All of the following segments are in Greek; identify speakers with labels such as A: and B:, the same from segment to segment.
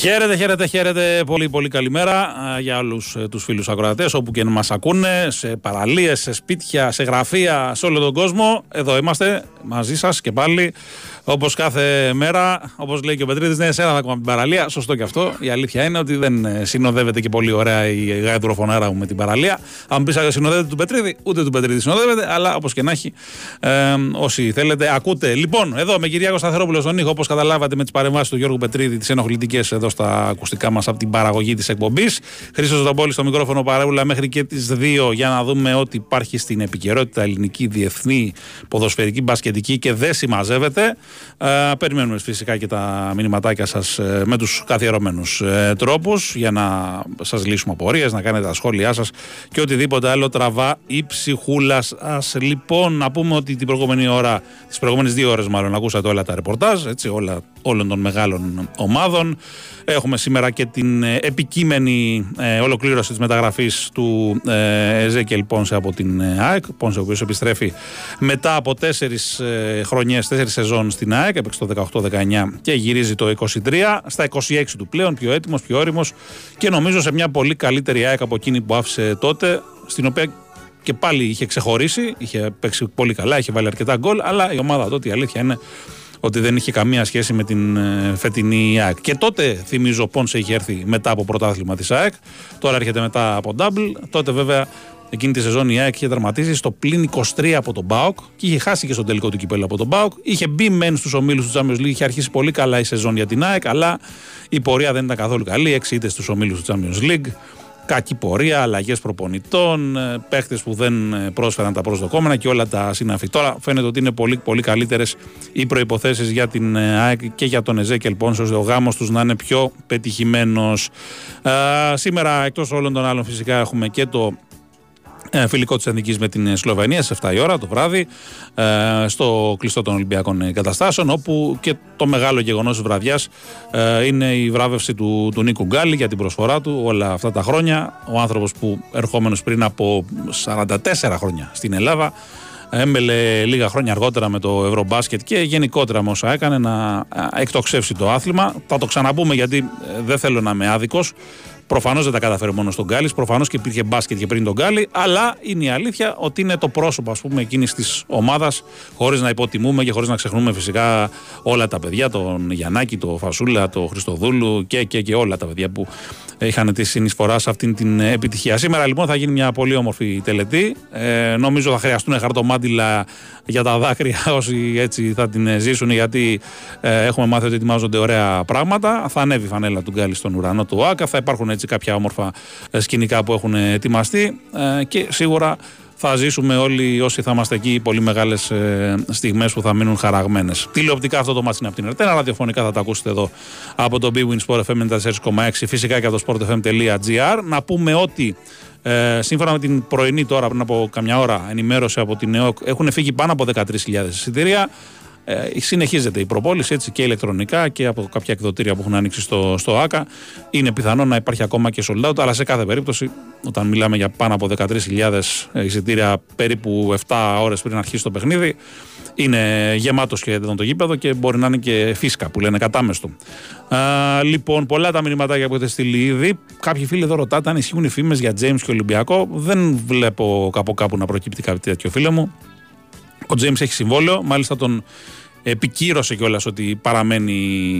A: Χαίρετε, χαίρετε, χαίρετε. Πολύ, πολύ καλημέρα για όλους ε, τους φίλους ακροατές, όπου και να μας ακούνε, σε παραλίες, σε σπίτια, σε γραφεία, σε όλο τον κόσμο. Εδώ είμαστε μαζί σας και πάλι. Όπως κάθε μέρα, όπως λέει και ο Πετρίδης, ναι, σε ένα την παραλία. Σωστό και αυτό. Η αλήθεια είναι ότι δεν ε, συνοδεύεται και πολύ ωραία η γαϊδροφωνάρα μου με την παραλία. Αν πεις συνοδεύεται του Πετρίδη, ούτε του Πετρίδη συνοδεύεται, αλλά όπως και να έχει, ε, όσοι θέλετε, ακούτε. Λοιπόν, εδώ με Κυριάκο Σταθερόπουλο στον ήχο, όπως καταλάβατε με τις παρεμβάσεις του Γιώργου Πετρίδη, τις ενοχλητικές εδώ στα ακουστικά μας από την παραγωγή της εκπομπής. Χρήσο Ζωτοπόλης στο μικρόφωνο παρέμβουλα μέχρι και τις 2 για να δούμε ό,τι υπάρχει στην επικαιρότητα ελληνική, διεθνή, ποδοσφαιρική, μπασκετική και δεν συμμαζεύεται. Ε, περιμένουμε φυσικά και τα μηνυματάκια σας ε, με τους καθιερωμένους ε, τρόπους για να σας λύσουμε απορίες, να κάνετε τα σχόλιά σας και οτιδήποτε άλλο τραβά η ψυχούλα σας. Λοιπόν, να πούμε ότι την προηγούμενη ώρα, τις προηγούμενες δύο ώρες μάλλον, ακούσατε όλα τα ρεπορτάζ, έτσι, όλα, όλων των μεγάλων ομάδων. Έχουμε σήμερα και την ε, επικείμενη ε, ολοκλήρωση της μεταγραφής του ε, Εζέκελ Πόνσε από την ε, ΑΕΚ. Πόνσε ο οποίος επιστρέφει μετά από τέσσερις ε, χρονιές, τέσσερις σεζόν στην ΑΕΚ, έπαιξε το 18-19 και γυρίζει το 23, στα 26 του πλέον, πιο έτοιμος, πιο όριμος και νομίζω σε μια πολύ καλύτερη ΑΕΚ από εκείνη που άφησε τότε, στην οποία και πάλι είχε ξεχωρίσει, είχε παίξει πολύ καλά, είχε βάλει αρκετά γκολ, αλλά η ομάδα τότε η αλήθεια είναι ότι δεν είχε καμία σχέση με την ε, φετινή ΑΕΚ. Και τότε θυμίζω Πόνσε είχε έρθει μετά από πρωτάθλημα της ΑΕΚ. Τώρα έρχεται μετά από double. Τότε βέβαια εκείνη τη σεζόν η ΑΕΚ είχε δραματίσει στο πλήν 23 από τον Μπάουκ και είχε χάσει και στο τελικό του κυπέλου από τον Μπάουκ. Είχε μπει μεν στους ομίλους του Champions League, είχε αρχίσει πολύ καλά η σεζόν για την ΑΕΚ, αλλά η πορεία δεν ήταν καθόλου καλή. Έξι είτε στους ομίλους του Champions League κακή πορεία, αλλαγές προπονητών, ε, παίχτες που δεν ε, πρόσφεραν τα προσδοκόμενα και όλα τα συναφή. Τώρα φαίνεται ότι είναι πολύ, πολύ καλύτερες οι προποθέσει για την ε, ΑΕΚ και για τον Εζέκελ Πόνσο, ώστε ο γάμος τους να είναι πιο πετυχημένος. Σήμερα, εκτός όλων των άλλων, φυσικά έχουμε και το ε, φιλικό της Εθνικής με την Σλοβενία σε 7 η ώρα το βράδυ ε, στο κλειστό των Ολυμπιακών Εγκαταστάσεων όπου και το μεγάλο γεγονός της βραδιάς ε, είναι η βράβευση του, του Νίκου Γκάλη για την προσφορά του όλα αυτά τα χρόνια ο άνθρωπος που ερχόμενος πριν από 44 χρόνια στην Ελλάδα έμπελε λίγα χρόνια αργότερα με το Ευρωμπάσκετ και γενικότερα με όσα έκανε να εκτοξεύσει το άθλημα. Θα το ξαναπούμε γιατί δεν θέλω να είμαι άδικος. Προφανώς δεν τα καταφέρει μόνο στον Γκάλι, προφανώς και υπήρχε μπάσκετ και πριν τον Γκάλι, αλλά είναι η αλήθεια ότι είναι το πρόσωπο ας πούμε εκείνης της ομάδας, χωρίς να υποτιμούμε και χωρίς να ξεχνούμε φυσικά όλα τα παιδιά, τον Γιαννάκη, τον Φασούλα, τον Χριστοδούλου και, και, και όλα τα παιδιά που είχαν τη συνεισφορά σε αυτήν την επιτυχία. Σήμερα λοιπόν θα γίνει μια πολύ όμορφη τελετή. Ε, νομίζω θα χρειαστούν χαρτομάτιλα για τα δάκρυα όσοι έτσι θα την ζήσουν γιατί ε, έχουμε μάθει ότι ετοιμάζονται ωραία πράγματα. Θα ανέβει η φανέλα του Γκάλη στον ουρανό του ΆΚΑ. Θα υπάρχουν έτσι κάποια όμορφα ε, σκηνικά που έχουν ετοιμαστεί ε, και σίγουρα θα ζήσουμε όλοι όσοι θα είμαστε εκεί πολύ μεγάλες ε, στιγμές που θα μείνουν χαραγμένες. Τηλεοπτικά αυτό το μάτι είναι από την Ερτένα, ραδιοφωνικά θα τα ακούσετε εδώ από το Big Win Sport FM 4,6 φυσικά και από το sportfm.gr. Να πούμε ότι ε, σύμφωνα με την πρωινή τώρα πριν από καμιά ώρα ενημέρωση από την ΕΟΚ έχουν φύγει πάνω από 13.000 εισιτήρια. Ε, συνεχίζεται η προπόληση έτσι και ηλεκτρονικά και από κάποια εκδοτήρια που έχουν ανοίξει στο, στο ΆΚΑ. Είναι πιθανό να υπάρχει ακόμα και sold out, αλλά σε κάθε περίπτωση, όταν μιλάμε για πάνω από 13.000 εισιτήρια περίπου 7 ώρες πριν αρχίσει το παιχνίδι, είναι γεμάτος σχεδόν το γήπεδο και μπορεί να είναι και φίσκα που λένε κατάμεστο. Α, λοιπόν, πολλά τα μηνυματάκια που έχετε στείλει ήδη. Κάποιοι φίλοι εδώ ρωτάτε αν ισχύουν οι φήμες για James και Ολυμπιακό. Δεν βλέπω κάπου κάπου να προκύπτει κάτι τέτοιο, φίλε μου. Ο James έχει συμβόλαιο, μάλιστα τον επικύρωσε κιόλας ότι παραμένει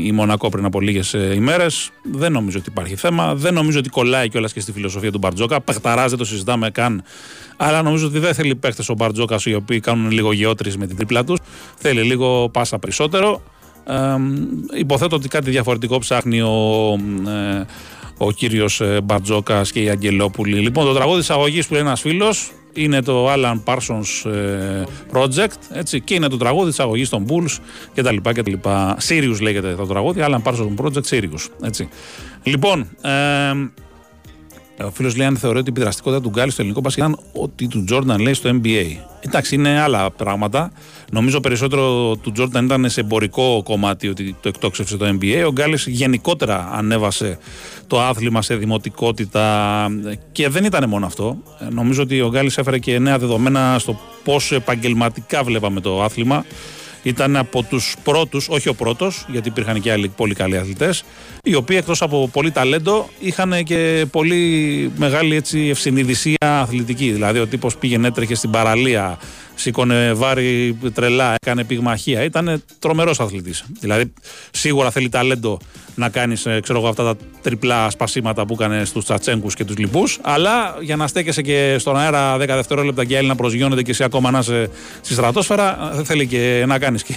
A: η Μονακό πριν από λίγες ημέρες. Δεν νομίζω ότι υπάρχει θέμα. Δεν νομίζω ότι κολλάει κιόλας και στη φιλοσοφία του Μπαρτζόκα. Πεχταρά δεν το συζητάμε καν. Αλλά νομίζω ότι δεν θέλει παίχτε ο Μπαρτζόκας οι οποίοι κάνουν λίγο γεώτρε με την τρίπλα τους. Θέλει λίγο πάσα περισσότερο. Ε, υποθέτω ότι κάτι διαφορετικό ψάχνει ο, ε, ο κύριος ε, Μπαρτζόκας και η Αγγελόπουλη. Λοιπόν, το τραγούδι της αγωγής που λέει ένας φίλος είναι το Alan Parsons ε, Project έτσι, και είναι το τραγούδι της αγωγής των Bulls και τα λοιπά και τα λοιπά. Sirius λέγεται το τραγούδι, Alan Parsons Project Sirius. Έτσι. Λοιπόν, ε, ο φίλος λέει αν θεωρεί ότι η επιδραστικότητα του Γκάλι στο ελληνικό μπάσκετ ήταν ότι του Τζόρνταν λέει στο NBA. Εντάξει, είναι άλλα πράγματα. Νομίζω περισσότερο του Τζόρνταν ήταν σε εμπορικό κομμάτι ότι το εκτόξευσε το NBA. Ο Γκάλι γενικότερα ανέβασε το άθλημα σε δημοτικότητα και δεν ήταν μόνο αυτό. Ε, νομίζω ότι ο Γκάλι έφερε και νέα δεδομένα στο πόσο επαγγελματικά βλέπαμε το άθλημα Ήταν από τους πρώτους, όχι ο πρώτος, γιατί υπήρχαν και άλλοι πολύ καλοί αθλητές, οι οποίοι εκτός από πολύ ταλέντο είχαν και πολύ μεγάλη έτσι, ευσυνειδησία αθλητική. Δηλαδή, ο τύπος πήγαινε, έτρεχε στην παραλία, σήκωνε βάρη τρελά, έκανε πυγμαχία. Ήταν τρομερός αθλητής. Δηλαδή, σίγουρα θέλει ταλέντο να κάνεις αυτά τα τριπλά σπασίματα που έκανε στους Τσατσέγκους και τους λοιπούς. Αλλά για να στέκεσαι και στον αέρα 10 δευτερόλεπτα και άλλοι να προσγειώνεται και εσύ ακόμα να είσαι στη στρατόσφαιρα, θέλει και να κάνεις και,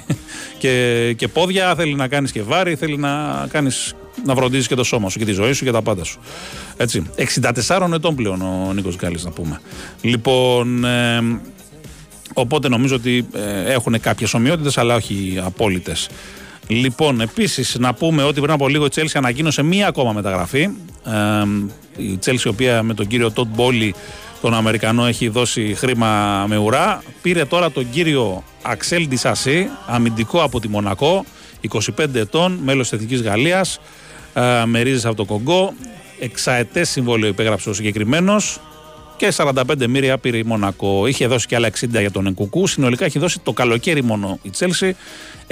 A: και, και, πόδια, θέλει να κάνεις και βάρη, θέλει να κάνεις να φροντίζει και το σώμα σου και τη ζωή σου και τα πάντα σου. Έτσι. 64 ετών πλέον ο Νίκος Γκάλης, να πούμε. Λοιπόν, ε, οπότε νομίζω ότι ε, έχουν κάποιες ομοιότητες, αλλά όχι απόλυτες. Λοιπόν, επίσης να πούμε ότι πριν από λίγο η Τσέλση ανακοίνωσε μία ακόμα μεταγραφή. Ε, η Τσέλση, η οποία με τον κύριο Τόντ Μπόλι, τον Αμερικανό, έχει δώσει χρήμα με ουρά. Πήρε τώρα τον κύριο Αξέλ Ντισασί, αμυντικό από τη Μονακό, 25 ετών, μέλος της Εθνικής Γαλλίας, ε, με ρίζες από το Κογκό. Εξαετές συμβόλαιο υπέγραψε ο συγκεκριμένος και 45 μοίρια πήρε η Μονακό. Είχε δώσει και άλλα 60 για τον Ενκουκού. Συνολικά έχει δώσει το καλοκαίρι μόνο η Τσέλση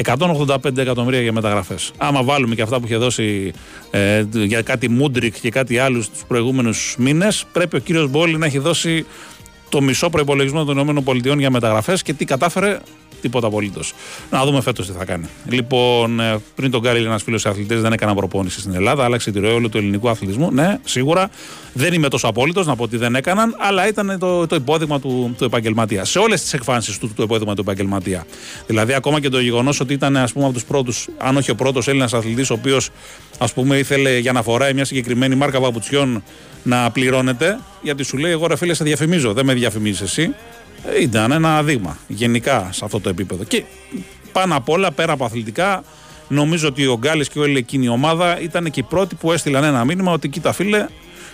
A: 185 εκατομμύρια για μεταγραφές. Άμα βάλουμε και αυτά που είχε δώσει ε, για κάτι Μούντρικ και κάτι άλλους τους προηγούμενους μήνες, πρέπει ο κύριος Μπόλι να έχει δώσει το μισό προπολογισμό των ΗΠΑ για μεταγραφές και τι κατάφερε; Τίποτα απολύτως. Να δούμε φέτος τι θα κάνει. Λοιπόν, ε, πριν τον Γκάριλ, ένα φίλος αθλητής δεν έκανα προπόνηση στην Ελλάδα, άλλαξε τη ροή όλου του ελληνικού αθλητισμού. Ναι, σίγουρα δεν είμαι τόσο απόλυτος να πω ότι δεν έκαναν, αλλά ήταν το, το υπόδειγμα του, του επαγγελματίας. Σε όλες τις εκφάνσεις του το υπόδειγμα του επαγγελματία. Δηλαδή, ακόμα και το γεγονός ότι ήταν ας πούμε, από τους πρώτους, αν όχι ο πρώτος Έλληνας αθλητής, ο οποίος ήθελε για να φοράει μια συγκεκριμένη μάρκα παπουτσιών να πληρώνεται, γιατί σου λέει: Εγώ ρε φίλε, σε διαφημίζω, δεν με διαφημίζεις εσύ. Ήταν ένα δείγμα γενικά σε αυτό το επίπεδο. Και πάνω απ' όλα, πέρα από αθλητικά, νομίζω ότι ο Γκάλης και όλη εκείνη η ομάδα ήταν και οι πρώτοι που έστειλαν ένα μήνυμα ότι κοίτα φίλε,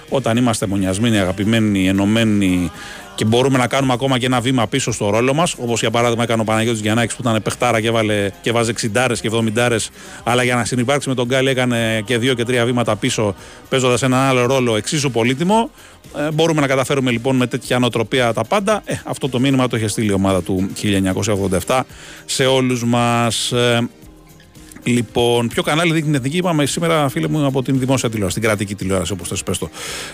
A: όταν είμαστε μονιασμένοι, αγαπημένοι, ενωμένοι και μπορούμε να κάνουμε ακόμα και ένα βήμα πίσω στο ρόλο μας. Όπως για παράδειγμα έκανε ο Παναγιώτης Γιαννάκης που ήταν παιχτάρα και, βάλε, και βάζε 60 και 70, αλλά για να συνεπάρξει με τον Γκάλι έκανε και δύο και τρία βήματα πίσω, παίζοντας έναν άλλο ρόλο εξίσου πολύτιμο. Ε, μπορούμε να καταφέρουμε λοιπόν με τέτοια νοοτροπία τα πάντα. Ε, αυτό το μήνυμα το είχε στείλει η ομάδα του 1987 σε όλους μας. Ε, Λοιπόν, ποιο κανάλι δείχνει την εθνική, είπαμε σήμερα, φίλε μου, από την δημόσια τηλεόραση, την κρατική τηλεόραση, όπως θες το.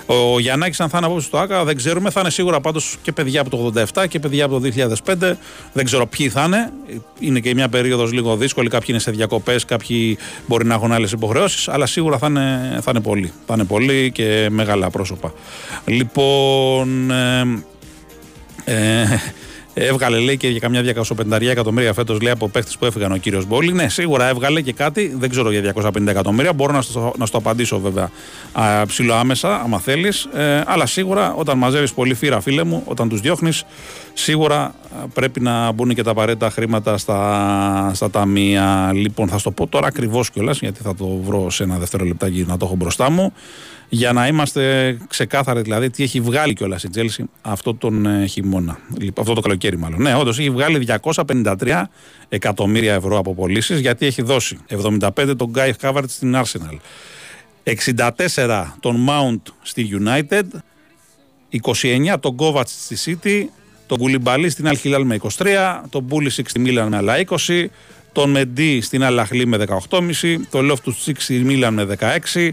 A: Ο Γιαννάκης, αν θα είναι απόψε στο ΑΚΑ, δεν ξέρουμε. Θα είναι σίγουρα πάντως και παιδιά από το 87 και παιδιά από το 2005. Δεν ξέρω ποιοι θα είναι. Είναι και μια περίοδος λίγο δύσκολη. Κάποιοι είναι σε διακοπές, κάποιοι μπορεί να έχουν άλλες υποχρεώσεις. Αλλά σίγουρα θα είναι, θα είναι πολλοί. Θα είναι πολλοί και μεγάλα πρόσωπα. Λοιπόν. Ε, ε, Έβγαλε λέει και για καμιά 250 εκατομμύρια φέτος λέει από παίχτες που έφυγαν ο κύριος Μπόλι. Ναι, σίγουρα έβγαλε και κάτι. Δεν ξέρω για 250 εκατομμύρια. Μπορώ να στο, να στο απαντήσω βέβαια ψηλό άμεσα, άμα θέλεις. Ε, αλλά σίγουρα όταν μαζεύεις πολύ φύρα, φίλε μου, όταν τους διώχνεις, σίγουρα πρέπει να μπουν και τα απαραίτητα χρήματα στα, στα ταμεία. Λοιπόν, θα στο πω τώρα ακριβώς κιόλας, γιατί θα το βρω σε ένα δεύτερο λεπτάκι να το έχω μπροστά μου για να είμαστε ξεκάθαροι δηλαδή τι έχει βγάλει κιόλας η Τσέλσι αυτό τον ε, χειμώνα. Αυτό το καλοκαίρι, μάλλον. Ναι, όντως έχει βγάλει 253 εκατομμύρια ευρώ από πωλήσεις γιατί έχει δώσει 75 τον Κάι Χάβερτς στην Arsenal, 64 τον Mount στη United, 29 τον Kovac στη City, τον Κουλιμπαλί στην Αλ Χιλάλ με 23, τον Πούλισικ στη Μίλαν με άλλα 20, τον Μεντί στην Αλ Αχλί με 18,5, τον Λόφτους Τσικ στη Μίλαν με 16,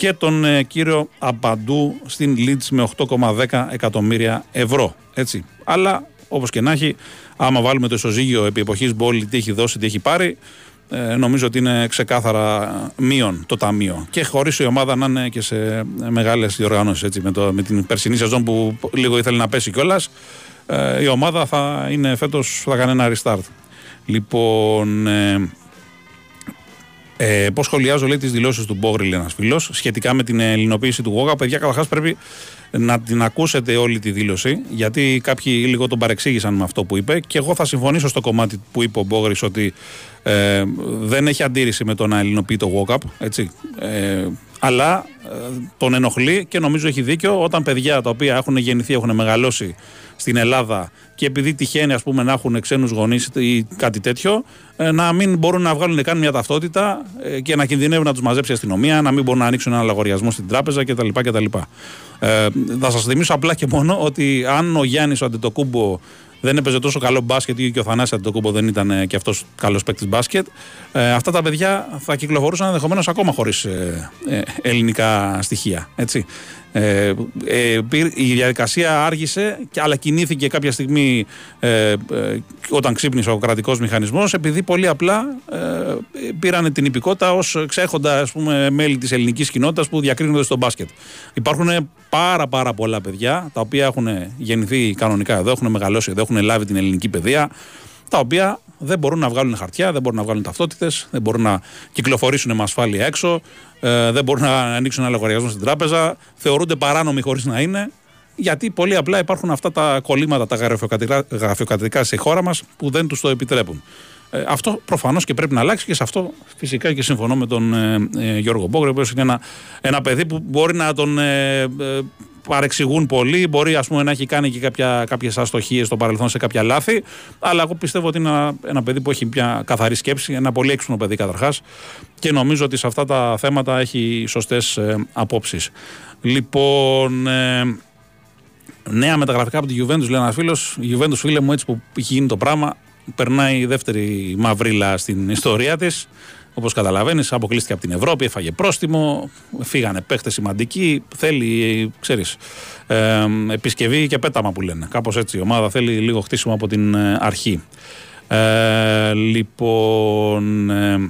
A: και τον ε, κύριο Αμπαντού στην Leeds με 8,10 εκατομμύρια ευρώ. Έτσι. Αλλά όπως και να έχει, άμα βάλουμε το ισοζύγιο επί εποχής Μπόλι, τι έχει δώσει, τι έχει πάρει, ε, νομίζω ότι είναι ξεκάθαρα μείον το ταμείο. Και χωρίς η ομάδα να είναι και σε μεγάλες διοργανώσεις. Με, με την περσινή σεζόν που λίγο ήθελε να πέσει κιόλας, ε, η ομάδα θα είναι φέτος, θα κάνει ένα restart. Λοιπόν, ε, ε, Πώς σχολιάζω, λέει, τις δηλώσεις του Μπόγριλ, ένας φίλος, σχετικά με την ελληνοποίηση του Γόγα. Παιδιά, καταρχάς πρέπει να την ακούσετε όλη τη δήλωση, γιατί κάποιοι λίγο τον παρεξήγησαν με αυτό που είπε. Και εγώ θα συμφωνήσω στο κομμάτι που είπε ο Μπόγρης ότι ε, δεν έχει αντίρρηση με το να ελληνοποιεί το Γόγαπ. Έτσι. Ε, αλλά ε, τον ενοχλεί και νομίζω έχει δίκιο όταν παιδιά τα οποία έχουν γεννηθεί, έχουν μεγαλώσει στην Ελλάδα και επειδή τυχαίνει ας πούμε, να έχουν ξένους γονείς ή κάτι τέτοιο, ε, να μην μπορούν να βγάλουν καν μια ταυτότητα ε, και να κινδυνεύουν να τους μαζέψει η αστυνομία, να μην μπορούν να ανοίξουν ένα λογαριασμό στην τράπεζα κτλ. κτλ. Ε, θα σας θυμίσω απλά και μόνο ότι αν ο Γιάννης ο Αντετοκούμπο δεν έπαιζε τόσο καλό μπάσκετ ή και ο Θανάσης Αντοκούμπο δεν ήταν ε, και αυτός καλός παίκτης μπάσκετ. Ε, αυτά τα παιδιά θα κυκλοφορούσαν ενδεχομένως ακόμα χωρίς ε, ε, ελληνικά στοιχεία. Έτσι. Ε, ε, η διαδικασία άργησε, αλλά κινήθηκε κάποια στιγμή ε, όταν ξύπνησε ο κρατικός μηχανισμός επειδή πολύ απλά πήραν την υπηκότητα ως ξέχοντα ας πούμε, μέλη της ελληνικής κοινότητας που διακρίνονται στο μπάσκετ. Υπάρχουν πάρα πάρα πολλά παιδιά τα οποία έχουν γεννηθεί κανονικά εδώ, έχουν μεγαλώσει εδώ, έχουν λάβει την ελληνική παιδεία τα οποία δεν μπορούν να βγάλουν χαρτιά, δεν μπορούν να βγάλουν ταυτότητες, δεν μπορούν να κυκλοφορήσουν με ασφάλεια έξω, ε, δεν μπορούν να ανοίξουν ένα λογαριασμό στην τράπεζα, θεωρούνται παράνομοι χωρίς να είναι. Γιατί πολύ απλά υπάρχουν αυτά τα κολλήματα, τα γραφειοκρατικά σε χώρα μας που δεν τους το επιτρέπουν. Ε, αυτό προφανώς και πρέπει να αλλάξει και σε αυτό φυσικά και συμφωνώ με τον ε, ε Γιώργο Μπόγκρε, ο οποίο είναι ένα, ένα παιδί που μπορεί να τον ε, παρεξηγούν πολύ. Μπορεί ας πούμε, να έχει κάνει και κάποιες αστοχίες στο παρελθόν σε κάποια λάθη. Αλλά εγώ πιστεύω ότι είναι ένα, ένα παιδί που έχει μια καθαρή σκέψη, ένα πολύ έξυπνο παιδί καταρχάς. Και νομίζω ότι σε αυτά τα θέματα έχει σωστές ε, απόψεις. Λοιπόν. Ε, νέα μεταγραφικά από τη Juventus, λέει ένας φίλος. Η Juventus, φίλε μου, έτσι που έχει γίνει το πράγμα, περνάει η δεύτερη μαυρίλα στην ιστορία της. Όπως καταλαβαίνεις, αποκλείστηκε από την Ευρώπη, έφαγε πρόστιμο, φύγανε παίχτες σημαντικοί. Θέλει, ξέρεις, ε, επισκευή και πέταμα που λένε. Κάπως έτσι. Η ομάδα θέλει λίγο χτίσιμο από την ε, αρχή. Ε, λοιπόν. Ε,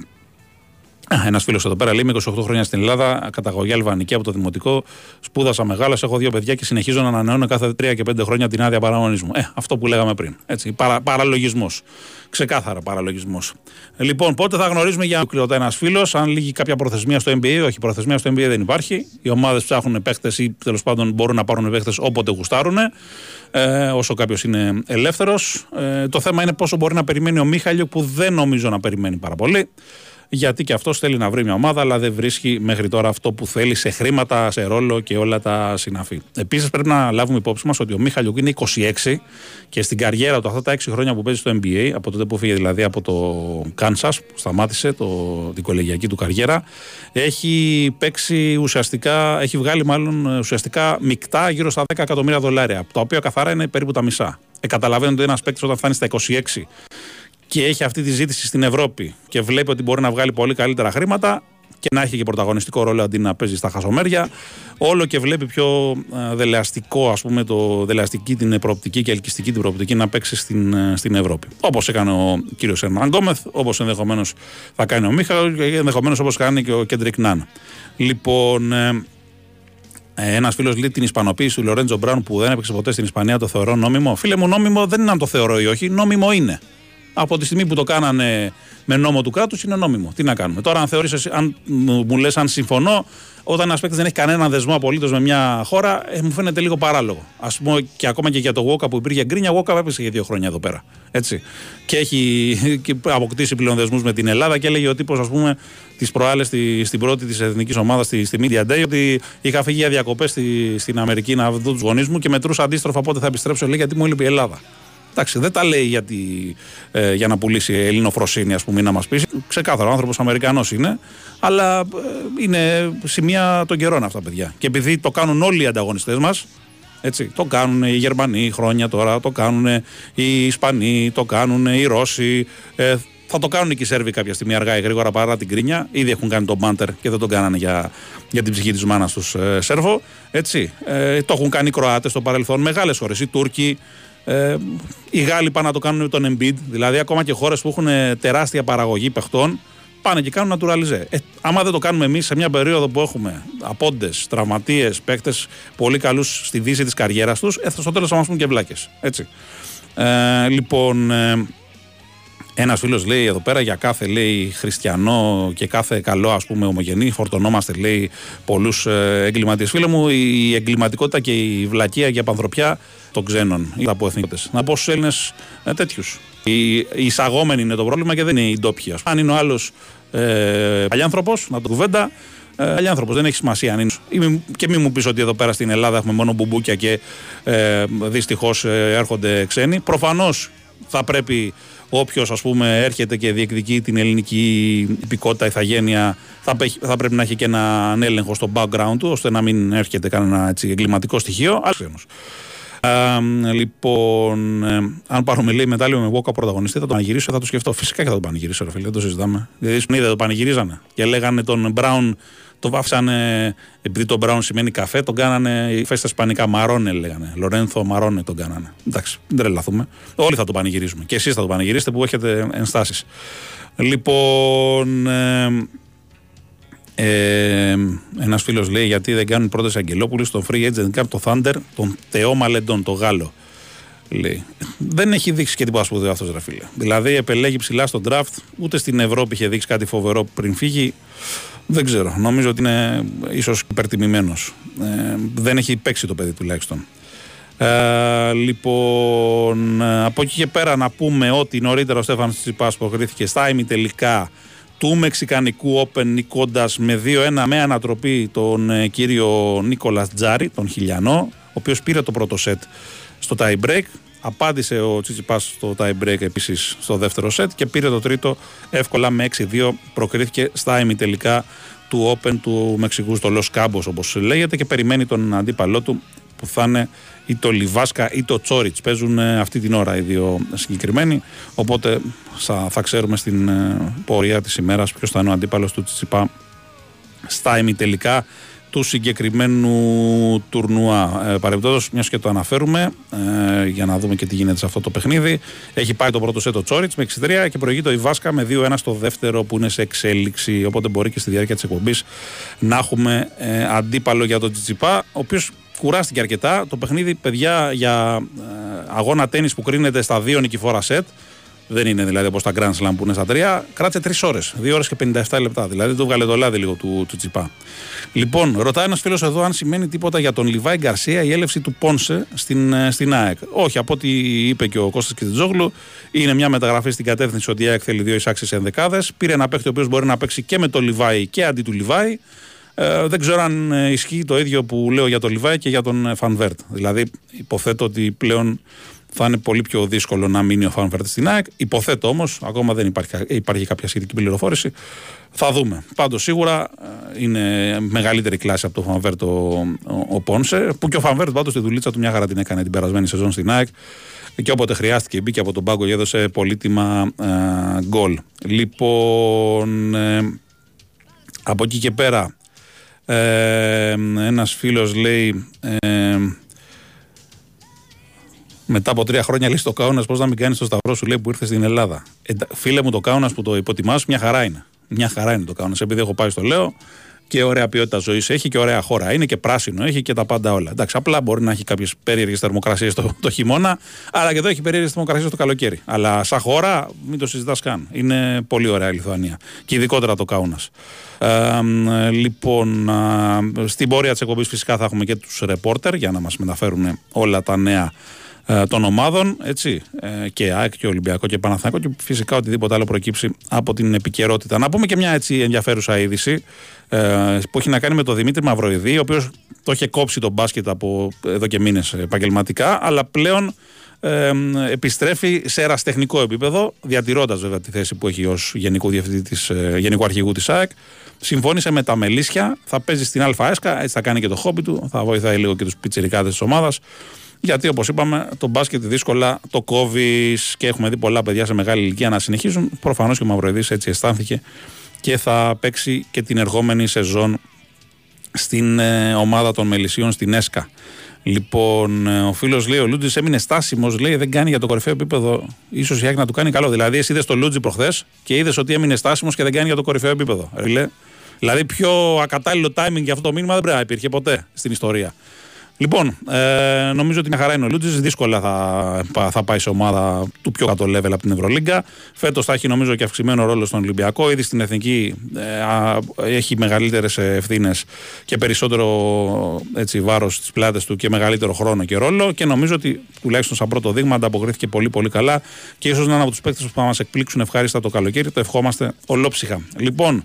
A: ένας φίλος εδώ πέρα λέει: Είμαι 28 χρόνια στην Ελλάδα, καταγωγή αλβανική από το δημοτικό. Σπούδασα μεγάλα, έχω δύο παιδιά και συνεχίζω να ανανεώνω κάθε 3 και 5 χρόνια την άδεια παραγωνισμού. Ε, αυτό που λέγαμε πριν. Έτσι, παρα, παραλογισμός. Ξεκάθαρα παραλογισμός. Λοιπόν, πότε θα γνωρίζουμε για κλειωτά ένας φίλος, αν λύγει κάποια προθεσμία στο NBA. Όχι, προθεσμία στο NBA δεν υπάρχει. Οι ομάδες ψάχνουν παίχτε ή τέλος πάντων μπορούν να πάρουν παίχτε όποτε γουστάρουν. Ε, όσο κάποιος είναι ελεύθερος. Ε, το θέμα είναι πόσο μπορεί να περιμένει ο Μίχαλιο που δεν νομίζω να περιμένει πάρα πολύ γιατί και αυτός θέλει να βρει μια ομάδα, αλλά δεν βρίσκει μέχρι τώρα αυτό που θέλει σε χρήματα, σε ρόλο και όλα τα συναφή. Επίσης, πρέπει να λάβουμε υπόψη μας ότι ο Μίχαλιουκ είναι 26 και στην καριέρα του, αυτά τα 6 χρόνια που παίζει στο NBA, από τότε που φύγε δηλαδή από το Κάνσα, που σταμάτησε το, την κολεγιακή του καριέρα, έχει παίξει ουσιαστικά, έχει βγάλει μάλλον ουσιαστικά μεικτά γύρω στα 10 εκατομμύρια δολάρια, τα οποία καθαρά είναι περίπου τα μισά. Ε, καταλαβαίνετε ένας παίκτης όταν φτάνει στα 26 και έχει αυτή τη ζήτηση στην Ευρώπη και βλέπει ότι μπορεί να βγάλει πολύ καλύτερα χρήματα και να έχει και πρωταγωνιστικό ρόλο αντί να παίζει στα χασομέρια. Όλο και βλέπει πιο δελεαστικό, ας πούμε, το δελεαστική την προοπτική και ελκυστική την προοπτική να παίξει στην, ε, στην Ευρώπη. Όπως έκανε ο κύριος Ερνάν Γκόμεθ, όπως ενδεχομένως θα κάνει ο Μίχαλ και ενδεχομένως όπως κάνει και ο Κέντρικ Νάν. Λοιπόν, ε, ε, ένας φίλος λέει την Ισπανοποίηση του Λορέντζο Μπράουν που δεν έπαιξε ποτέ στην Ισπανία το θεωρώ νόμιμο. Φίλε μου, νόμιμο δεν είναι αν το θεωρώ ή όχι, νόμιμο είναι από τη στιγμή που το κάνανε με νόμο του κράτους είναι νόμιμο. Τι να κάνουμε. Τώρα, αν θεωρείς, αν μου λες, αν συμφωνώ, όταν ένας παίκτης δεν έχει κανένα δεσμό απολύτως με μια χώρα, ε, μου φαίνεται λίγο παράλογο. Α πούμε και ακόμα και για το Γόκα που υπήρχε γκρίνια, Γόκα έπεσε για δύο χρόνια εδώ πέρα. Έτσι. Και έχει και αποκτήσει πλέον δεσμούς με την Ελλάδα και έλεγε ο τύπος, ας πούμε, τις προάλλες στη, στην πρώτη της εθνικής ομάδας στη, στη Media Day, ότι είχα φύγει για διακοπές στη, στην Αμερική να δω τους γονείς μου και μετρούσα αντίστροφα πότε θα επιστρέψω, λέει, γιατί μου έλειπε η Ελλάδα. Εντάξει, δεν τα λέει γιατί, ε, για να πουλήσει ελληνοφροσύνη, ας πούμε, ή να μας πει. Ξεκάθαρο, ο άνθρωπος Αμερικανός είναι. Αλλά ε, είναι σημεία των καιρών αυτά, παιδιά. Και επειδή το κάνουν όλοι οι ανταγωνιστές μας, έτσι, το κάνουν οι Γερμανοί χρόνια τώρα, το κάνουν οι Ισπανοί, το κάνουν οι Ρώσοι. Ε, θα το κάνουν και οι Σέρβοι κάποια στιγμή αργά ή γρήγορα παρά την κρίνια. Ήδη έχουν κάνει τον μπάντερ και δεν τον κάνανε για, για την ψυχή της μάνας τους ε, Σέρβο. Έτσι. Ε, το έχουν κάνει οι Κροάτες στο παρελθόν. Μεγάλες χώρες. Οι Τούρκοι, ε, οι Γάλλοι πάνε να το κάνουν με τον Embiid. Δηλαδή, ακόμα και χώρες που έχουν τεράστια παραγωγή παιχτών πάνε και κάνουν naturalize. Ε, άμα δεν το κάνουμε εμείς σε μια περίοδο που έχουμε απόντες, τραυματίες, παίκτες πολύ καλούς στη δύση της καριέρας τους, ε, στο τέλος θα μας πούν και βλάκες. Έτσι. Ε, λοιπόν, ε, ένας φίλος λέει εδώ πέρα για κάθε λέει, χριστιανό και κάθε καλό ας πούμε ομογενή, φορτωνόμαστε λέει πολλούς ε, εγκληματίες. Φίλε μου, η εγκληματικότητα και η βλακεία και η απανθρωπιά των ξένων ή από εθνικότητες. Να πω στους Έλληνες ε, τέτοιους. Οι, οι εισαγόμενοι είναι το πρόβλημα και δεν είναι οι ντόπιοι. Αν είναι ο άλλος ε, παλιάνθρωπος, να το κουβέντα, ε, Παλιάνθρωπος, δεν έχει σημασία αν είναι. Και μην μου πεις ότι εδώ πέρα στην Ελλάδα έχουμε μόνο μπουμπούκια και ε, δυστυχώς ε, έρχονται ξένοι. Προφανώς θα πρέπει όποιος ας πούμε έρχεται και διεκδικεί την ελληνική υπηκότητα, ηθαγένεια, θα, θα πρέπει να έχει και έναν έλεγχο στο background του, ώστε να μην έρχεται κανένα έτσι, εγκληματικό στοιχείο. λοιπόν, ε, αν πάρουμε λέει μετάλλιο με Βόκα πρωταγωνιστή, θα τον πανηγυρίσω, θα το σκεφτώ. Φυσικά και θα τον πανηγυρίσω, ρε φίλε, δεν το συζητάμε. Δηλαδή, στον είδε, το πανηγυρίζανε. Και λέγανε τον Μπράουν, το βάφσανε, επειδή τον Μπράουν σημαίνει καφέ, τον κάνανε οι φέστα ισπανικά Μαρόνε, λέγανε. Λορένθο Μαρόνε τον κάνανε. Εντάξει, δεν τρελαθούμε. Όλοι θα τον πανηγυρίζουμε. Και εσείς θα τον πανηγυρίσετε που έχετε ενστάσεις. Λοιπόν, ε, ε, Ένας φίλος λέει γιατί δεν κάνουν πρώτε Αγγελόπουλου στο free agent camp το Thunder, τον Θεό Μαλεντών, το Γάλλο. Λέει. Δεν έχει δείξει και τίποτα σπουδαίο αυτός, ρε φίλε. Δηλαδή, επελέγει ψηλά στο draft, ούτε στην Ευρώπη είχε δείξει κάτι φοβερό πριν φύγει. Δεν ξέρω. Νομίζω ότι είναι ίσως υπερτιμημένος. Ε, δεν έχει παίξει το παιδί τουλάχιστον. Ε, λοιπόν, από εκεί και πέρα να πούμε ότι νωρίτερα ο Στέφανος Τσιπάς προκρίθηκε στα ημιτελικά του Μεξικανικού Open νικώντας με 2-1 με ανατροπή τον ε, κύριο Νίκολας Τζάρι, τον Χιλιανό, ο οποίος πήρε το πρώτο σετ στο tie break. Απάντησε ο Τσιτσιπάς στο tie break επίσης στο δεύτερο σετ και πήρε το τρίτο εύκολα με 6-2. Προκρίθηκε στα ημιτελικά του Open του Μεξικού στο Los Cabos όπως λέγεται και περιμένει τον αντίπαλό του που θα είναι ή το Λιβάσκα ή το Τσόριτς. Παίζουν ε, αυτή την ώρα οι δύο συγκεκριμένοι. Οπότε θα ξέρουμε στην ε, πορεία της ημέρας ποιος θα είναι ο αντίπαλος του Τσιπά στα ημιτελικά του συγκεκριμένου τουρνουά. Ε, Παρεμπιπτόντως, μιας και το αναφέρουμε, ε, για να δούμε και τι γίνεται σε αυτό το παιχνίδι. Έχει πάει το πρώτο σετ Τσόριτς με 6-3 και προηγεί το Ιβάσκα με 2-1 στο δεύτερο που είναι σε εξέλιξη. Οπότε μπορεί και στη διάρκεια της εκπομπής να έχουμε ε, αντίπαλο για τον Τσιτσιπά, ο οποίος κουράστηκε αρκετά. Το παιχνίδι, παιδιά, για ε, αγώνα τέννη που κρίνεται στα δύο νικηφόρα σετ. Δεν είναι δηλαδή όπως τα Grand Slam που είναι στα τρία. Κράτησε τρεις ώρες. Δύο ώρες και 57 λεπτά. Δηλαδή το βγάλε το λάδι λίγο του, του Τσιπά. Λοιπόν, ρωτάει ένας φίλος εδώ αν σημαίνει τίποτα για τον Λιβάη Γκαρσία η έλευση του Πόνσε στην, ε, στην ΑΕΚ. Όχι, από ό,τι είπε και ο Κώστας Κιτζόγλου, είναι μια μεταγραφή στην κατεύθυνση ότι η ΑΕΚ θέλει δύο εισάξεις ενδεκάδες. Πήρε ένα παίχτη ο οποίος μπορεί να παίξει και με τον Λιβάη και αντί του Λιβάη. Ε, δεν ξέρω αν ε, ισχύει το ίδιο που λέω για τον Λιβάη και για τον Φανβέρτ. Δηλαδή, υποθέτω ότι πλέον θα είναι πολύ πιο δύσκολο να μείνει ο Φαν Βερτ στην ΑΕΚ. Υποθέτω όμως, ακόμα δεν υπάρχει, υπάρχει κάποια σχετική πληροφόρηση. Θα δούμε. Πάντως σίγουρα ε, είναι μεγαλύτερη κλάση από το Φαν Βερτ ο, ο, Πόνσε. Που και ο Φαν Βερτ πάντως τη δουλίτσα του μια χαρά την έκανε την περασμένη σεζόν στην ΑΕΚ. Και όποτε χρειάστηκε μπήκε από τον πάγκο και έδωσε πολύτιμα ε, γκολ. Λοιπόν, ε, από εκεί και πέρα, ε, ένας φίλος λέει ε, μετά από τρία χρόνια λύσει το Κάουνα, πώς να μην κάνεις το σταυρό σου, λέει που ήρθες στην Ελλάδα. Ε, φίλε μου, το Κάουνα που το υποτιμάς, μια χαρά είναι. Μια χαρά είναι το Κάουνα. Επειδή έχω πάει στο λέω και ωραία ποιότητα ζωής έχει και ωραία χώρα. Είναι και πράσινο, έχει και τα πάντα όλα. Εντάξει, απλά μπορεί να έχει κάποιες περίεργες θερμοκρασίες το, το χιμώνα, αλλά και εδώ έχει περίεργες θερμοκρασίες το καλοκαίρι. Αλλά σαν χώρα, μην το συζητάς καν. Είναι πολύ ωραία η Λιθουανία. Και ειδικότερα το Κάουνα. Ε, λοιπόν, ε, στην πορεία της εκπομπής φυσικά θα έχουμε και τους ρεπόρτερ για να μας μεταφέρουν όλα τα νέα ε, των ομάδων, έτσι, ε, και ΑΕΚ και Ολυμπιακό και Παναθηναϊκό και φυσικά οτιδήποτε άλλο προκύψει από την επικαιρότητα. Να πούμε και μια έτσι ενδιαφέρουσα είδηση ε, που έχει να κάνει με τον Δημήτρη Μαυροειδή, ο οποίος το είχε κόψει τον μπάσκετ από εδώ και μήνες επαγγελματικά, αλλά πλέον ε, επιστρέφει σε εραστεχνικό επίπεδο, διατηρώντας βέβαια τη θέση που έχει ως γενικού, της, ε, γενικού αρχηγού της ΑΕΚ. Συμφώνησε με τα Μελίσια, θα παίζει στην ΑΕΣΚΑ, έτσι θα κάνει και το χόμπι του, θα βοηθάει λίγο και τους πιτσερικάδε της ομάδας. Γιατί όπως είπαμε, το μπάσκετ δύσκολα το κόβεις και έχουμε δει πολλά παιδιά σε μεγάλη ηλικία να συνεχίζουν. Προφανώς και ο Μαυροειδή έτσι αισθάνθηκε και θα παίξει και την ερχόμενη σεζόν στην ε, ομάδα των Μελισσίων στην ΕΣΚΑ. Λοιπόν, ε, ο φίλος λέει: Ο Λούτζης έμεινε στάσιμος, λέει δεν κάνει για το κορυφαίο επίπεδο. σω η Άκη να του κάνει καλό. Δηλαδή, εσύ είδες το Λούτζη προχθές και είδες ότι έμεινε στάσιμος και δεν κάνει για το κορυφαίο επίπεδο. Δηλαδή, πιο ακατάλληλο timing για αυτό το μήνυμα δεν πρέπει να υπήρχε ποτέ στην ιστορία. Λοιπόν, ε, νομίζω ότι μια χαρά είναι ο Λούτζης. Δύσκολα θα, θα πάει σε ομάδα του πιο κάτω level από την Ευρωλίγκα. Φέτος θα έχει νομίζω και αυξημένο ρόλο στον Ολυμπιακό. Ήδη στην εθνική ε, έχει μεγαλύτερες ευθύνες και περισσότερο βάρος στις πλάτες του και μεγαλύτερο χρόνο και ρόλο. Και νομίζω ότι τουλάχιστον σαν πρώτο δείγμα ανταποκρίθηκε πολύ πολύ καλά και ίσως να είναι από τους παίκτες που θα μας εκπλήξουν ευχάριστα το καλοκαίρι. Το ευχόμαστε ολόψυχα. Λοιπόν,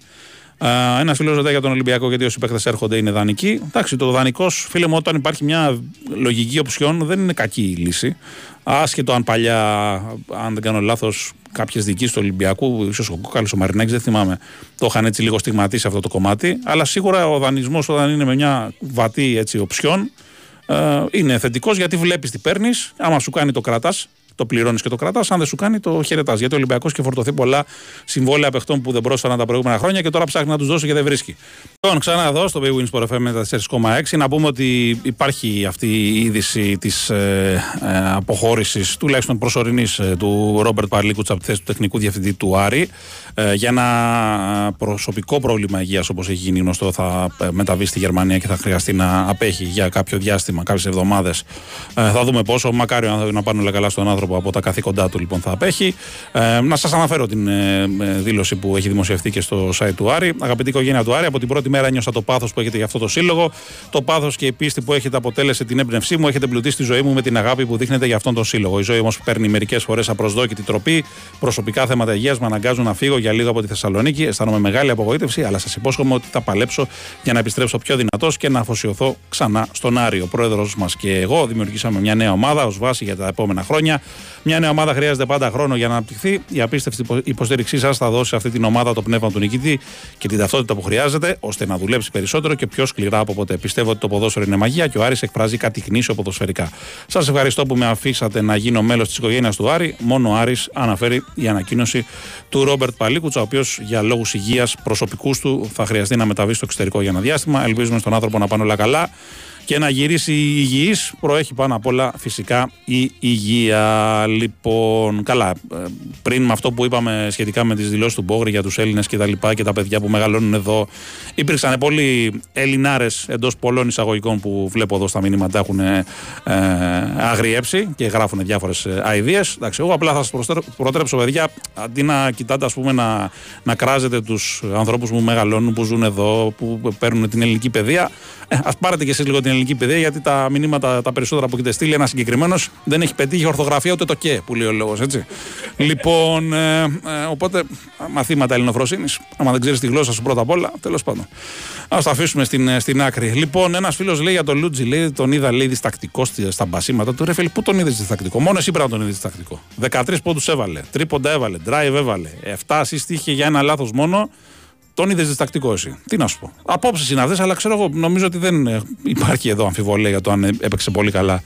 A: ένα φίλος ρωτάει για τον Ολυμπιακό γιατί όσοι παίχτε έρχονται είναι δανεικοί. Εντάξει, το δανεικός, φίλε μου, όταν υπάρχει μια λογική οψιών δεν είναι κακή η λύση. Άσχετο αν παλιά, αν δεν κάνω λάθος, κάποιες δικοί του Ολυμπιακού, ίσως ο Κόκαλο, ο Μαρινέκης, δεν θυμάμαι, το είχαν έτσι λίγο στιγματίσει αυτό το κομμάτι. Αλλά σίγουρα ο δανεισμός όταν είναι με μια βατή έτσι, οψιών ε, είναι θετικός γιατί βλέπεις τι παίρνεις. Άμα σου κάνει το κρατάς, το πληρώνεις και το κρατάς. Αν δεν σου κάνει, το χαιρετάς. Γιατί ο Ολυμπιακός και φορτωθεί πολλά συμβόλαια παιχτών που δεν πρόσφεραν τα προηγούμενα χρόνια και τώρα ψάχνει να τους δώσει και δεν βρίσκει. Λοιπόν, ξανά εδώ στο Big Wins FM με 4,6 να πούμε ότι υπάρχει αυτή η είδηση της ε, ε, αποχώρησης τουλάχιστον προσωρινής ε, του Ρόμπερτ Παρλίκουτσα από τη θέση του τεχνικού διευθυντή του Άρη. Ε, για ένα προσωπικό πρόβλημα υγείας, όπως έχει γίνει γνωστό, θα ε, μεταβεί στη Γερμανία και θα χρειαστεί να απέχει για κάποιο διάστημα, κάποιες εβδομάδες. Ε, θα δούμε πόσο. Μακάρι να πάνε όλα καλά στον άνθρωπο από τα καθήκοντά του, λοιπόν, θα απέχει. Ε, να σας αναφέρω την ε, δήλωση που έχει δημοσιευτεί και στο site του Άρη. Αγαπητή οικογένεια του Άρη, από την πρώτη μέρα νιώσα το πάθος που έχετε για αυτό το σύλλογο. Το πάθος και η πίστη που έχετε αποτέλεσε την έμπνευσή μου. Έχετε πλουτίσει τη ζωή μου με την αγάπη που δείχνετε για αυτόν τον σύλλογο. Η ζωή όμως παίρνει μερικές φορές απροσδόκητη τροπή. Προσωπικά θέματα υγείας με αναγκάζουν να φύγω για λίγο από τη Θεσσαλονίκη. Αισθάνομαι μεγάλη απογοήτευση, αλλά σας υπόσχομαι ότι θα παλέψω για να επιστρέψω πιο δυνατός και να αφοσιωθώ ξανά στον Άρη. Ο πρόεδρος μας και εγώ δημιουργήσαμε μια νέα ομάδα ως βάση για τα επόμενα χρόνια. Μια νέα ομάδα χρειάζεται πάντα χρόνο για να αναπτυχθεί. Η απίστευτη υποστήριξή σας θα δώσει αυτή την ομάδα το πνεύμα του νικητή και την ταυτότητα που χρειάζεται, ώστε να δουλέψει περισσότερο και πιο σκληρά από ποτέ. Πιστεύω ότι το ποδόσφαιρο είναι μαγεία και ο Άρης εκφράζει κάτι γνήσιο ποδοσφαιρικά. Σας ευχαριστώ που με αφήσατε να γίνω μέλος της οικογένειας του Άρη. Μόνο ο Άρης αναφέρει η ανακοίνωση του Ρόμπερτ Παλίκουτσα, ο οποίος για λόγους υγείας προσωπικούς του θα χρειαστεί να μεταβεί στο εξωτερικό για ένα διάστημα. Ελπίζουμε στον άνθρωπο να πάνε όλα καλά και να γυρίσει υγιής προέχει πάνω απ' όλα φυσικά η υγεία. Λοιπόν, καλά, ε, πριν με αυτό που είπαμε σχετικά με τις δηλώσεις του Μπόγρη για τους Έλληνες και τα λοιπά και τα παιδιά που μεγαλώνουν εδώ, υπήρξαν πολλοί Ελληνάρες εντός πολλών εισαγωγικών που βλέπω εδώ στα μηνύματα έχουν ε, αγριέψει και γράφουν διάφορες αηδίες. Εντάξει, εγώ απλά θα σας προτρέψω παιδιά, αντί να κοιτάτε ας πούμε να, να κράζετε τους ανθρώπους που μεγαλώνουν, που ζουν εδώ, που παίρνουν την ελληνική παιδεία, ε, ας πάρετε και εσείς λίγο την ελληνική παιδεία, γιατί τα μηνύματα τα περισσότερα που έχετε στείλει, ένα συγκεκριμένος δεν έχει πετύχει ορθογραφία ούτε το και που λέει ο λόγος, έτσι. λοιπόν, ε, ε, οπότε μαθήματα ελληνοφροσύνης. Άμα δεν ξέρεις τη γλώσσα σου πρώτα απ' όλα, τέλος πάντων. Α το αφήσουμε στην, ε, στην άκρη. Λοιπόν, ένας φίλος λέει για τον Λούτζι, λέει, τον είδα λέει διστακτικό στα μπασίματα του. Ρε φίλε, πού τον είδες διστακτικό; Μόνος εσύ πρέπει να τον είδες διστακτικό; 13 πόντους έβαλε, τρίποντα έβαλε, drive έβαλε. 7 assist είχε για ένα λάθος μόνο. Τον είδες διστακτικό εσύ. Τι να σου πω. Απόψεις είναι αυτές, αλλά ξέρω εγώ, νομίζω ότι δεν ε, υπάρχει εδώ αμφιβολία για το αν έπαιξε πολύ καλά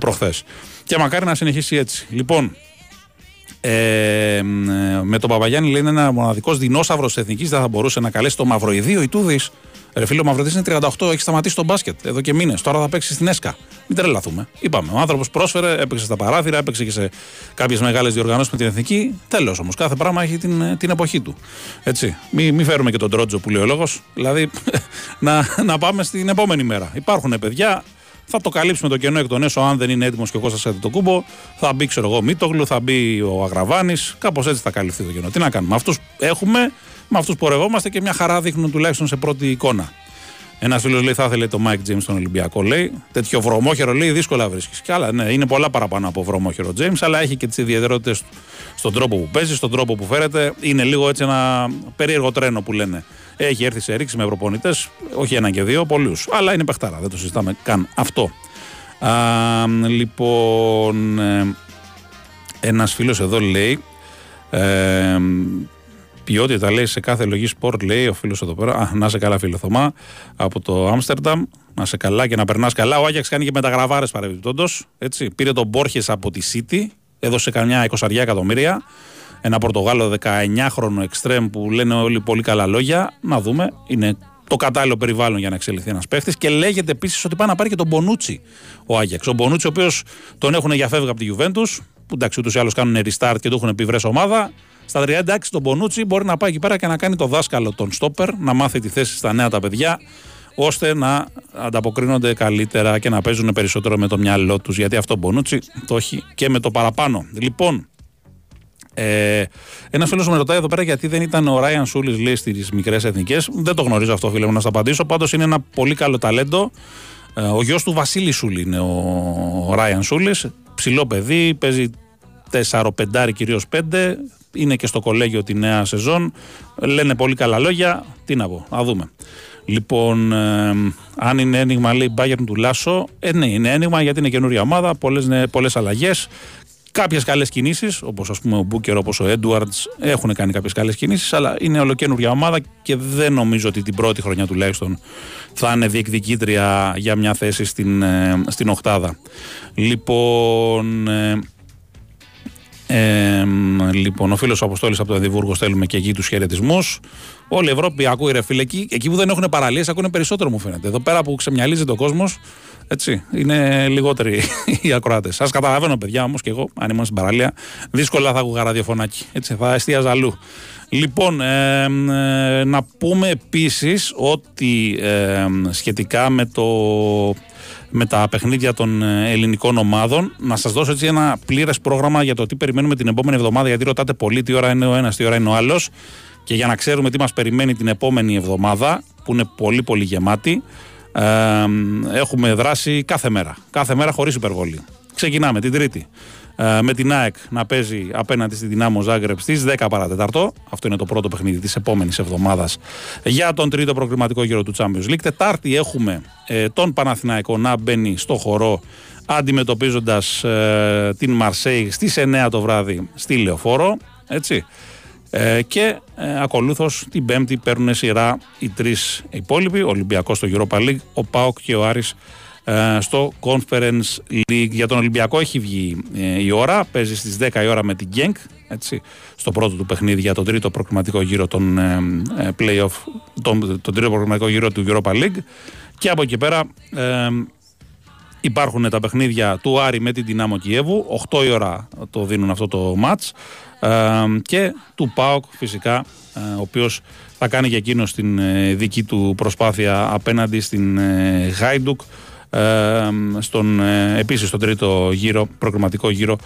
A: προχθές. Και μακάρι να συνεχίσει έτσι. Λοιπόν, ε, με τον Παπαγιάννη λέει είναι ένα μοναδικός δεινόσαυρος της εθνικής. Δεν θα μπορούσε να καλέσει το Μαυροειδίο ή Τούδη. Ρε φίλο, ο Μαυροειδή είναι 38, έχει σταματήσει τον μπάσκετ εδώ και μήνες. Τώρα θα παίξει στην ΕΣΚΑ. Μην τρελαθούμε. Είπαμε, ο άνθρωπος πρόσφερε, έπαιξε στα παράθυρα, έπαιξε και σε κάποιες μεγάλες διοργανώσεις με την εθνική. Τέλος όμως, κάθε πράγμα έχει την, την εποχή του. Έτσι. Μην μη φέρουμε και τον Τρότζο που λέει ο λόγος. Δηλαδή, να, να πάμε στην επόμενη μέρα. Υπάρχουν παιδιά, θα το καλύψουμε το κενό εκ των έσω, αν δεν είναι έτοιμος και ο Κώστας το κούμπο. Θα μπει, ξέρω εγώ, Μίτογλου, θα μπει ο Αγραβάνης. Κάπως έτσι θα καλυφθεί το κενό. Τι να κάνουμε. Αυτούς έχουμε, με αυτούς πορευόμαστε και μια χαρά δείχνουν τουλάχιστον σε πρώτη εικόνα. Ένας φίλος λέει: Θα ήθελε το Mike James στον Ολυμπιακό. Λέει: Τέτοιο βρωμόχερο λέει: Δύσκολα βρίσκεις. Και άλλα, ναι, είναι πολλά παραπάνω από βρωμόχερο James, αλλά έχει και τις ιδιαιτερότητες στον τρόπο που παίζει, στον τρόπο που φέρεται. Είναι λίγο έτσι ένα περίεργο τρένο που λένε. Έχει έρθει σε ρήξη με προπονητές, όχι ένα και δύο, πολλούς. Αλλά είναι παιχτάρα, δεν το συζητάμε καν αυτό. Α, λοιπόν, ε, ένας φίλος εδώ λέει. Ε, ποιότητα λέει σε κάθε λογή σπορτ, λέει ο φίλος εδώ πέρα. Α, να σε καλά, φίλο Θωμά, από το Άμστερνταμ. Να σε καλά και να περνάς καλά. Ο Άγιαξ κάνει και μεταγραφάρα ρε παρεμπιπτόντως. Πήρε τον Μπόρχε από τη City, έδωσε καμιά 20 εκατομμύρια. Ένα Πορτογάλο 19χρονο εξτρέμ που λένε όλοι πολύ καλά λόγια. Να δούμε. Είναι το κατάλληλο περιβάλλον για να εξελιχθεί ένας παίχτης. Και λέγεται επίσης ότι πάει να πάρει και τον Μπονούτσι ο Άγιαξ. Ο Μπονούτσι, ο οποίος τον έχουν για φεύγα από τη Γιουβέντου, που εντάξει ούτως ή άλλως κάνουν restart και του έχουν πει βρες ομάδα. Στα 36 τον Μπονούτσι μπορεί να πάει εκεί πέρα και να κάνει το δάσκαλο τον στόπερ, να μάθει τη θέση στα νέα τα παιδιά, ώστε να ανταποκρίνονται καλύτερα και να παίζουν περισσότερο με το μυαλό τους. Γιατί αυτό ο Μπονούτσι το έχει και με το παραπάνω. Λοιπόν, ε, ένας φίλος με ρωτάει εδώ πέρα γιατί δεν ήταν ο Ράιαν Σούλη λέει στις μικρές εθνικές. Δεν το γνωρίζω αυτό, φίλε μου, να σας απαντήσω. Πάντως είναι ένα πολύ καλό ταλέντο. Ε, ο γιος του Βασίλη Σούλη είναι ο Ράιαν Σούλη. Ψηλό παιδί, παίζει 4-5, κυρίως 5. Είναι και στο κολέγιο τη νέα σεζόν. Λένε πολύ καλά λόγια. Τι να πω, να δούμε. Λοιπόν, ε, αν είναι ένιγμα, λέει Bayern του Λάσο. Ε, ναι, είναι ένιγμα γιατί είναι καινούρια ομάδα, πολλές πολλές αλλαγές Κάποιες καλές κινήσεις, όπως ας πούμε ο Μπούκερ, όπως ο Έντουαρτς, έχουν κάνει κάποιες καλές κινήσεις, αλλά είναι ολοκένουργια ομάδα και δεν νομίζω ότι την πρώτη χρονιά τουλάχιστον θα είναι διεκδικήτρια για μια θέση στην, ε, στην Οχτάδα. Λοιπόν, ε, ε, λοιπόν, ο φίλος Αποστόλης από το Εδιμβούργο στέλνουμε και εκεί τους χαιρετισμούς. Όλη η Ευρώπη ακούει ρε φίλε. Εκεί, εκεί που δεν έχουν παραλίες ακούνε περισσότερο μου φαίνεται. Εδώ πέρα που ξεμιαλίζεται ο κόσμος, έτσι, είναι λιγότεροι οι ακροάτες. Σας καταλαβαίνω, παιδιά όμως και εγώ, αν ήμουν στην παραλία, δύσκολα θα ακούγα ραδιοφωνάκι. Έτσι, θα εστίαζα αλλού. Λοιπόν, ε, να πούμε επίσης ότι σχετικά με το με τα παιχνίδια των ε, ελληνικών ομάδων. Να σας δώσω έτσι ένα πλήρες πρόγραμμα για το τι περιμένουμε την επόμενη εβδομάδα. Γιατί ρωτάτε πολύ τι ώρα είναι ο ένας, τι ώρα είναι ο άλλος. Και για να ξέρουμε τι μας περιμένει την επόμενη εβδομάδα, που είναι πολύ πολύ γεμάτη, ε, έχουμε δράσει κάθε μέρα. Κάθε μέρα χωρίς υπερβολή. Ξεκινάμε την Τρίτη. Ε, με την ΑΕΚ να παίζει απέναντι στη Δυνάμο Ζάγκρεπ στις 10 παρατέταρτο. Αυτό είναι το πρώτο παιχνίδι της επόμενης εβδομάδας για τον τρίτο προκριματικό γύρο του Champions League. Τετάρτη έχουμε ε, τον Παναθηναϊκό να μπαίνει στο χορό αντιμετωπίζοντας ε, την Μαρσέη στις 9 το βράδυ στη Λεωφόρο. Έτσι. Ε, και ε, ακολούθως την Πέμπτη παίρνουν σειρά οι τρεις υπόλοιποι, ο Ολυμπιακός στο Europa League, ο ΠΑΟΚ και ο Άρης ε, στο Conference League. Για τον Ολυμπιακό έχει βγει ε, η ώρα, παίζει στις 10 η ώρα με την Genk, έτσι, στο πρώτο του παιχνίδι για τον τρίτο προκριματικό γύρο των ε, playoff, τον, τον τρίτο προκριματικό γύρο του Europa League. Και από εκεί πέρα υπάρχουν τα παιχνίδια του Άρη με την Δυνάμο Κιέβου, 8 η ώρα το δίνουν αυτό το match. Και του ΠΑΟΚ φυσικά, ο οποίος θα κάνει και εκείνος την δική του προσπάθεια απέναντι στην Γάιντουκ στον, ε, επίσης στον τρίτο γύρο, προγραμματικό γύρο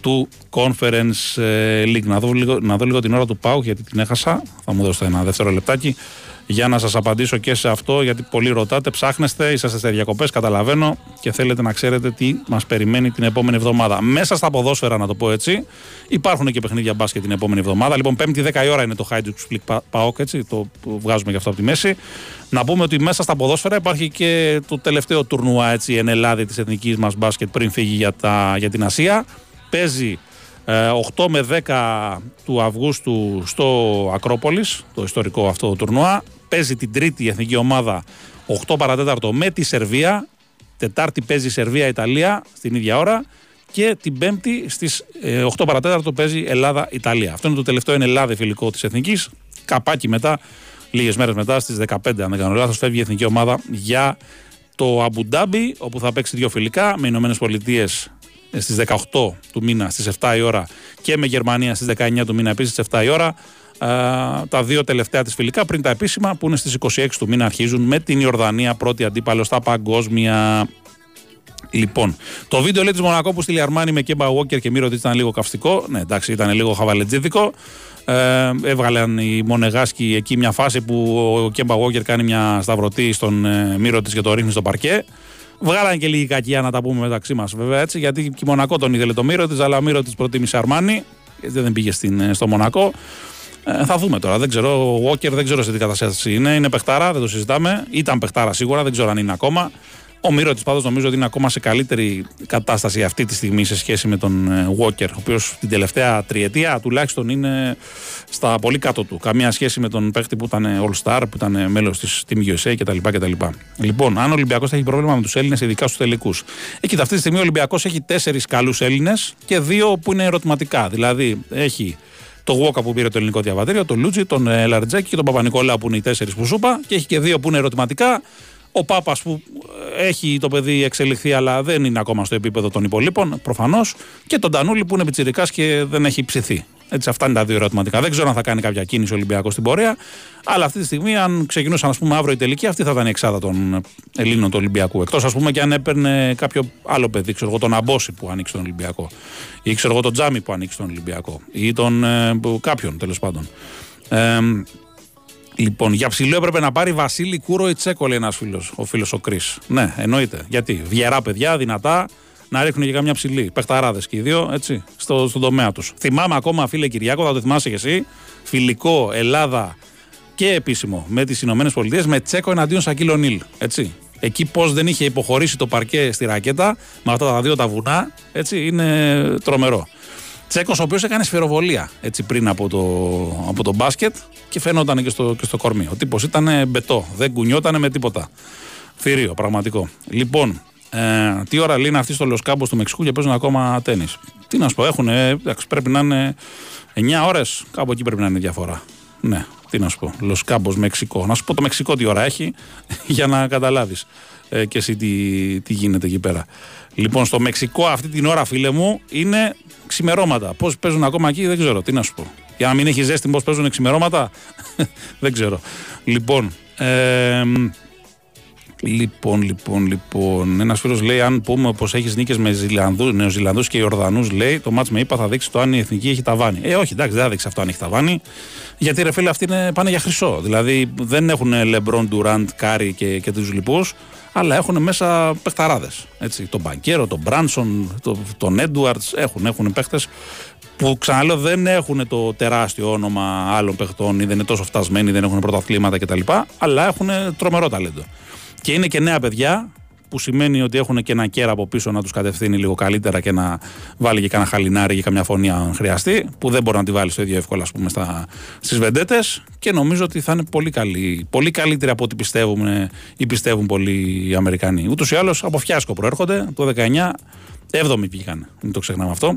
A: του Conference ε, League. Να δω, λίγο, να δω λίγο την ώρα του Πάου γιατί την έχασα. Θα μου δώσετε ένα δεύτερο λεπτάκι για να σας απαντήσω και σε αυτό γιατί πολλοί ρωτάτε, ψάχνεστε, είσαστε σε διακοπές, καταλαβαίνω και θέλετε να ξέρετε τι μας περιμένει την επόμενη εβδομάδα. Μέσα στα ποδόσφαιρα να το πω έτσι, υπάρχουν και παιχνίδια μπάσκετ την επόμενη εβδομάδα. Λοιπόν, 5η 10 η ώρα είναι το Hydrix Split Paok, έτσι, το βγάζουμε και αυτό από τη μέση. Να πούμε ότι μέσα στα ποδόσφαιρα υπάρχει και το τελευταίο τουρνουά έτσι, εν Ελλάδα της εθνικής μας μπάσκετ πριν φύγει για, τα, για την Ασία. Παίζει 8 ε, με 10 του Αυγούστου στο Ακρόπολης, το ιστορικό αυτό τουρνουά. Παίζει την τρίτη εθνική ομάδα 8 παρατέταρτο με τη Σερβία. Τετάρτη παίζει Σερβία-Ιταλία στην ίδια ώρα. Και την Πέμπτη στις 8 ε, παρατέταρτο παίζει Ελλάδα-Ιταλία. Αυτό είναι το τελευταίο είναι Ελλάδα φιλικό της Εθνικής. Καπάκι μετά, λίγες μέρες μετά, στις 15, αν δεν κάνω λάθος, φεύγει η εθνική ομάδα για το Αμπουντάμπι, όπου θα παίξει δύο φιλικά με Ηνωμένες Πολιτείες στις 18 του μήνα στις 7 η ώρα και με Γερμανία στις 19 του μήνα επίσης στις 7 η ώρα. Τα δύο τελευταία της φιλικά πριν τα επίσημα που είναι στις 26 του μήνα αρχίζουν με την Ιορδανία πρώτη αντίπαλος στα παγκόσμια. Λοιπόν, το βίντεο λέει της Μονακό που στείλει Αρμάνι με Κέμπα Walker και Μύρο ήταν λίγο καυστικό. Ναι, εντάξει, ήταν λίγο χαβαλετζίδικο. Ε, έβγαλαν οι Μονεγάσκοι εκεί μια φάση που ο Κέμπα Walker κάνει μια σταυρωτή στον ε, Μύρο τη και το ρίχνει στο παρκέ. Βγάλανε και λίγη κακία να τα πούμε μεταξύ μας, βέβαια έτσι, γιατί και η Μονακό τον ήθελε το Μύρο τη, αλλά ο Μύρο τη προτίμησε Αρμάνι, γιατί δεν πήγε στην, ε, στο Μονακό. Ε, θα δούμε τώρα. Δεν ξέρω. Ο Walker δεν ξέρω σε τι κατάσταση είναι. Είναι παιχτάρα, δεν το συζητάμε. Ήταν παιχτάρα σίγουρα, δεν ξέρω αν είναι ακόμα. Ο Μύρο τη πάντως νομίζω ότι είναι ακόμα σε καλύτερη κατάσταση αυτή τη στιγμή σε σχέση με τον Walker, ο οποίος την τελευταία τριετία τουλάχιστον είναι στα πολύ κάτω του. Καμία σχέση με τον παίχτη που ήταν All Star, που ήταν μέλος της Team USA κτλ. κτλ. Λοιπόν, αν ο Ολυμπιακός θα έχει πρόβλημα με τους Έλληνες, ειδικά στους τελικούς. Εκεί αυτή τη στιγμή ο Ολυμπιακός έχει τέσσερις καλούς Έλληνες και δύο που είναι ερωτηματικά. Δηλαδή έχει το Γουόκα που πήρε το ελληνικό διαβατήριο, τον Λούτζι, τον Λαρτζέκη και τον Παπα-Νικολά που είναι οι τέσσερις που σούπα και έχει και δύο που είναι ερωτηματικά. Ο Πάπας που έχει το παιδί εξελιχθεί, αλλά δεν είναι ακόμα στο επίπεδο των υπολείπων, προφανώς. Και τον Τανούλη που είναι πιτσυρικά και δεν έχει ψηθεί. Έτσι, αυτά είναι τα δύο ερωτηματικά. Δεν ξέρω αν θα κάνει κάποια κίνηση ο Ολυμπιακός στην πορεία. Αλλά αυτή τη στιγμή, αν ξεκινούσαν ας πούμε, αύριο η τελική, αυτή θα ήταν η εξάδα των Ελλήνων του Ολυμπιακού. Εκτός, ας πούμε, και αν έπαιρνε κάποιο άλλο παιδί, ξέρω εγώ, τον Αμπόση που ανοίξει τον Ολυμπιακό. Ή ξέρω εγώ, τον Τζάμι που ανοίξει τον Ολυμπιακό. Ή τον ε, κάποιον τέλος πάντων. Ε, Λοιπόν, για ψηλό έπρεπε να πάρει Βασιλακούρο ή Τσέκο, λέει ένας φίλος, ο φίλος ο Κρι. Ναι, εννοείται. Γιατί; Βιερά παιδιά, δυνατά, να ρίχνουν και καμιά ψηλή. Παιχταράδες και οι δύο, έτσι, στο, στον τομέα τους. Θυμάμαι ακόμα, φίλε Κυριάκο, θα το θυμάσαι και εσύ, φιλικό Ελλάδα και επίσημο με τις Ηνωμένες Πολιτείες με Τσέκο εναντίον Σακίλ Ο'Νιλ. Έτσι. Εκεί πώς δεν είχε υποχωρήσει το παρκέ στη ρακέτα με αυτά τα δύο τα βουνά, έτσι είναι τρομερό. Τσέκος, ο οποίος έκανε σφαιροβολία έτσι, πριν από το, από το μπάσκετ και φαίνονταν και στο, και στο κορμί. Ο τύπος ήταν μπετό, δεν κουνιόταν με τίποτα. Θηρίο, πραγματικό. Λοιπόν, ε, τι ώρα λέει να αυτή στο Λοσκάμπο του Μεξικού και παίζουν ακόμα τέννη. Τι να σου πω, έχουν, πρέπει να είναι 9 ώρες, κάπου εκεί πρέπει να είναι διαφορά. Ναι, τι να σου πω, Λοσκάμπο Μεξικό. Να σου πω το Μεξικό τι ώρα έχει για να καταλάβεις ε, και εσύ τι, τι γίνεται εκεί πέρα. Λοιπόν, στο Μεξικό αυτή την ώρα, φίλε μου, είναι ξημερώματα. Πώς παίζουν ακόμα εκεί, δεν ξέρω. Τι να σου πω. Για να μην έχεις ζέστη, πώς παίζουν ξημερώματα, δεν ξέρω. Λοιπόν, ε, Λοιπόν, λοιπόν, λοιπόν. Ένας φίλος λέει: Αν πούμε πως έχεις νίκες με Νεοζηλανδούς και Ιορδανούς, λέει το ματς με ΗΠΑ θα δείξει το αν η εθνική έχει ταβάνι. Ε, όχι, εντάξει, δεν θα δείξει αυτό αν έχει ταβάνι. Γιατί ρε φίλε, αυτοί είναι, πάνε για χρυσό. Δηλαδή δεν έχουν Λεμπρόν, Ντουραντ, Κάρι και, και τους λοιπούς, αλλά έχουν μέσα παιχταράδες. Τον Μπανκέρο, τον Μπράνσον, τον Έντουαρτς. Έχουν, έχουν παίχτες που ξαναλέω δεν έχουν το τεράστιο όνομα άλλων παιχτών ή δεν είναι τόσο φτασμένοι, δεν έχουν πρωταθλήματα κτλ. Αλλά έχουν τρομερό ταλέντο. Και είναι και νέα παιδιά, που σημαίνει ότι έχουν και ένα κέρα από πίσω να τους κατευθύνει λίγο καλύτερα και να βάλει και κανένα χαλινάρι ή καμιά φωνή αν χρειαστεί, που δεν μπορεί να τη βάλει στο ίδιο εύκολα πούμε, στις βεντέτες. Και νομίζω ότι θα είναι πολύ καλή. Πολύ καλύτερη από ό,τι πιστεύουν ή πιστεύουν πολλοί οι Αμερικανοί. Ούτως ή άλλως από φιάσκο προέρχονται. Το 19, 7η βγήκαν. Μην το ξεχνάμε αυτό.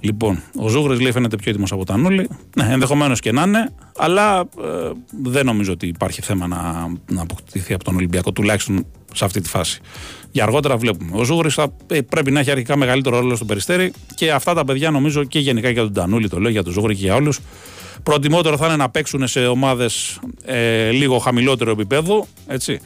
A: Λοιπόν, ο Ζούγρη λέει φαίνεται πιο έτοιμος από τα Νούλη. Ναι, ενδεχομένως και να είναι, αλλά ε, δεν νομίζω ότι υπάρχει θέμα να, να αποκτηθεί από τον Ολυμπιακό, τουλάχιστον σε αυτή τη φάση. Για αργότερα βλέπουμε. Ο Ζούγρη ε, πρέπει να έχει αρχικά μεγαλύτερο ρόλο στο περιστέρι και αυτά τα παιδιά νομίζω και γενικά για τον Τανούλη, το λέω για τον Ζούγρη και για όλους. Προτιμότερο θα είναι να παίξουν σε ομάδες ε, λίγο χαμηλότερο επίπεδο, έτσι,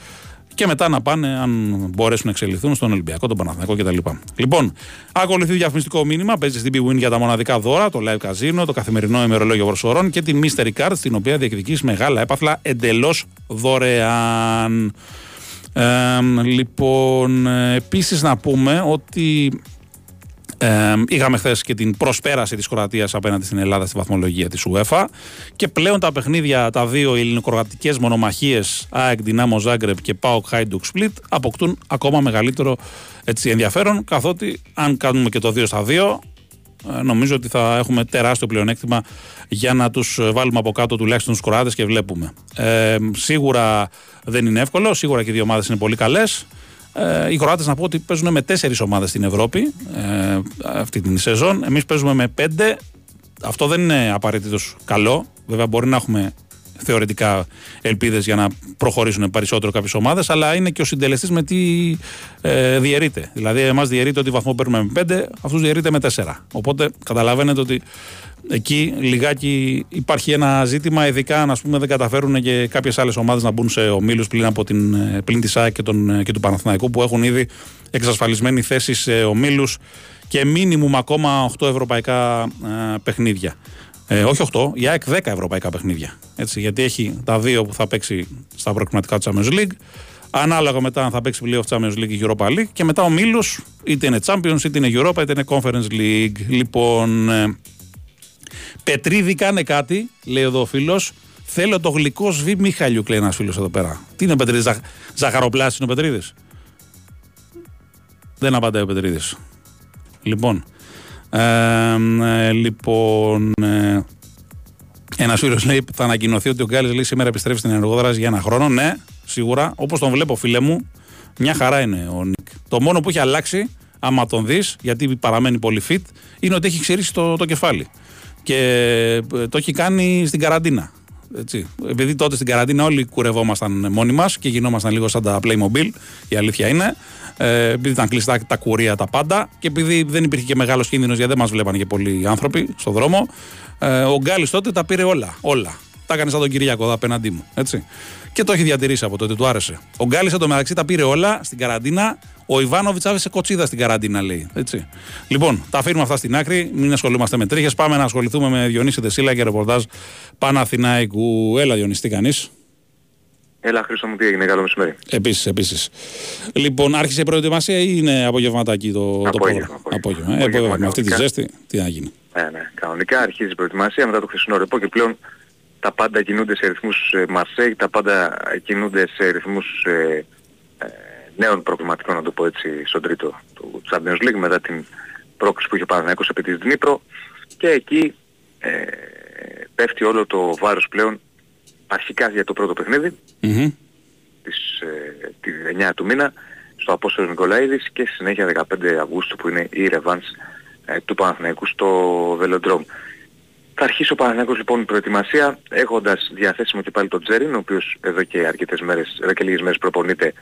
A: και μετά να πάνε, αν μπορέσουν να εξελιχθούν, στον Ολυμπιακό, τον Παναθηναϊκό κτλ. Λοιπόν, ακολουθεί διαφημιστικό μήνυμα. Παίζει στην BWIN για τα μοναδικά δώρα, το live casino, το καθημερινό ημερολόγιο προσφορών και τη mystery card, στην οποία διεκδικείς μεγάλα έπαθλα εντελώς δωρεάν. Ε, λοιπόν, επίσης να πούμε ότι ε, είχαμε χθες και την προσπέραση της Κροατίας απέναντι στην Ελλάδα στη βαθμολογία της UEFA. Και πλέον τα παιχνίδια, τα δύο ελληνοκροατικές μονομαχίες, ΑΕΚ Δυνάμο Ζάγκρεπ και ΠΑΟΚ Χάιντουκ Σπλίτ, αποκτούν ακόμα μεγαλύτερο έτσι, ενδιαφέρον. Καθότι αν κάνουμε και το 2 στα 2, ε, νομίζω ότι θα έχουμε τεράστιο πλεονέκτημα για να τους βάλουμε από κάτω τουλάχιστον τους Κροάτες και βλέπουμε. Ε, σίγουρα δεν είναι εύκολο, σίγουρα και οι δύο ομάδες είναι πολύ καλές. Ε, οι Κροάτες να πω ότι παίζουν με τέσσερις ομάδες στην Ευρώπη ε, αυτή την σεζόν. Εμείς παίζουμε με πέντε. Αυτό δεν είναι απαραίτητος καλό. Βέβαια, μπορεί να έχουμε θεωρητικά ελπίδες για να προχωρήσουν περισσότερο κάποιες ομάδες, αλλά είναι και ο συντελεστής με τι ε, διαιρείται. Δηλαδή, εμάς διαιρείται ότι βαθμό παίρνουμε με πέντε, αυτούς διαιρείται με τέσσερα. Οπότε καταλαβαίνετε ότι εκεί λιγάκι υπάρχει ένα ζήτημα, ειδικά αν πούμε, δεν καταφέρουν και κάποιες άλλες ομάδες να μπουν σε ομίλους πλην, από την, πλην της ΑΕΚ και, τον, και του Παναθηναϊκού που έχουν ήδη εξασφαλισμένη θέση σε ομίλους και μίνιμουμ ακόμα 8 ευρωπαϊκά ε, παιχνίδια. Ε, όχι 8, η ΑΕΚ 10 ευρωπαϊκά παιχνίδια. Έτσι, γιατί έχει τα δύο που θα παίξει στα προκριματικά του Champions League. Ανάλογα μετά αν θα παίξει πλοίο Champions League ή Europa League. Και μετά ο Μήλο, είτε είναι Champions, είτε είναι Europa, είτε είναι Conference League. Λοιπόν, ε, Πετρίδη, κάνε κάτι, λέει εδώ ο φίλος. Θέλω το γλυκό σβή Μιχαλιού, λέει ένας φίλος εδώ πέρα. Τι είναι Πετρίδης, ζαχ... ζαχαροπλάστη είναι ο Πετρίδης; Δεν απαντάει ο Πετρίδης. Λοιπόν, ε, λοιπόν, ε, ένας φίλος λέει θα ανακοινωθεί ότι ο Γκάλης λέει σήμερα επιστρέφει στην ενεργόδραση για ένα χρόνο. Ναι, σίγουρα. Όπως τον βλέπω, φίλε μου, μια χαρά είναι ο Νίκ. Το μόνο που έχει αλλάξει, άμα τον δεις, γιατί παραμένει πολύ fit, είναι ότι έχει ξερίσει το, το κεφάλι. Και ε, το έχει κάνει στην καραντίνα. Έτσι. Επειδή τότε στην καραντίνα όλοι κουρευόμασταν μόνοι μας και γινόμασταν λίγο σαν τα Playmobil, η αλήθεια είναι. Ε, επειδή ήταν κλειστά τα κουρία τα πάντα και επειδή δεν υπήρχε και μεγάλος κίνδυνος γιατί δεν μας βλέπαν και πολλοί άνθρωποι στον δρόμο, ε, ο Γκάλης τότε τα πήρε όλα. όλα. Τα έκανε σαν τον Κυριακό εδώ απέναντί μου. Έτσι. Και το έχει διατηρήσει από τότε, του άρεσε. Ο Γκάλης μεταξύ τα πήρε όλα στην καραντίνα. Ο Ιβάνοβιτς άφησε κοτσίδα στην καραντίνα, λέει. Έτσι. Λοιπόν, τα αφήνουμε αυτά στην άκρη. Μην ασχολούμαστε με τρίχες. Πάμε να ασχοληθούμε με Διονύση Δεσίλα και ρεπορτάζ Παναθηνάικου. Έλα, Διονύση, τι κάνεις;
B: Έλα, Χρήστο μου, τι έγινε, καλό μεσημέρι.
A: Επίσης, επίσης. Λοιπόν, άρχισε η προετοιμασία ή είναι απογευματάκι το,
B: απόγευμα,
A: το πρόγραμμα;
B: Απόγευμα.
A: Ε, απόγευμα. Με αυτή τη ζέστη, τι να γίνει;
B: Ναι, ναι, κανονικά αρχίζει η προετοιμασία μετά το χρυσό ρεπό και πλέον τα πάντα κινούνται σε ρυθμούς ε, Μαρσέη, τα πάντα κινούνται σε ρυθμούς ε, ε, νέων προβληματικών να το πω έτσι στον τρίτο του Champions League μετά την πρόκληση που είχε ο Παναθηναϊκός επί της Δνήπρο και εκεί ε, πέφτει όλο το βάρος πλέον αρχικά για το πρώτο παιχνίδι
A: Μμμ.
B: της, ε, τη 9 του μήνα στο Απόστολος Νικολαίδης και στη συνέχεια 15 Αυγούστου που είναι η ρεβάνς ε, του Παναθηναϊκού στο Βελοντρόμ. Θα αρχίσει ο Παναθηναϊκός λοιπόν η προετοιμασία έχοντας διαθέσιμο και πάλι τον Τζέριν ο οποίος εδώ και αρκετές μέρες, εδώ και λίγες μέρες προπονείται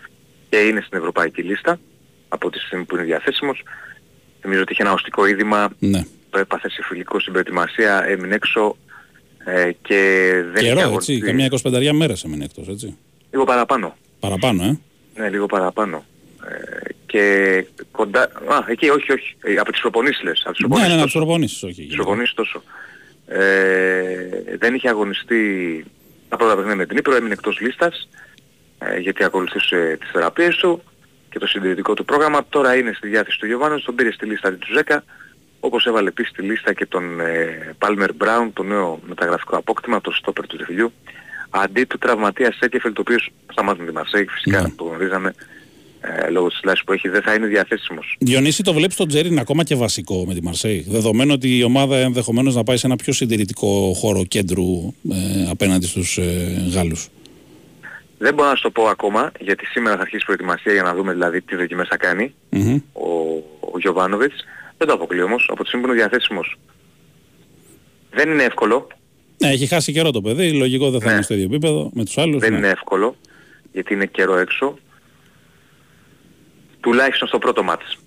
B: και είναι στην ευρωπαϊκή λίστα από τη στιγμή που είναι διαθέσιμος. Θυμίζω ότι είχε ένα οστικό είδημα,
A: Ναι.
B: το έπαθε σε φιλικό στην προετοιμασία, έμεινε έξω ε, και δεν είχε
A: Καιρό,
B: αγωνιστεί.
A: έτσι. Καμιά 25 μέρες έμεινε εκτός, έτσι.
B: Λίγο παραπάνω.
A: Παραπάνω, ε.
B: Ναι, λίγο παραπάνω. Ε, και κοντά... Α, εκεί όχι, όχι. Ε, από τις προπονήσεις λες. Από τις
A: Ναι,
B: προπονήσεις
A: ναι, να
B: τόσο.
A: τους προπονήσεις, όχι.
B: Τις
A: γενικά.
B: προπονήσεις τόσο. Ε, δεν είχε αγωνιστεί τα πρώτα παιχνίδια με την Ήπειρο, έμεινε εκτός λίστας ε, γιατί ακολουθούσε τις θεραπείες του και το συντηρητικό του πρόγραμμα. Τώρα είναι στη διάθεση του Γιωβάνος, τον πήρε στη λίστα του Ζέκα όπως έβαλε επίσης στη λίστα και τον ε, Palmer Brown, το νέο μεταγραφικό απόκτημα, το στόπερ του Τεφιλιού, αντί του τραυματίας Σέκεφελ, το οποίος σταμάτησε με τη Μαρσέη, φυσικά
A: Ναι.
B: το γνωρίζαμε, ε, λόγω της λάσης που έχει, δεν θα είναι διαθέσιμος.
A: Διονύση, το βλέπεις τον Τζέριν ακόμα και βασικό με τη Μαρσέη. Δεδομένου ότι η ομάδα ενδεχομένως να πάει σε ένα πιο συντηρητικό χώρο κέντρου ε, απέναντι στους ε, Γάλλους.
B: Δεν μπορώ να σου το πω ακόμα, γιατί σήμερα θα αρχίσει η προετοιμασία για να δούμε δηλαδή τι δοκιμές θα κάνει
A: Μμμ.
B: ο, ο Γιωβάνοβιτς. Δεν το αποκλείω όμως, από τη στιγμή που είναι διαθέσιμος. Δεν είναι εύκολο,
A: Ναι, έχει χάσει καιρό το παιδί. Λογικό δεν θα
B: Ναι.
A: είναι στο ίδιο επίπεδο με τους άλλους.
B: δεν
A: ναι.
B: είναι εύκολο, γιατί είναι καιρό έξω. Τουλάχιστον στο πρώτο μάτς.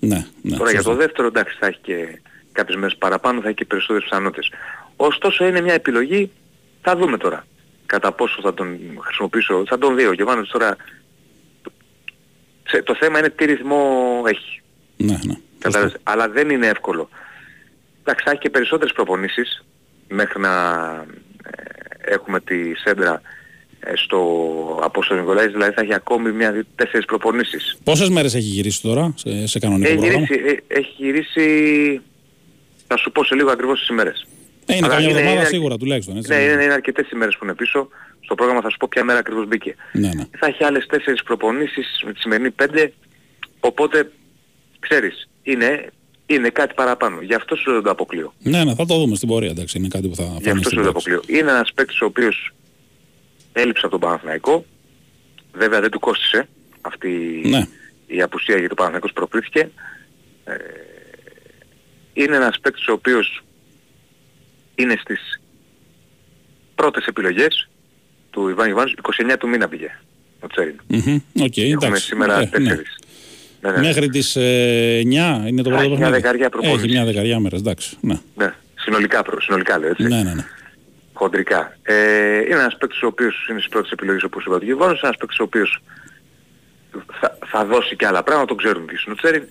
A: Ναι, ναι,
B: Τώρα για
A: σωστά.
B: το δεύτερο εντάξει θα έχει και κάποιες μέρες παραπάνω, θα έχει και περισσότερες πιθανότητες. Ωστόσο είναι μια επιλογή, θα δούμε τώρα. Κατά πόσο θα τον χρησιμοποιήσω, θα τον δει ο Γιωβάνος τώρα. Σε- Το θέμα είναι τι ρυθμό έχει.
A: Ναι, ναι.
B: Κατάλαβες. Αλλά δεν είναι εύκολο. Εντάξει, θα έχει και περισσότερες προπονήσεις μέχρι να ε, έχουμε τη σέντρα ε, στο Απόστολο Νικολάης, δηλαδή θα έχει ακόμη μια τέσσερις προπονήσεις.
A: Πόσες μέρες έχει γυρίσει τώρα σε, σε κανονικό
B: Έχει
A: πρόγραμμα;
B: γυρίσει, ε, έχει γυρίσει, θα σου πω σε λίγο ακριβώς τις ημέρες.
A: Ε, είναι
B: Αλλά
A: καμιά
B: είναι-
A: εβδομάδα
B: είναι-
A: σίγουρα τουλάχιστον. Έτσι.
B: Ναι, είναι, είναι αρκετές ημέρες που είναι πίσω. Στο πρόγραμμα θα σου πω ποια μέρα ακριβώς μπήκε.
A: ναι, ναι.
B: Θα έχει άλλες τέσσερις προπονήσεις με τη σημερινή πέντε, οπότε ξέρεις, είναι, είναι κάτι παραπάνω. Γι' αυτό σου δεν το αποκλείω.
A: Ναι, ναι, θα το δούμε στην πορεία. Εντάξει, είναι κάτι που θα
B: Γι'
A: φανεί
B: αυτό
A: στην
B: σου το
A: πράξη.
B: αποκλείω. Είναι ένας παίκτης ο οποίος έλειψε από τον Παναθηναϊκό. Βέβαια δεν του κόστισε αυτή
A: Ναι.
B: η απουσία γιατί ο Παναθηναϊκός προκρίθηκε. Ε, είναι ένας παίκτης ο οποίος είναι στις πρώτες επιλογές του Ιβάν Ιβάνης. 29 του μήνα πήγε ο Τσέριν.
A: Μμμ, Οκ,
B: Έχουμε
A: εντάξει.
B: σήμερα
A: Ε, ναι.
B: 4. Ναι, ναι.
A: Μέχρι τις ε, 9 είναι το
B: Θα
A: πρώτο
B: έχει μια
A: παιχνίδι.
B: δεκαριά προπόνηση.
A: Έχει μια δεκαριά μέρες, εντάξει. Ναι,
B: ναι. Συνολικά, προ- συνολικά λέω έτσι.
A: ναι, ναι. ναι.
B: χοντρικά. Ε, είναι ένας παίκτης ο οποίος είναι στις πρώτες επιλογές όπως είπα του Γεβόνος, ένας παίκτης ο οποίος θα, θα δώσει και άλλα πράγματα, τον ξέρουν και στον Τσέριν,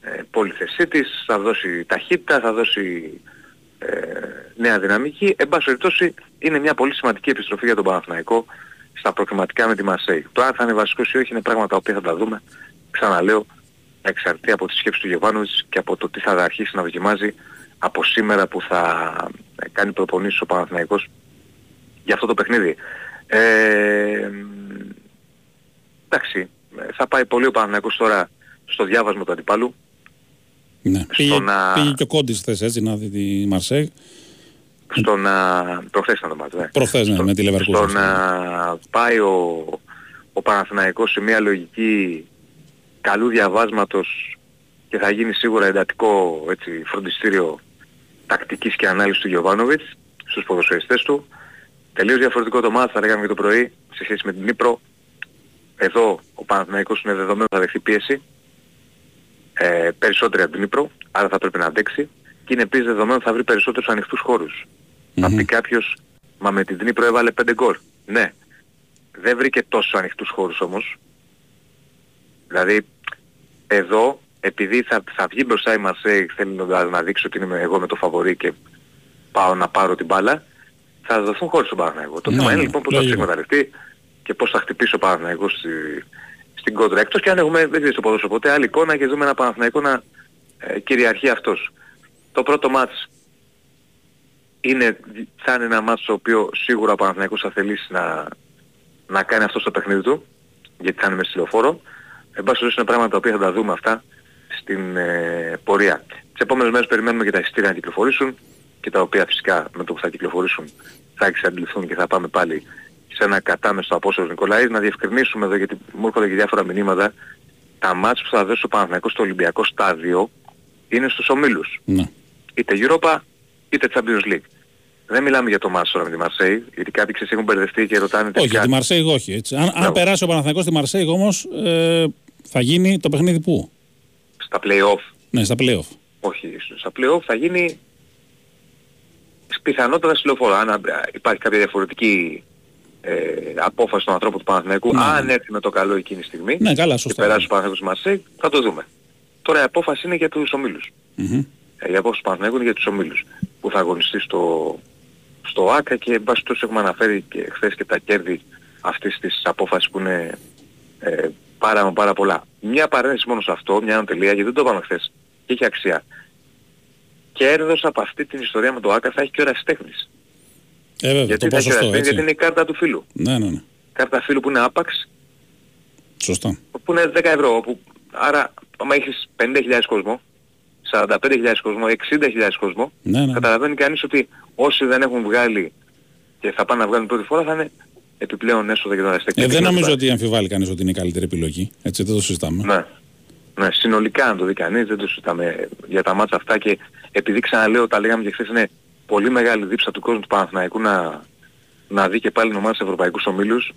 B: ε, πολυθεσή της, θα δώσει ταχύτητα, θα δώσει ε, νέα δυναμική. Εν πάση περιπτώσει είναι μια πολύ σημαντική επιστροφή για τον Παναθηναϊκό στα προκριματικά με τη Μαρσέη. Το αν θα είναι βασικός ή όχι είναι πράγματα τα οποία θα τα δούμε, ξαναλέω, εξαρτεί από τη σκέψη του Γεβάνοβιτς και από το τι θα αρχίσει να δοκιμάζει από σήμερα που θα ε, κάνει προπονήσεις ο Παναθηναϊκός για αυτό το παιχνίδι. Ε, μ, εντάξει, ε, θα πάει πολύ ο Παναθηναϊκός τώρα στο διάβασμα του αντιπάλου.
A: Ναι. Πήγε,
B: να-
A: πήγε και ο Κόντις χθες έτσι να δει τη Μαρσέη.
B: στο να... προχθές ήταν το μάτι, ναι.
A: Προχθές, ναι,
B: στο,
A: με τη Leverkusen.
B: στο να πάει ο, ο Παναθηναϊκός σε μια λογική καλού διαβάσματος και θα γίνει σίγουρα εντατικό έτσι, φροντιστήριο τακτικής και ανάλυσης του Γιωβάνοβιτς στους ποδοσφαιριστές του. Τελείως διαφορετικό το μάτι, θα λέγαμε και το πρωί, σε σχέση με την Νύπρο. Εδώ ο Παναθηναϊκός είναι δεδομένο θα δεχθεί πίεση. Ε, περισσότερη από την Νύπρο, άρα θα πρέπει να αντέξει. Και είναι επίσης δεδομένο ότι θα βρει περισσότερους ανοιχτούς χώρους. Θα
A: Μμμ.
B: πει κάποιος, μα με την Δνήπρο έβαλε 5 γκολ. Ναι. Δεν βρήκε τόσο ανοιχτούς χώρους όμως. Δηλαδή, εδώ, επειδή θα, θα βγει μπροστά η Μαρσέη, θέλει να, να δείξει ότι είμαι εγώ με το φαβορί και πάω να πάρω την μπάλα, θα δοθούν χώρους στον Παναθηναϊκό. Το
A: Ναι,
B: θέμα
A: ναι,
B: είναι λοιπόν πώς θα τους
A: λογικό.
B: εκμεταλλευτεί και πώς θα χτυπήσει ο Παναθηναϊκός στη, στην κόντρα. Εκτός και αν έχουμε, δεν ξέρεις το ποδόσφαιρο ποτέ, άλλη εικόνα και δούμε ένα Παναθηναϊκό να ε, κυριαρχεί αυτός. Το πρώτο μάτς είναι, θα είναι ένα μάτς το οποίο σίγουρα ο Παναθηναϊκός θα θελήσει να, να κάνει αυτό στο παιχνίδι του, γιατί θα είναι με στυλοφόρο. εν πάση είναι πράγματα τα οποία θα τα δούμε αυτά στην ε, πορεία. Τις επόμενες μέρες περιμένουμε και τα εισιτήρια να κυκλοφορήσουν και τα οποία φυσικά με το που θα κυκλοφορήσουν θα εξαντληθούν και θα πάμε πάλι σε ένα κατάμεστο απόστολο Νικολαίδη να διευκρινίσουμε εδώ γιατί μου έρχονται και διάφορα μηνύματα τα μάτς που θα δώσει ο Παναθηναϊκός στο Ολυμπιακό στάδιο είναι στους ομίλους.
A: Ναι.
B: Είτε Europa είτε Champions League. Δεν μιλάμε για το μάτς τώρα με τη Μαρσέη, γιατί κάποιοι ξέρεις έχουν μπερδευτεί και ρωτάνε
A: Όχι, για τη Μαρσέη όχι. Έτσι. Αν, αν περάσει ο Παναθηναϊκός στη Μαρσέη όμως ε, θα γίνει το παιχνίδι πού;
B: Στα play-off.
A: Ναι, στα play-off.
B: Όχι, στα play-off θα γίνει πιθανότατα στη λεωφόρο. Αν υπάρχει κάποια διαφορετική ε, απόφαση των ανθρώπων του Παναθηναϊκού, ναι. αν έρθει με το καλό εκείνη τη στιγμή
A: ναι, καλά, σωστά.
B: και περάσει ο Παναθηναϊκός Μαρσέη, θα το δούμε. Τώρα η απόφαση είναι για τους ομίλους.
A: Mm-hmm.
B: Η απόφαση του Παναθηναϊκού είναι για τους ομίλους που θα αγωνιστεί στο, στο ΆΚΑ και εν πάση έχουμε αναφέρει και χθες και τα κέρδη αυτής της απόφασης που είναι ε, πάρα, πάρα πολλά. Μια παρένθεση μόνο σε αυτό, μια ανατελεία, γιατί δεν το είπαμε χθες και έχει αξία. Κέρδος από αυτή την ιστορία με το ΆΚΑ θα έχει και ο Ραστέχνης.
A: Ε, βέβαια,
B: γιατί,
A: το ποσοστό, έτσι.
B: γιατί είναι η κάρτα του φίλου.
A: Ναι, ναι, ναι.
B: Κάρτα φίλου που είναι άπαξ.
A: Σωστά.
B: Που είναι 10 ευρώ. Όπου, άρα, άμα έχεις 50.000 κόσμο, 45.000 κόσμο, 60.000 κόσμο,
A: ναι, ναι.
B: καταλαβαίνει κανείς ότι όσοι δεν έχουν βγάλει και θα πάνε να βγάλουν πρώτη φορά θα είναι επιπλέον έσοδα για τον αριστερό.
A: Ε, δεν νομίζω ότι αμφιβάλλει κανείς ότι είναι η καλύτερη επιλογή. Έτσι δεν το συζητάμε.
B: Ναι. Ναι, συνολικά αν το δει κανείς δεν το συζητάμε για τα μάτσα αυτά και επειδή ξαναλέω τα λέγαμε και χθες είναι πολύ μεγάλη δίψα του κόσμου του Παναθηναϊκού να, να δει και πάλι ομάδα σε ευρωπαϊκούς ομίλους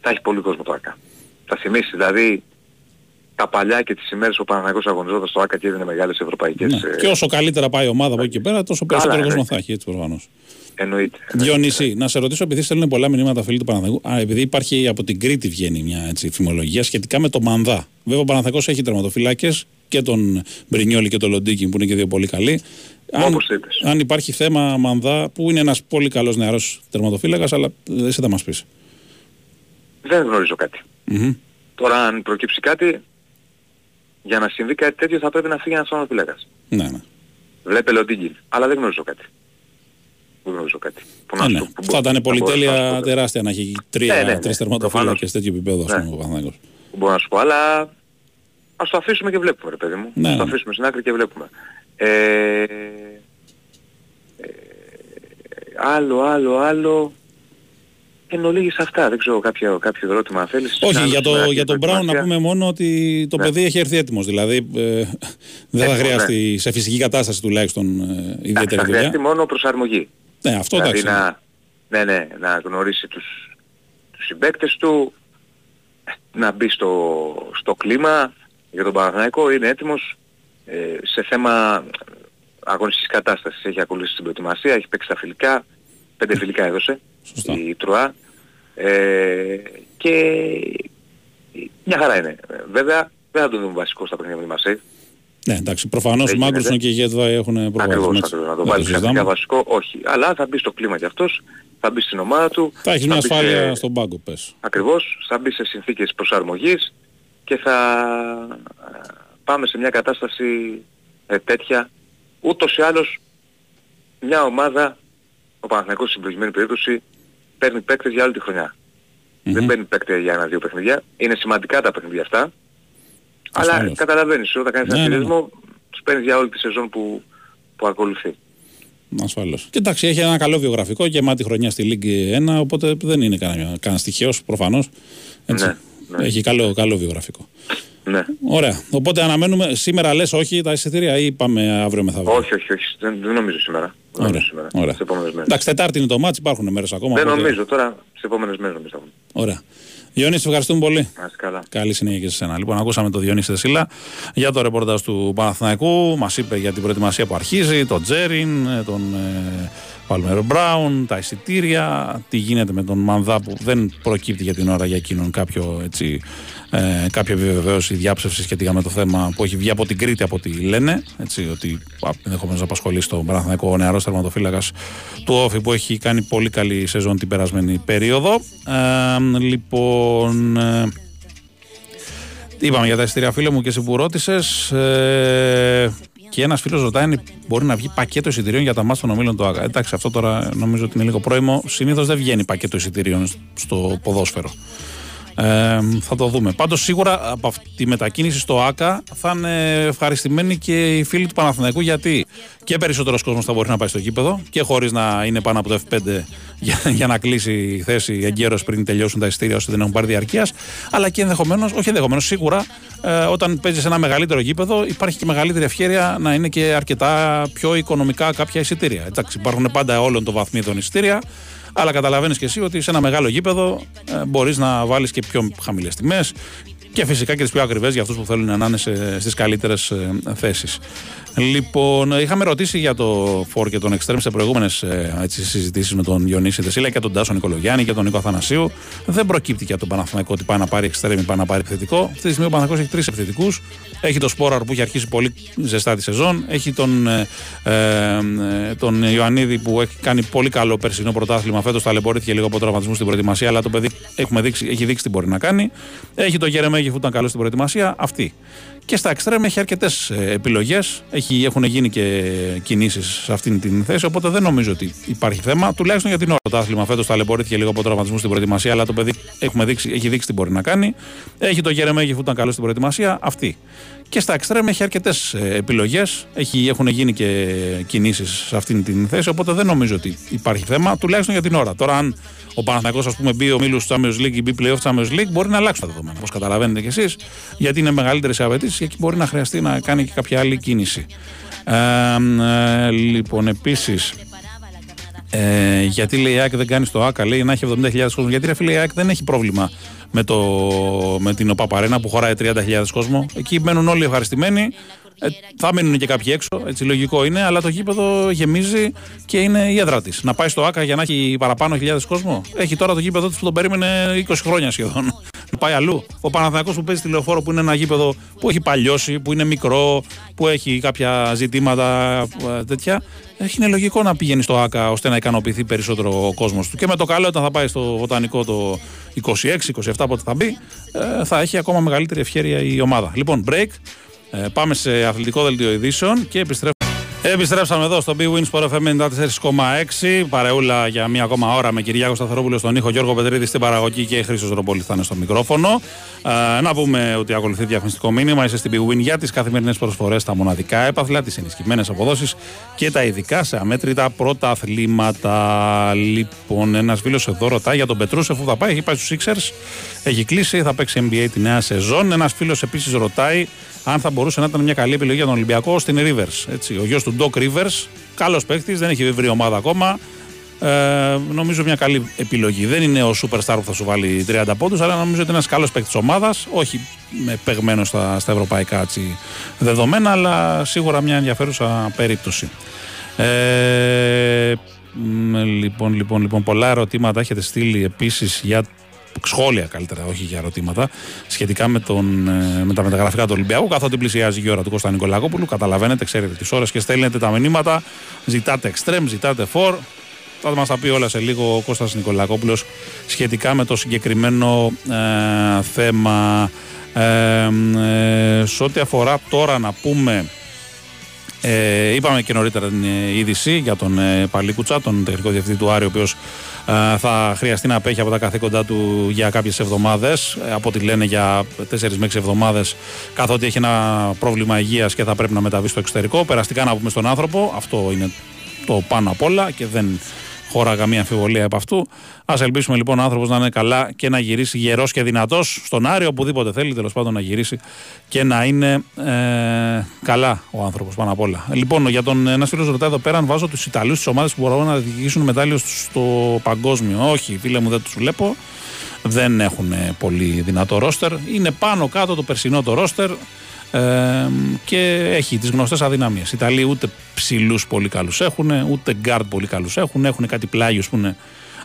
B: θα έχει πολύ κόσμο το ΑΚΑ. Θα θυμίσει δηλαδή τα παλιά και τις ημέρες που ο Παναθηναϊκός αγωνιζόταν στο ΑΚΑ και έδινε μεγάλες ευρωπαϊκές...
A: Ναι. Ε... Και όσο καλύτερα πάει η ομάδα από εκεί και πέρα τόσο περισσότερο κόσμο θα έχει έτσι προφανώς.
B: Εννοείται.
A: Διονύση, να σε ρωτήσω, επειδή στέλνουν πολλά μηνύματα φίλοι του Παναθηναϊκού, α, επειδή υπάρχει από την Κρήτη βγαίνει μια έτσι, φημολογία σχετικά με το Μανδά. Βέβαια, ο Παναθηναϊκός έχει τερματοφυλάκες και τον Μπρινιόλη και τον Λοντίκη που είναι και δύο πολύ καλοί. Αν, αν υπάρχει θέμα Μανδά, που είναι ένας πολύ καλός νεαρός τερματοφύλακας, αλλά εσύ θα μας πεις.
B: Δεν γνωρίζω κάτι.
A: Mm-hmm.
B: Τώρα, αν προκύψει κάτι, για να συμβεί κάτι τέτοιο θα πρέπει να φύγει ένας τερματοφύλακας.
A: Ναι, ναι.
B: Βλέπε Λοντίκη, αλλά δεν γνωρίζω κάτι που γνωρίζω κάτι. Που
A: να ναι, ναι. Που θα ήταν πολυτέλεια τεράστια να έχει τρία, ναι, ναι, ναι. τρεις τερματοφύλακες τέτοιο επίπεδο ναι. ο Παναθηναϊκός.
B: Μπορώ να σου πω, αλλά ας το αφήσουμε και βλέπουμε ρε παιδί μου.
A: Ναι,
B: ας
A: το
B: ναι. αφήσουμε στην άκρη και βλέπουμε. Ε, ε, άλλο, άλλο, άλλο. Εν ολίγης αυτά, δεν ξέρω κάποιο, κάποιο ερώτημα αν θέλεις.
A: Όχι, για, το, για τον Μπράουν να πούμε μόνο ότι το ναι. παιδί έχει έρθει έτοιμος. Δηλαδή ε, δεν θα χρειαστεί ναι. σε φυσική κατάσταση τουλάχιστον ε, ιδιαίτερη δουλειά. Θα
B: χρειαστεί μόνο προσαρμογή.
A: Ναι, αυτό
B: δηλαδή
A: εντάξει.
B: Να, ναι, ναι, να γνωρίσει τους, τους συμπαίκτες του, να μπει στο, στο κλίμα για τον Παναθηναϊκό, είναι έτοιμος ε, σε θέμα αγωνιστικής κατάστασης. Έχει ακολουθήσει την προετοιμασία, έχει παίξει τα φιλικά, πέντε φιλικά έδωσε
A: Σωστά.
B: η Τρουά ε, και μια χαρά είναι. Βέβαια δεν θα τον δούμε βασικό στα παιχνίδια με τη Μασέη.
A: Ναι, εντάξει, προφανώς ο Μάγκρουσον και η Γέτβα έχουν προβάδισμα.
B: Ακριβώς, ακριβώς, να το βάλει ξαφνικά βασικό, όχι. Αλλά θα μπει στο κλίμα κι αυτός, θα μπει στην ομάδα του.
A: Θα έχεις μια ασφάλεια σε... στον πάγκο, πες.
B: Ακριβώς, θα μπει σε συνθήκες προσαρμογής και θα πάμε σε μια κατάσταση ε, τέτοια. Ούτως ή άλλως μια ομάδα, ο Παναθηναϊκός στην προηγουμένη περίπτωση, παίρνει παίκτες για όλη τη χρονιά. Mm-hmm. Δεν παίρνει παίκτες για ένα-δύο παιχνίδια. Είναι σημαντικά τα παιχνίδια αυτά. Αλλά καταλαβαίνεις, όταν κάνεις ναι, ένα ναι, ναι. τους παίρνεις για όλη τη σεζόν που, που ακολουθεί.
A: Ασφαλώς. Και εντάξει, έχει ένα καλό βιογραφικό και μάτι χρονιά στη Λίγκη 1, οπότε δεν είναι κανένα, κανένα στοιχείος προφανώς. Έτσι.
B: Ναι, ναι.
A: Έχει καλό, καλό βιογραφικό.
B: Ναι.
A: Ωραία. Οπότε αναμένουμε σήμερα λες όχι τα εισιτήρια ή πάμε αύριο μεθαύριο;
B: Όχι, όχι, όχι. Δεν, δεν νομίζω σήμερα. Δεν
A: Ωραία.
B: Σήμερα.
A: Ωραία.
B: Σε επόμενες μέρες.
A: Εντάξει, Τετάρτη είναι το μάτς, υπάρχουν μέρες ακόμα.
B: Δεν
A: οπότε...
B: νομίζω τώρα, σε επόμενες μέρες νομίζω.
A: Ωραία. Διονύση, ευχαριστούμε πολύ.
B: Να καλά.
A: Καλή συνέχεια και σε σένα. Λοιπόν, ακούσαμε τον Διονύση Δεσίλα για το ρεπορτάζ του Παναθηναϊκού. Μας είπε για την προετοιμασία που αρχίζει, τον Τζέριν, τον ε, Παλμέρο Μπράουν, τα εισιτήρια, τι γίνεται με τον Μανδά που δεν προκύπτει για την ώρα για εκείνον κάποιο, έτσι, ε, κάποια επιβεβαίωση διάψευσης σχετικά με το θέμα που έχει βγει από την Κρήτη από ό,τι λένε. Έτσι, ότι ενδεχομένως να απασχολεί στον Παναθηναϊκό ο νεαρό τερματοφύλακα του Όφη που έχει κάνει πολύ καλή σεζόν την περασμένη περίοδο. Ε, λοιπόν. Ε, Είπαμε για τα εισιτήρια φίλε μου και εσύ που ρώτησες. Ε, και ένας φίλος ρωτάει αν μπορεί να βγει πακέτο εισιτηρίων για τα μάτια των ομίλων του ΑΚΑ. Εντάξει, αυτό τώρα νομίζω ότι είναι λίγο πρόημο. Συνήθως δεν βγαίνει πακέτο εισιτηρίων στο ποδόσφαιρο. Ε, θα το δούμε. Πάντως σίγουρα από αυτή τη μετακίνηση στο ΑΚΑ θα είναι ευχαριστημένοι και οι φίλοι του Παναθηναϊκού γιατί και περισσότερος κόσμος θα μπορεί να πάει στο γήπεδο και χωρίς να είναι πάνω από το F5 για, για να κλείσει η θέση εγκαίρως πριν τελειώσουν τα ειστήρια όσοι δεν έχουν πάρει διαρκείας. Αλλά και ενδεχομένως, όχι ενδεχομένως, σίγουρα ε, όταν παίζεις σε ένα μεγαλύτερο γήπεδο υπάρχει και μεγαλύτερη ευκαιρία να είναι και αρκετά πιο οικονομικά κάποια εισιτήρια. Εντάξει, υπάρχουν πάντα όλων των βαθμίδων εισιτήρια. Αλλά καταλαβαίνεις και εσύ ότι σε ένα μεγάλο γήπεδο ε, μπορείς να βάλεις και πιο χαμηλές τιμές και φυσικά και τις πιο ακριβές για αυτούς που θέλουν να είναι στις καλύτερες ε, θέσεις. Λοιπόν, είχαμε ρωτήσει για το Φόρ και τον Extreme σε προηγούμενες συζητήσεις με τον Ιωνίση Δεσίλα και τον Τάσο Νικολογιάννη και τον Νίκο Αθανασίου. Δεν προκύπτει και από τον Παναθηναϊκό ότι πάει να πάρει Extreme ή πάει να πάρει επιθετικό. Αυτή τη στιγμή ο Παναθηναϊκός έχει τρεις επιθετικούς. Έχει τον Σπόραρ που έχει αρχίσει πολύ ζεστά τη σεζόν. Έχει τον, ε, ε, τον Ιωαννίδη που έχει κάνει πολύ καλό περσινό πρωτάθλημα. Φέτος ταλαιπωρήθηκε λίγο από τραυματισμούς στην προετοιμασία, αλλά το παιδί έχουμε δείξει, έχει δείξει τι μπορεί να κάνει. Έχει τον Γερεμέγη που ήταν καλό στην προετοιμασία. Αυτή. Και στα εξτρέμ έχει αρκετές ε, επιλογές. Έχουν γίνει και κινήσεις σε αυτήν την θέση. Οπότε δεν νομίζω ότι υπάρχει θέμα. Τουλάχιστον για την ώρα. Το άθλημα φέτος ταλαιπωρήθηκε λίγο από τραυματισμούς στην προετοιμασία. Αλλά το παιδί έχουμε δείξει, έχει δείξει τι μπορεί να κάνει. Έχει το Γερεμέγη που ήταν καλό στην προετοιμασία. Αυτή. Και στα εξτρέμ έχει αρκετές ε, επιλογές. Έχουν γίνει και κινήσεις σε αυτήν την θέση. Οπότε δεν νομίζω ότι υπάρχει θέμα. Τουλάχιστον για την ώρα. Τώρα, αν ο Παναθηναϊκός ας πούμε μπει ο Μίλους Champions League ή μπει playoff Champions League μπορεί να αλλάξουν τα δεδομένα. Όπως καταλαβαίνετε κι εσείς, γιατί είναι μεγαλύτερες οι απαιτήσεις και εκεί μπορεί να χρειαστεί να κάνει και κάποια άλλη κίνηση. Ε, ε, λοιπόν, επίσης. Ε, γιατί λέει η ΑΕΚ δεν κάνει στο ΑΚΑ, λέει να έχει 70.000 κόσμο. Γιατί ρε φίλε η ΑΕΚ δεν έχει πρόβλημα με, το, με την ΟΠΑΠΑΡΕΝΑ που χωράει 30.000 κόσμο. Εκεί μένουν όλοι ευχαριστημένοι. Ε, θα μείνουν και κάποιοι έξω, έτσι λογικό είναι, αλλά το γήπεδο γεμίζει και είναι η έδρα της. Να πάει στο ΑΚΑ για να έχει παραπάνω χιλιάδες κόσμο. Έχει τώρα το γήπεδο της που τον περίμενε 20 χρόνια σχεδόν. Να πάει αλλού. Ο Παναθηναϊκός που παίζει τηλεοφόρο που είναι ένα γήπεδο που έχει παλιώσει, που είναι μικρό, που έχει κάποια ζητήματα ε, τέτοια. Έχει είναι λογικό να πηγαίνει στο ΑΚΑ ώστε να ικανοποιηθεί περισσότερο ο κόσμος του. Και με το καλό, όταν θα πάει στο βοτανικό το 26-27, πότε θα μπει, ε, θα έχει ακόμα μεγαλύτερη ευχαίρεια η ομάδα. Λοιπόν, break. Ε, πάμε σε αθλητικό δελτίο ειδήσεων και επιστρέφουμε. Επιστρέψαμε εδώ στο Big Win Sport FM 94,6. Παρεούλα για μία ακόμα ώρα με Κυριάκο Σταθερόπουλο στον ήχο, Γιώργο Πετρίδη στην παραγωγή και Χρήσος Ρομπόλη θα είναι στο μικρόφωνο. Ε, να πούμε ότι ακολουθεί διαφημιστικό μήνυμα. Είσαι στην Big Win για τις καθημερινές προσφορές, τα μοναδικά έπαθλα, τις ενισχυμένες αποδόσεις και τα ειδικά σε αμέτρητα πρωταθλήματα. Λοιπόν, ένας φίλος εδώ ρωτάει για τον Πετρούσεφ που θα πάει. Έχει πάει στους Sixers, έχει κλείσει, θα παίξει NBA τη νέα σεζόν. Ένας φίλος επίσης ρωτάει αν θα μπορούσε να ήταν μια καλή επιλογή για τον Ολυμπιακό στην Rivers. Έτσι, ο γιος του Doc Rivers, καλός παίκτης, δεν έχει βρει ομάδα ακόμα. Ε, νομίζω μια καλή επιλογή. Δεν είναι ο superstar που θα σου βάλει 30 πόντους, αλλά νομίζω ότι είναι ένας καλός παίκτης ομάδας. Όχι με παιγμένο στα, στα ευρωπαϊκά έτσι, δεδομένα, αλλά σίγουρα μια ενδιαφέρουσα περίπτωση. Ε, λοιπόν, λοιπόν, λοιπόν, πολλά ερωτήματα έχετε στείλει επίσης για σχόλια καλύτερα, όχι για ερωτήματα, σχετικά με, τον, ε, με τα μεταγραφικά του Ολυμπιακού. Καθότι πλησιάζει η ώρα του Κώστα Νικολακόπουλου, καταλαβαίνετε, ξέρετε τις ώρες και στέλνετε τα μηνύματα. Ζητάτε extreme, ζητάτε for. Θα μας τα πει όλα σε λίγο ο Κώστας Νικολακόπουλος σχετικά με το συγκεκριμένο ε, θέμα. Ε, ε, σε ό,τι αφορά τώρα να πούμε ε, είπαμε και νωρίτερα την είδηση για τον ε, Παλίκουτσα, τον τεχνικό διευθυντή του Άρη, ο οποίος ε, θα χρειαστεί να απέχει από τα καθήκοντά του για κάποιες εβδομάδες. Ε, από ό,τι λένε για 4 με 6 εβδομάδες, καθότι έχει ένα πρόβλημα υγείας και θα πρέπει να μεταβεί στο εξωτερικό. Περαστικά να πούμε στον άνθρωπο, αυτό είναι το πάνω απ' όλα και δεν χώρα καμία αμφιβολία από αυτού. Α ελπίσουμε λοιπόν ο άνθρωπος να είναι καλά και να γυρίσει γερός και δυνατός στον Άρη, οπουδήποτε θέλει τέλος πάντων να γυρίσει και να είναι ε, καλά ο άνθρωπος πάνω απ' όλα. Λοιπόν, για τον ένας φίλος ρωτάει εδώ πέρα αν βάζω τους Ιταλούς στι ομάδε που μπορούν να διεκδικήσουν μετάλλιο στο παγκόσμιο. Όχι, φίλε μου, δεν τους βλέπω. Δεν έχουν πολύ δυνατό ρόστερ. Είναι πάνω κάτω το περσινό το ρόστερ και έχει τις γνωστές αδυναμίες. Οι Ιταλοί ούτε ψηλούς πολύ καλούς έχουν, ούτε γκάρτ πολύ καλούς έχουν. Έχουν κάτι πλάγιους που είναι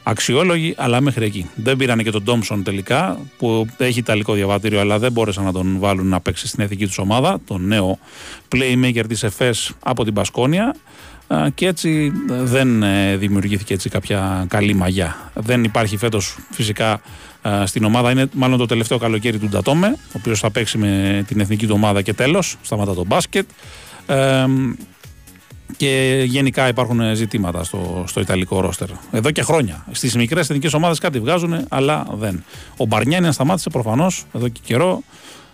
A: αξιόλογοι, αλλά μέχρι εκεί. Δεν πήρανε και τον Τόμπσον τελικά, που έχει Ιταλικό διαβατήριο, αλλά δεν μπόρεσαν να τον βάλουν να παίξει στην εθνική τους ομάδα. Τον νέο playmaker της ΕΦΕΣ από την Μπασκόνια. Και έτσι δεν ε, δημιουργήθηκε έτσι κάποια καλή μαγιά. Δεν υπάρχει φέτος φυσικά στην ομάδα. Είναι μάλλον το τελευταίο καλοκαίρι του Ντατόμε, ο οποίος θα παίξει με την εθνική του ομάδα και τέλος. Σταματά το μπάσκετ. Ε, και γενικά υπάρχουν ζητήματα στο, στο Ιταλικό ρόστερ. Εδώ και χρόνια. Στις μικρές εθνικές ομάδες κάτι βγάζουν, αλλά δεν. Ο Μπαρνιάνι σταμάτησε προφανώς εδώ και καιρό.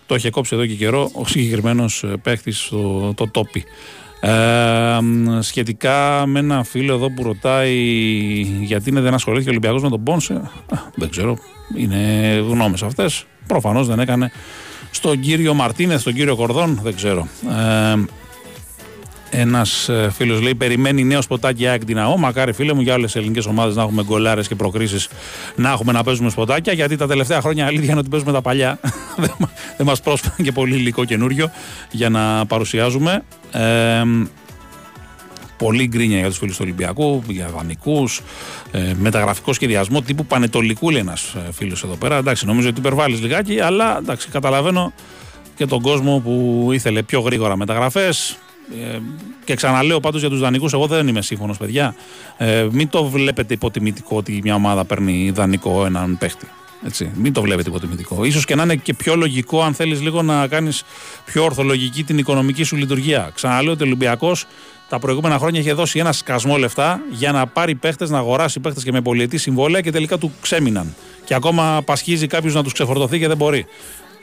A: Το είχε κόψει εδώ και καιρό ο συγκεκριμένος παίχτη στο το τόπι. Ε, σχετικά με ένα φίλο εδώ που ρωτάει γιατί δεν ασχολήθηκε ο Ολυμπιακός με τον Πόνσε, δεν ξέρω. Είναι γνώμες αυτές. Προφανώς δεν έκανε στον κύριο Μαρτίνε, στον κύριο Κορδόν, δεν ξέρω. Ε, ένας ε, φίλος λέει: Περιμένει νέο σποτάκι ΑΕΚ Δυναό. Μακάρι φίλε μου για όλες τις ελληνικές ομάδες να έχουμε γκολάρες και προκρίσεις να έχουμε να παίζουμε σποτάκια. Γιατί τα τελευταία χρόνια αλήθεια είναι ότι παίζουμε τα παλιά. δεν μα πρόσφεραν και πολύ υλικό καινούριο για να παρουσιάζουμε. Ε, πολύ γκρίνια για τους φίλους του Ολυμπιακού, για δανεικούς, ε, μεταγραφικό σχεδιασμό τύπου Πανετολικού, λέει ένας ε, φίλος εδώ πέρα. Εντάξει, νομίζω ότι υπερβάλλεις λιγάκι, αλλά εντάξει, καταλαβαίνω και τον κόσμο που ήθελε πιο γρήγορα μεταγραφές. Ε, και ξαναλέω πάντως για τους δανεικούς, εγώ δεν είμαι σύμφωνος, παιδιά. Ε, μην το βλέπετε υποτιμητικό ότι μια ομάδα παίρνει δανεικό έναν παίχτη. Έτσι, μην το βλέπετε υποτιμητικό. σω και να είναι και πιο λογικό, αν θέλεις λίγο να κάνεις πιο ορθολογική την οικονομική σου λειτουργία. Ξαναλέω ότι ο Ολυμπιακός τα προηγούμενα χρόνια είχε δώσει ένα σκασμό λεφτά για να πάρει παίχτες, να αγοράσει παίχτες και με πολιετή συμβόλαια και τελικά του ξέμειναν. Και ακόμα πασχίζει κάποιος να τους ξεφορτωθεί και δεν μπορεί.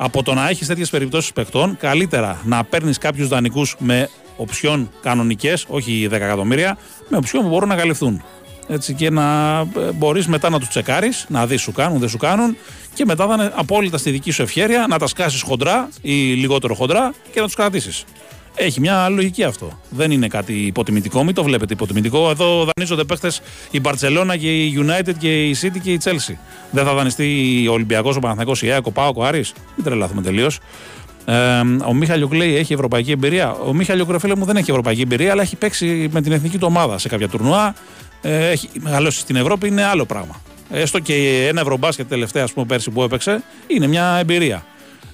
A: Από το να έχεις τέτοιες περιπτώσεις παιχτών, καλύτερα να παίρνεις κάποιους δανεικούς με οψιών κανονικές, όχι 10 εκατομμύρια, με οψιών που μπορούν να καλυφθούν. Έτσι και να ε, μπορείς μετά να τους τσεκάρεις, να δεις σου κάνουν, δεν σου κάνουν και μετά θα είναι απόλυτα στη δική σου ευχέρεια να τα σκάσεις χοντρά ή λιγότερο χοντρά και να τους κρατήσεις. Έχει μια λογική αυτό. Δεν είναι κάτι υποτιμητικό, μην το βλέπετε υποτιμητικό. Εδώ δανείζονται παίχτε η Μπαρσελόνα και η United και η City και η Chelsea. Δεν θα δανειστεί ο Ολυμπιακός, ο Παναθανικό, η ΕΑΚ, ο Πάοκ, ο Άρης. Μην τρελάθουμε τελείως. Ε, ο Μίχαλιουκ λέει έχει ευρωπαϊκή εμπειρία. Ο Μίχαλιουκ, φίλε μου, δεν έχει ευρωπαϊκή εμπειρία, αλλά έχει παίξει με την εθνική του ομάδα σε κάποια τουρνουά. Ε, έχει μεγαλώσει στην Ευρώπη, είναι άλλο πράγμα. Έστω και ένα ευρωμπάσκετ τελευταία, ας πούμε, πέρσι που έπαιξε, είναι μια εμπειρία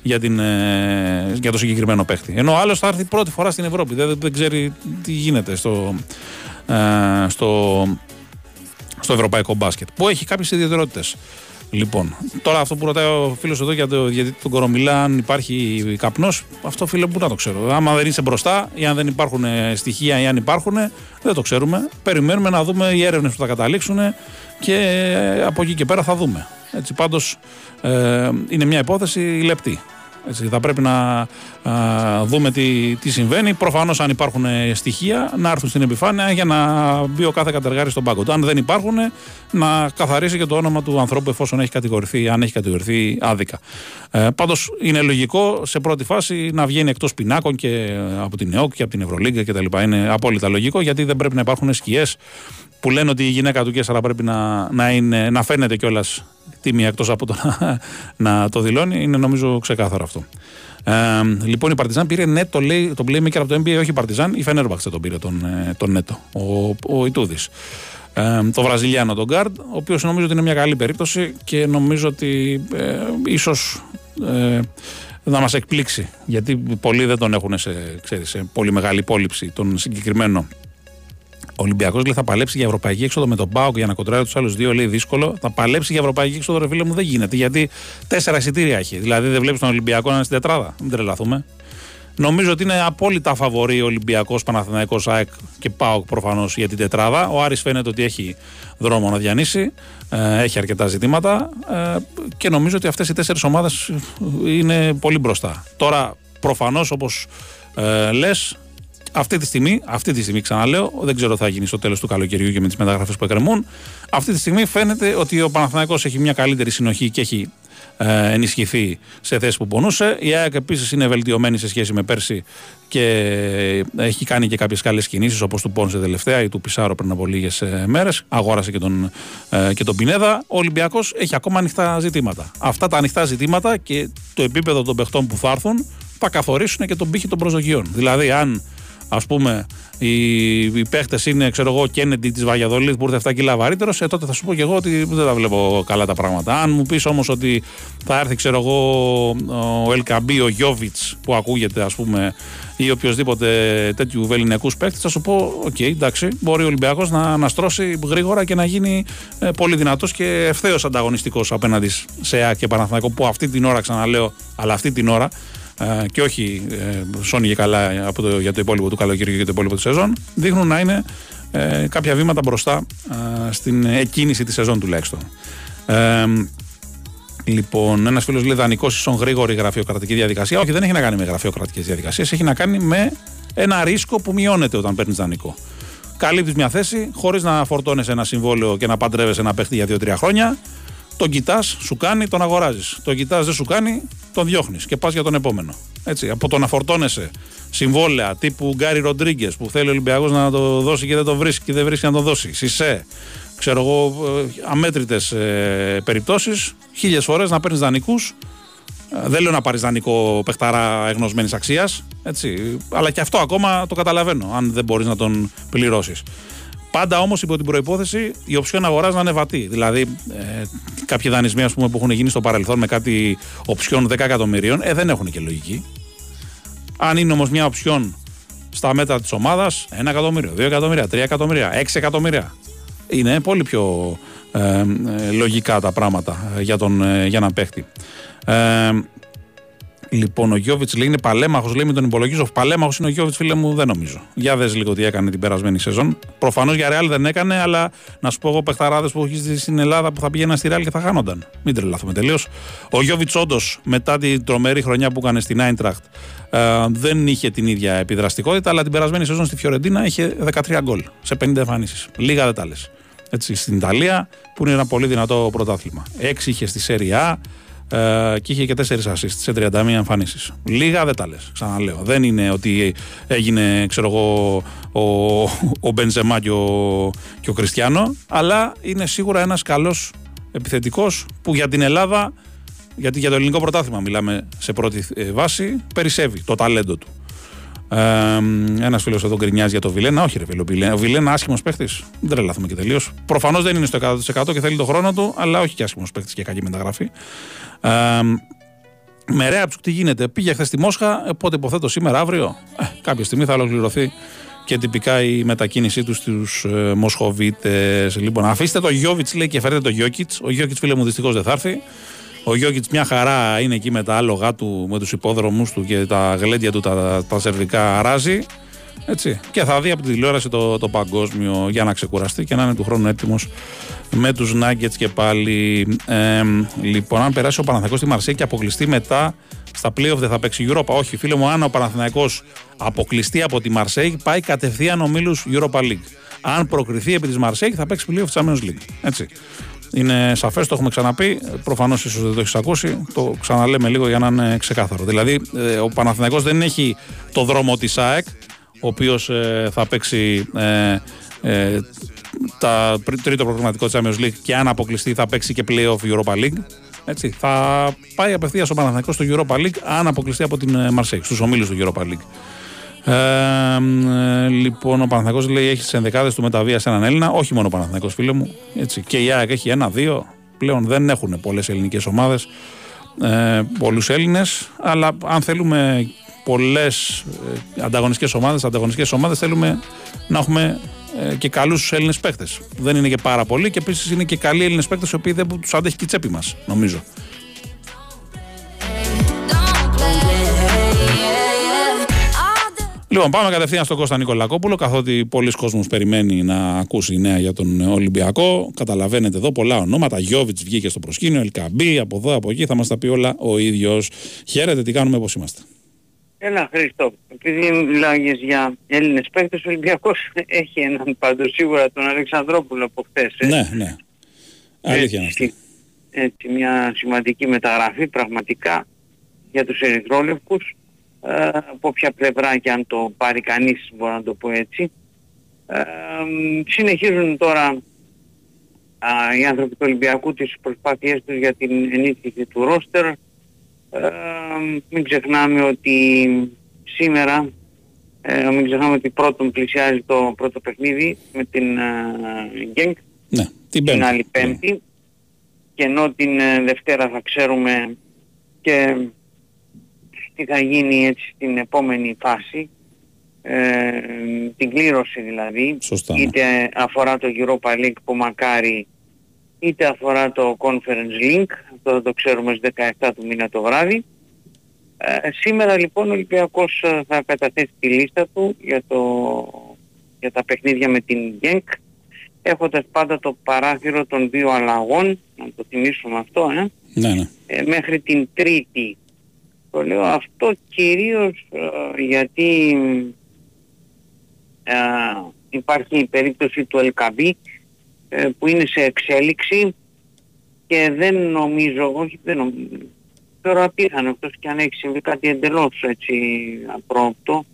A: για, την, ε, για το συγκεκριμένο παίχτη. Ενώ ο άλλος θα έρθει πρώτη φορά στην Ευρώπη. Δεν, δεν ξέρει τι γίνεται στο, ε, στο, στο ευρωπαϊκό μπάσκετ. Που έχει κάποιες ιδιαιτερότητες. Λοιπόν, τώρα αυτό που ρωτάει ο φίλος εδώ για το, γιατί τον Κορομιλά, αν υπάρχει καπνός, αυτό φίλε που να το ξέρω. Άμα δεν είσαι μπροστά ή αν δεν υπάρχουν στοιχεία ή αν υπάρχουν, δεν το ξέρουμε. Περιμένουμε να δούμε οι έρευνες που θα καταλήξουν και από εκεί και πέρα θα δούμε. Έτσι, πάντως ε, είναι μια υπόθεση λεπτή. Έτσι, θα πρέπει να δούμε τι, τι συμβαίνει. Προφανώς, αν υπάρχουν στοιχεία, να έρθουν στην επιφάνεια για να μπει ο κάθε κατεργάρι στον πάγκο του. Αν δεν υπάρχουν, να καθαρίσει και το όνομα του ανθρώπου εφόσον έχει κατηγορηθεί, αν έχει κατηγορηθεί άδικα. Ε, Πάντως, είναι λογικό σε πρώτη φάση να βγαίνει εκτός πινάκων και από την ΕΟΚ και από την Ευρωλίγκα κτλ. Είναι απόλυτα λογικό γιατί δεν πρέπει να υπάρχουν σκιές που λένε ότι η γυναίκα του Κέσσαρα πρέπει να, να, είναι, να φαίνεται κιόλας τίμια εκτός από το να, να το δηλώνει. Είναι νομίζω ξεκάθαρο αυτό. Ε, λοιπόν, η Παρτιζάν πήρε ναι, το, λέει, το playmaker από το NBA, όχι η Παρτιζάν, η Φενέρμπαξ τον πήρε τον, ε, τον Νέτο, ο, ο Ιτούδης. Ε, το Βραζιλιάνο τον Γκάρντ, ο οποίος νομίζω ότι είναι μια καλή περίπτωση και νομίζω ότι ε, ίσως ε, θα μας εκπλήξει. Γιατί πολλοί δεν τον έχουν σε, ξέρεις, σε πολύ μεγάλη υπόλοιψη τον συγκεκριμένο ο Ολυμπιακός λέει θα παλέψει για ευρωπαϊκή έξοδο με τον Πάοκ για να κοντράρει τους άλλους δύο. Λέει δύσκολο. Θα παλέψει για ευρωπαϊκή έξοδο, ρε φίλε μου, δεν γίνεται. Γιατί τέσσερα εισιτήρια έχει. Δηλαδή δεν βλέπεις τον Ολυμπιακό να είναι στην τετράδα. Μην τρελαθούμε. Νομίζω ότι είναι απόλυτα φαβορή ο Ολυμπιακός, Παναθηναϊκός, ΑΕΚ και ΠΑΟΚ προφανώς για την τετράδα. Ο Άρης φαίνεται ότι έχει δρόμο να διανύσει. Ε, έχει αρκετά ζητήματα. Ε, και νομίζω ότι αυτές οι τέσσερις ομάδες είναι πολύ μπροστά. Τώρα, προφανώς όπως ε, λες, αυτή τη στιγμή, αυτή τη στιγμή ξαναλέω, δεν ξέρω τι θα γίνει στο τέλος του καλοκαιριού και με τις μεταγραφές που εκκρεμούν. Αυτή τη στιγμή φαίνεται ότι ο Παναθηναϊκός έχει μια καλύτερη συνοχή και έχει ε, ενισχυθεί σε θέσεις που πονούσε. Η ΑΕΚ επίσης είναι βελτιωμένη σε σχέση με πέρσι και έχει κάνει και κάποιες καλές κινήσεις όπως του Πόνσε τελευταία ή του Πισάρο πριν από λίγες μέρες. Αγόρασε και τον, ε, και τον Πινέδα. Ο Ολυμπιακός έχει ακόμα ανοιχτά ζητήματα. Αυτά τα ανοιχτά ζητήματα και το επίπεδο των παιχτών που θα έρθουν θα καθορίσουν και τον πύχη των προσδοκιών. Δηλαδή, αν ας πούμε, οι, οι παίχτες είναι, ξέρω εγώ, Κέννεντι της Βαγιαδολίδ ης που ήρθε 7 κιλά βαρύτερος, ε, τότε θα σου πω και εγώ ότι δεν τα βλέπω καλά τα πράγματα. Αν μου πεις όμως ότι θα έρθει, ξέρω εγώ, ο Ελ Κααμπί, ο Γιώβιτς που ακούγεται, ας πούμε, ή οποιοδήποτε τέτοιου βεληνικούς παίκτη, θα σου πω: Ok, okay, εντάξει, μπορεί ο Ολυμπιακός να αναστρώσει γρήγορα και να γίνει ε, πολύ δυνατός και ευθέως ανταγωνιστικός απέναντι σε ΑΕΚ και Παναθηναϊκό που αυτή την ώρα, ξαναλέω, αλλά αυτή την ώρα ε, και όχι ε, σώνει καλά από το, για το υπόλοιπο του καλοκαιριού και το υπόλοιπο της σεζόν, δείχνουν να είναι ε, κάποια βήματα μπροστά ε, στην εκκίνηση της σεζόν τουλάχιστον. Ε, Λοιπόν, ένας φίλος λέει δανεικός ίσον γρήγορη γραφειοκρατική διαδικασία. Όχι, δεν έχει να κάνει με γραφειοκρατικές διαδικασίες. Έχει να κάνει με ένα ρίσκο που μειώνεται όταν παίρνεις δανεικό. Καλύπτεις μια θέση χωρίς να φορτώνει ένα συμβόλαιο και να παντρεύεσαι ένα παίχτη για 2-3 χρόνια. Τον κοιτάς, σου κάνει, τον αγοράζεις. Τον κοιτάς, δεν σου κάνει, τον διώχνεις και πας για τον επόμενο. Έτσι, από το να φορτώνεσαι συμβόλαια τύπου Γκάρι Ροντρίγκες που θέλει ο Ολυμπιακός να το δώσει και δεν το βρίσκει και δεν βρίσκει να το δώσει. Σισε, ξέρω εγώ, ε, αμέτρητες ε, περιπτώσεις, χίλιες φορές να παίρνεις δανεικούς. Ε, δεν λέω να πάρεις δανεικό παιχταρά εγνωσμένης αξίας, αλλά και αυτό ακόμα το καταλαβαίνω, αν δεν μπορείς να τον πληρώσεις. Πάντα όμως υπό την προπόθεση η οψιόν αγοράς να είναι βατή. Δηλαδή, ε, κάποιοι δανεισμοί ας πούμε, που έχουν γίνει στο παρελθόν με κάτι οψιόν 10 εκατομμυρίων, ε, δεν έχουν και λογική. Αν είναι όμως μια οψιόν στα μέτρα της ομάδας, 1 εκατομμύριο, 2 εκατομμύρια, 3 εκατομμύρια, 6 εκατομμύρια. Είναι πολύ πιο ε, ε, λογικά τα πράγματα για, τον, ε, για έναν παίχτη. Ε, Λοιπόν, ο Γιώβιτς λέει είναι παλέμαχος, λέει με τον υπολογίζω. Παλέμαχος είναι ο Γιώβιτς, φίλε μου, δεν νομίζω. Για δες λίγο τι έκανε την περασμένη σεζόν. Προφανώς για Ρεάλ δεν έκανε, αλλά να σου πω εγώ παιχταράδες που έχεις δει στην Ελλάδα που θα πήγαιναν στη Ρεάλ και θα χάνονταν. Μην τρελαθούμε τελείως. Ο Γιώβιτς, όντως, μετά την τρομερή χρονιά που έκανε στην Άιντραχτ, ε, δεν είχε την ίδια επιδραστικότητα, αλλά την περασμένη σεζόν στη Φιωρεντίνα είχε 13 γκολ σε 50 εμφανίσεις. Λίγα δεν τα λες. Έτσι, στην Ιταλία, που είναι ένα πολύ δυνατό πρωτάθλημα. 6 είχε στη Σέρια ε, και είχε και 4 assists σε 31 εμφανίσεις. Λίγα δεν τα λες. Ξαναλέω. Δεν είναι ότι έγινε, ξέρω εγώ, ο, ο Μπενζεμά και ο, και ο Κριστιανό, αλλά είναι σίγουρα ένας καλός επιθετικός που για την Ελλάδα, γιατί για το ελληνικό πρωτάθλημα μιλάμε σε πρώτη ε, βάση, περισσεύει το ταλέντο του. Ε, Ένας φίλος εδώ γκρινιάζει για το Βιλένα. Όχι, ρε φίλο. Ο Βιλένα άσχημος παίχτης. Δεν τρελαθούμε και τελείως. Προφανώς δεν είναι στο 100% και θέλει τον χρόνο του, αλλά όχι και άσχημος παίχτης και κακή μεταγραφή. Ε, με ρέα τι γίνεται. Πήγε χθες στη Μόσχα, ε, πότε υποθέτω σήμερα, αύριο. Ε, κάποια στιγμή θα ολοκληρωθεί και τυπικά η μετακίνησή του στους ε, Μοσχοβίτες. Λοιπόν, αφήστε το Γιώβιτς, λέει και φέρετε το Γιώκητς. Ο Γιώκητς, φίλε μου, δυστυχώς δεν θα έρθει. Ο Γιώκητς μια χαρά είναι εκεί με τα άλογα του, με τους υπόδρομους του και τα γλέντια του, τα, τα σερβικά αράζει. Έτσι. Και θα δει από τη τηλεόραση το, το παγκόσμιο για να ξεκουραστεί και να είναι του χρόνου έτοιμος με τους Nuggets και πάλι. Ε, λοιπόν, αν περάσει ο Παναθηναϊκός στη Μαρσέη και αποκλειστεί μετά στα playoff δεν θα παίξει Europa. Όχι, φίλε μου, αν ο Παναθηναϊκός αποκλειστεί από τη Μαρσέη, πάει κατευθείαν ο μίλου Europa League. Αν προκριθεί επί της Μαρσέη, θα παίξει playoff Champions League. Έτσι. Είναι σαφές, το έχουμε ξαναπεί. Προφανώς ίσως δεν το έχεις ακούσει. Το ξαναλέμε λίγο για να είναι ξεκάθαρο. Δηλαδή, ε, ο Παναθηναϊκός δεν έχει το δρόμο της ΑΕΚ, ο οποίος ε, θα παίξει ε, ε, τα τρίτο προγραμματικό τη Champions League και αν αποκλειστεί θα παίξει και playoff Europa League. Έτσι, θα πάει απευθείας ο Παναθηναϊκός στο Europa League αν αποκλειστεί από την Marseille, στους ομίλους του Europa League. Ε, λοιπόν, ο Παναθηναϊκός λέει έχει τι ενδεκάδες του μεταβίας σε έναν Έλληνα. Όχι μόνο ο Παναθηναϊκός, φίλε μου. Έτσι. Και η ΑΕΚ έχει ένα-δύο. Πλέον δεν έχουν πολλές ελληνικές ομάδες. Ε, Πολλούς Έλληνες. Αλλά αν θέλουμε πολλές ε, ανταγωνιστικές ομάδες, ανταγωνιστικές ομάδες θέλουμε να έχουμε ε, και καλούς Έλληνες παίκτες. Δεν είναι και πάρα πολλοί και επίσης είναι και καλοί Έλληνες παίκτες οι οποίοι δεν τους αντέχει και η τσέπη μας, νομίζω. Λοιπόν, πάμε κατευθείαν στον Κώστα Νικολακόπουλο, καθότι πολλοί κόσμος περιμένει να ακούσει νέα για τον Ολυμπιακό. Καταλαβαίνετε εδώ πολλά ονόματα. Γιώβιτς βγήκε στο προσκήνιο, Ελκαμπή, από εδώ, από εκεί. Θα μας τα πει όλα ο ίδιος. Χαίρετε, τι κάνουμε, πώς είμαστε.
C: Έλα Χρήστο, επειδή μιλάγες για Έλληνες παίκτες, ο Ολυμπιακός έχει έναν πάντως σίγουρα τον Αλεξανδρόπουλο από χθες.
A: Ε. Ναι, ναι. Αλήθεια είναι
C: αυτή. Έτσι, μια σημαντική μεταγραφή πραγματικά για τους Ερυθρόλευκους ε, από ποια πλευρά και αν το πάρει κανείς μπορώ να το πω έτσι. Ε, συνεχίζουν τώρα οι άνθρωποι του Ολυμπιακού τις προσπάθειές τους για την ενίσχυση του ρόστερ. Ε, μην ξεχνάμε ότι σήμερα ε, μην ξεχνάμε ότι πρώτον πλησιάζει το πρώτο παιχνίδι με την ε,
A: ναι, την,
C: την άλλη πέμπτη ναι. και ενώ την ε, Δευτέρα θα ξέρουμε και τι θα γίνει έτσι στην επόμενη φάση, ε, την κλήρωση δηλαδή,
A: Σωστά, ναι.
C: είτε αφορά το Europa League που μακάρι, είτε αφορά το Conference Link, αυτό θα το ξέρουμε στις 17 του μήνα το βράδυ. Ε, σήμερα λοιπόν ο Ολυμπιακός ε, θα καταθέσει τη λίστα του για, το, για τα παιχνίδια με την ΓΕΝΚ έχοντας πάντα το παράθυρο των δύο αλλαγών, να το θυμίσουμε αυτό, ε,
A: Ναι, ναι.
C: ε, μέχρι την Τρίτη. Το λέω αυτό κυρίως ε, γιατί ε, υπάρχει η περίπτωση του Ελκαμπή ε, που είναι σε εξέλιξη και δεν νομίζω, όχι δεν νομίζω, θεωρώ απίθανο εκτός και αν έχει συμβεί κάτι εντελώς έτσι απρόοπτο,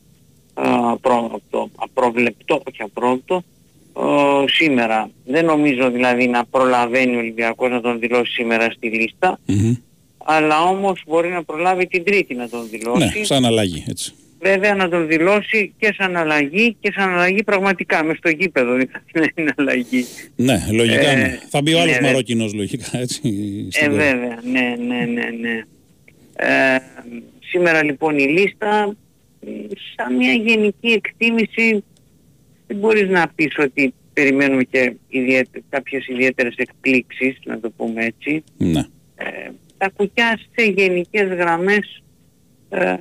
C: ε, απρόοπτο, απροβλεπτό, όχι απρόοπτο, ε, σήμερα. Δεν νομίζω δηλαδή να προλαβαίνει ο Ολυμπιακός να τον δηλώσει σήμερα στη λίστα,
A: Μμμ.
C: αλλά όμως μπορεί να προλάβει την Τρίτη να τον δηλώσει.
A: Ναι, σαν αλλαγή, έτσι.
C: Βέβαια να τον δηλώσει και σαν αλλαγή και σαν αλλαγή πραγματικά μες στο γήπεδο δεν είναι αλλαγή.
A: Ναι, λογικά
C: Ε,
A: ναι. Θα μπει ο άλλος
C: ναι, ναι.
A: Μαρόκινος λογικά, έτσι.
C: Ε,
A: στην πορεία.
C: βέβαια, ναι, ναι, ναι, ναι. Ε, σήμερα λοιπόν η λίστα, ε, σαν μια γενική εκτίμηση, δεν μπορείς να πεις ότι περιμένουμε και ιδιαίτε, κάποιες ιδιαίτερες εκπλήξεις, να το πούμε έτσι.
A: Ναι.
C: Ε, τα κουκιά σε γενικές γραμμές ε,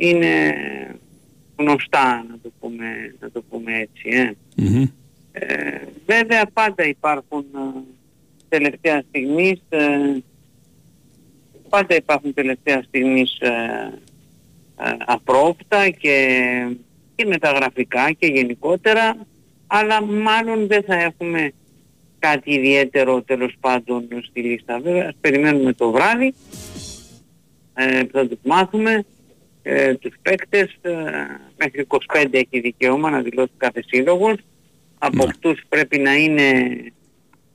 C: είναι γνωστά, να το πούμε, να το πούμε έτσι. Ε.
A: Μμμ.
C: Ε, βέβαια πάντα υπάρχουν ε, τελευταία στιγμής ε, πάντα υπάρχουν τελευταία στιγμής ε, ε, απρόπτα και, και μεταγραφικά και γενικότερα αλλά μάλλον δεν θα έχουμε κάτι ιδιαίτερο τέλος πάντων στη λίστα. Βέβαια ας περιμένουμε το βράδυ ε, που θα το μάθουμε ε, τους παίκτες ε, μέχρι 25 έχει δικαίωμα να δηλώσει κάθε σύλλογος από
A: Ναι.
C: αυτούς πρέπει να είναι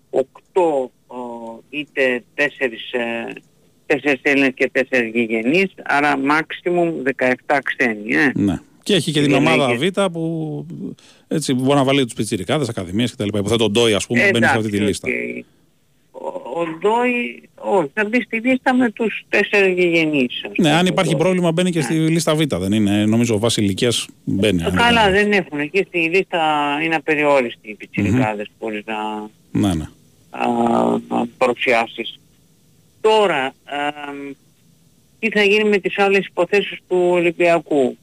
C: 8 είτε 4 4 Έλληνες και 4 γηγενείς, άρα maximum 17 ξένοι. Ε.
A: Ναι. Και έχει και την
C: Είναι
A: ομάδα
C: και-
A: Β που έτσι μπορεί να βάλει τους πιτσιρικάδες, ακαδημίες κτλ. Υποθέτω τον Ντόι ας πούμε μπαίνει σε αυτή τη
C: Εντάξει,
A: λίστα.
C: οκ. Ο, ο Ντόι, όχι, θα μπει στη λίστα με τους 4 γηγενείς. ας
A: Ναι, αν
C: πούμε.
A: υπάρχει πρόβλημα μπαίνει και στη λίστα Β, δεν είναι. Νομίζω βάσει ηλικίας μπαίνει.
C: Ε,
A: αν
C: Καλά,
A: δεν-
C: δεν έχουν. Εκεί στη λίστα είναι απεριόριστοι οι πιτσιρικάδες που μπορείς να,
A: Ναι, ναι.
C: α, να παρουσιάσεις. Τώρα, α, τι θα γίνει με τις άλλες υποθέσεις του Ολυμπιακού;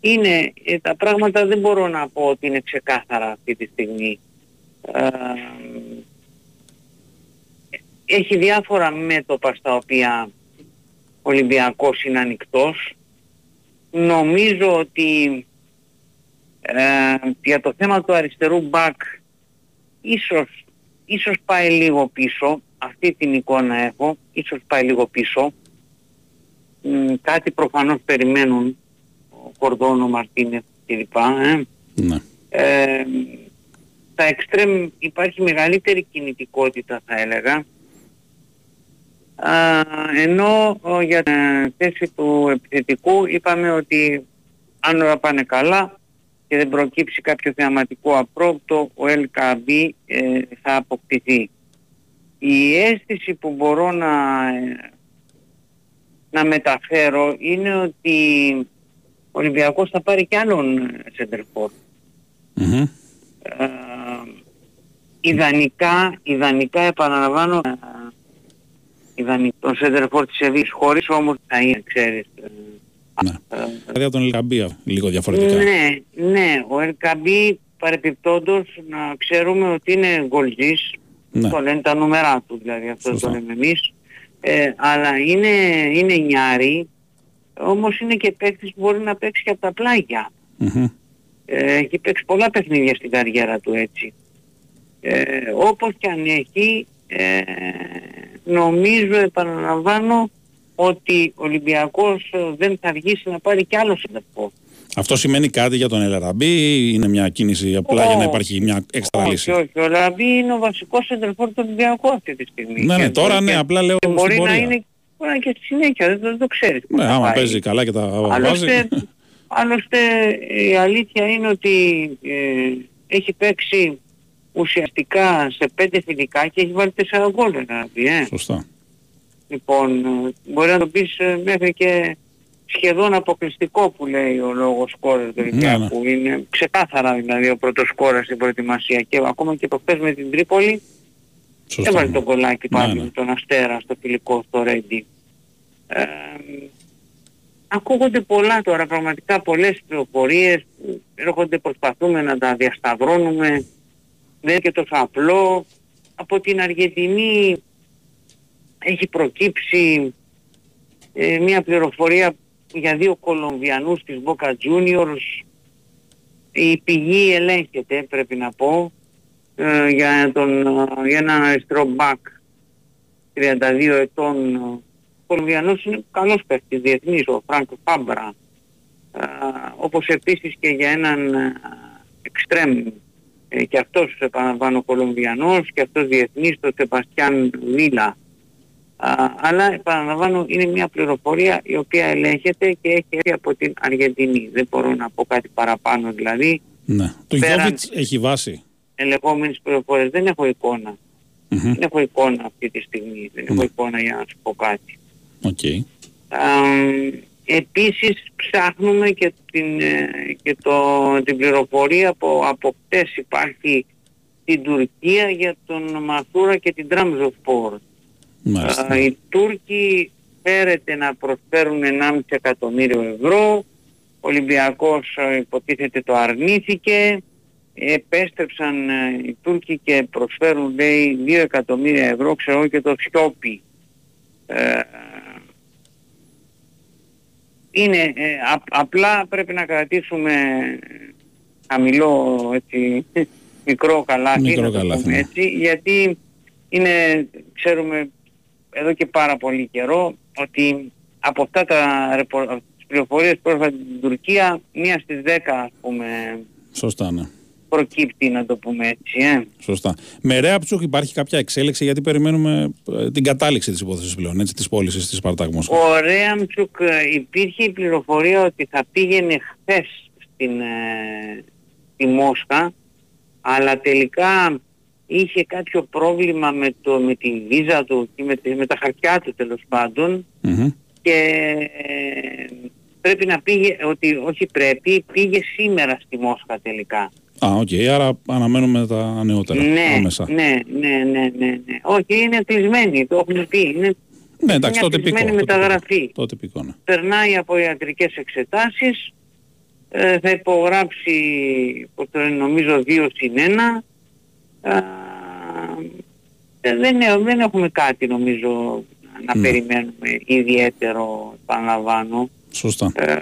C: Είναι, ε, τα πράγματα δεν μπορώ να πω ότι είναι ξεκάθαρα αυτή τη στιγμή. Α, έχει διάφορα μέτωπα στα οποία ο Ολυμπιακός είναι ανοιχτός. Νομίζω ότι ε, για το θέμα του αριστερού μπακ ίσως, ίσως πάει λίγο πίσω, αυτή την εικόνα έχω, ίσως πάει λίγο πίσω. Μ, κάτι προφανώς περιμένουν ο Κορδόνο, ο Μαρτίνεφ κλπ. Ε.
A: ναι.
C: Ε, στα εξτρέμ υπάρχει μεγαλύτερη κινητικότητα θα έλεγα. Α, ενώ ο, για τη θέση του επιθετικού είπαμε ότι αν όλα πάνε καλά και δεν προκύψει κάποιο θεαματικό απρόπτο, ο LKB ε, θα αποκτηθεί. Η αίσθηση που μπορώ να, ε, να μεταφέρω είναι ότι ο Ολυμπιακός θα πάρει κι άλλον σεντερφόρ.
A: Μμμ.
C: Ε, ιδανικά, ιδανικά επαναλαμβάνω, ε, ιδανικό τον σέντερφορ της Ευής, χωρίς όμως θα είναι, ξέρεις. ε,
A: Ναι.
C: ε,
A: Δηλαδή από τον Ελκαμπία λίγο διαφορετικά.
C: ναι, ναι, ο Ερκαμπή παρεπιπτόντος να ξέρουμε ότι είναι γκολζής,
A: Ναι.
C: το λένε τα νούμερά του δηλαδή, αυτό
A: Σωστά.
C: το λέμε εμείς, ε, αλλά είναι, είναι νιάρη, όμως είναι και παίκτης που μπορεί να παίξει και από τα πλάγια.
A: Μμμ.
C: Ε, έχει παίξει πολλά παιχνίδια στην καριέρα του έτσι. Ε, όπως και αν έχει, ε, νομίζω, επαναλαμβάνω, ότι ο Ολυμπιακός ε, δεν θα αργήσει να πάρει κι άλλο συνδεσμό.
A: Αυτό σημαίνει κάτι για τον Ελαραμπή ή είναι μια κίνηση απλά για να
C: Όχι.
A: υπάρχει μια έξτρα
C: όχι,
A: λύση;
C: όχι. Ο Λαμπή είναι ο βασικός σεντερφόρ του Ολυμπιακού αυτή τη στιγμή.
A: Ναι, ναι,
C: Και
A: τώρα
C: μπορεί
A: ναι,
C: και-
A: απλά λέω
C: και
A: στην
C: μπορεί να
A: πορεία.
C: είναι μπορεί να είναι και στη συνέχεια, δεν, δεν το ξέρεις. πώς
A: Ναι,
C: θα
A: άμα
C: πάει.
A: παίζει καλά και τα βάζει.
C: Άλλωστε, άλλωστε η αλήθεια είναι ότι ε, έχει παίξει ουσιαστικά σε πέντε φιλικά και έχεις βάλει τέσσερα γκολ ένα ε.
A: Σωστά.
C: Λοιπόν, ε, μπορεί να το πεις ε, μέχρι και σχεδόν αποκλειστικό που λέει ο λόγος σκόρερ του Ολυμπιακού. Είναι ξεκάθαρα δηλαδή ο πρώτος σκόρερ στην προετοιμασία και ακόμα και το χθες με την Τρίπολη
A: Σωστά.
C: έβαλε τον κολλάκι πάλι
A: Ναι, ναι.
C: με τον Αστέρα στο φιλικό στο Ρέντι. Ε, ακούγονται πολλά τώρα, πραγματικά πολλές πληροφορίες που έρχονται, προσπαθούμε να τα διασταυρώνουμε. Δεν είναι και τόσο απλό. Από την Αργεντινή έχει προκύψει ε, μια πληροφορία για δύο Κολομβιανούς της Boca Juniors. Η πηγή ελέγχεται πρέπει να πω ε, για, τον, για ένα αριστερό μπακ 32 ετών ο Κολομβιανός είναι καλός παίκτης διεθνής ο Φράνκο Φάμπρα ε, όπως επίσης και για έναν εξτρέμ ε, και αυτός επαναλαμβάνω Κολομβιανός και αυτός διεθνής το Σεπαστιάν Βίλα αλλά επαναλαμβάνω είναι μια πληροφορία η οποία ελέγχεται και έχει έρθει από την Αργεντινή. Δεν μπορώ να πω κάτι παραπάνω δηλαδή.
A: Ναι. Το Γιώβιτς έχει βάση.
C: Ελεγχόμενες πληροφορίες. Δεν έχω εικόνα. Mm-hmm. Δεν έχω εικόνα αυτή τη στιγμή. Δεν έχω ναι. εικόνα για να σου πω κάτι.
A: Okay.
C: Επίσης ψάχνουμε και, την, ε, και το, την πληροφορία που από χτες υπάρχει στην Τουρκία για τον Μαθούρα και την Τραμζοφόρ.
A: Μάλιστα.
C: Οι Τούρκοι φέρεται να προσφέρουν 1,5 εκατομμύριο ευρώ. Ο Ολυμπιακός ε, υποτίθεται το αρνήθηκε. Επέστρεψαν ε, οι Τούρκοι και προσφέρουν λέει 2 εκατομμύρια ευρώ, ξέρω και το σιώπη. Ε, είναι, απλά πρέπει να κρατήσουμε χαμηλό έτσι, μικρό καλάθι,
A: μικρό καλάθι ναι.
C: έτσι, γιατί είναι, ξέρουμε εδώ και πάρα πολύ καιρό ότι από αυτά τα τις πληροφορίες που έρχονται την Τουρκία μία στις δέκα ας πούμε
A: Σωστά, ναι.
C: Προκύπτει να το πούμε έτσι. Ε.
A: Σωστά. Με Ρέαψουκ υπάρχει κάποια εξέλιξη γιατί περιμένουμε ε, την κατάληξη της υπόθεσης πλέον, έτσι, της πώλησης της Σπαρτάκ Μόσχα.
C: Ο Ρέαμτσουκ ε, υπήρχε η πληροφορία ότι θα πήγαινε χθες στην, ε, στη Μόσχα αλλά τελικά είχε κάποιο πρόβλημα με, το, με τη βίζα του και με, με τα χαρτιά του τέλος και ε, πρέπει να πήγε, ότι όχι πρέπει, πήγε σήμερα στη Μόσχα τελικά.
A: Α, ok, okay, άρα αναμένουμε τα νεότερα
C: ναι,
A: άμεσα.
C: Ναι, ναι, ναι, ναι, ναι. Όχι, είναι κλεισμένη, το έχουμε πει. Είναι
A: ναι, εντάξει, τότε
C: κλεισμένη μεταγραφή.
A: Τότε πικό, ναι.
C: Περνάει από ιατρικές εξετάσεις, ε, θα υπογράψει, πώς το νομίζω, δύο συν ένα, ε, δεν, δεν έχουμε κάτι νομίζω να ναι. περιμένουμε ιδιαίτερο, επαναλαμβάνω.
A: Σωστά.
C: Ε,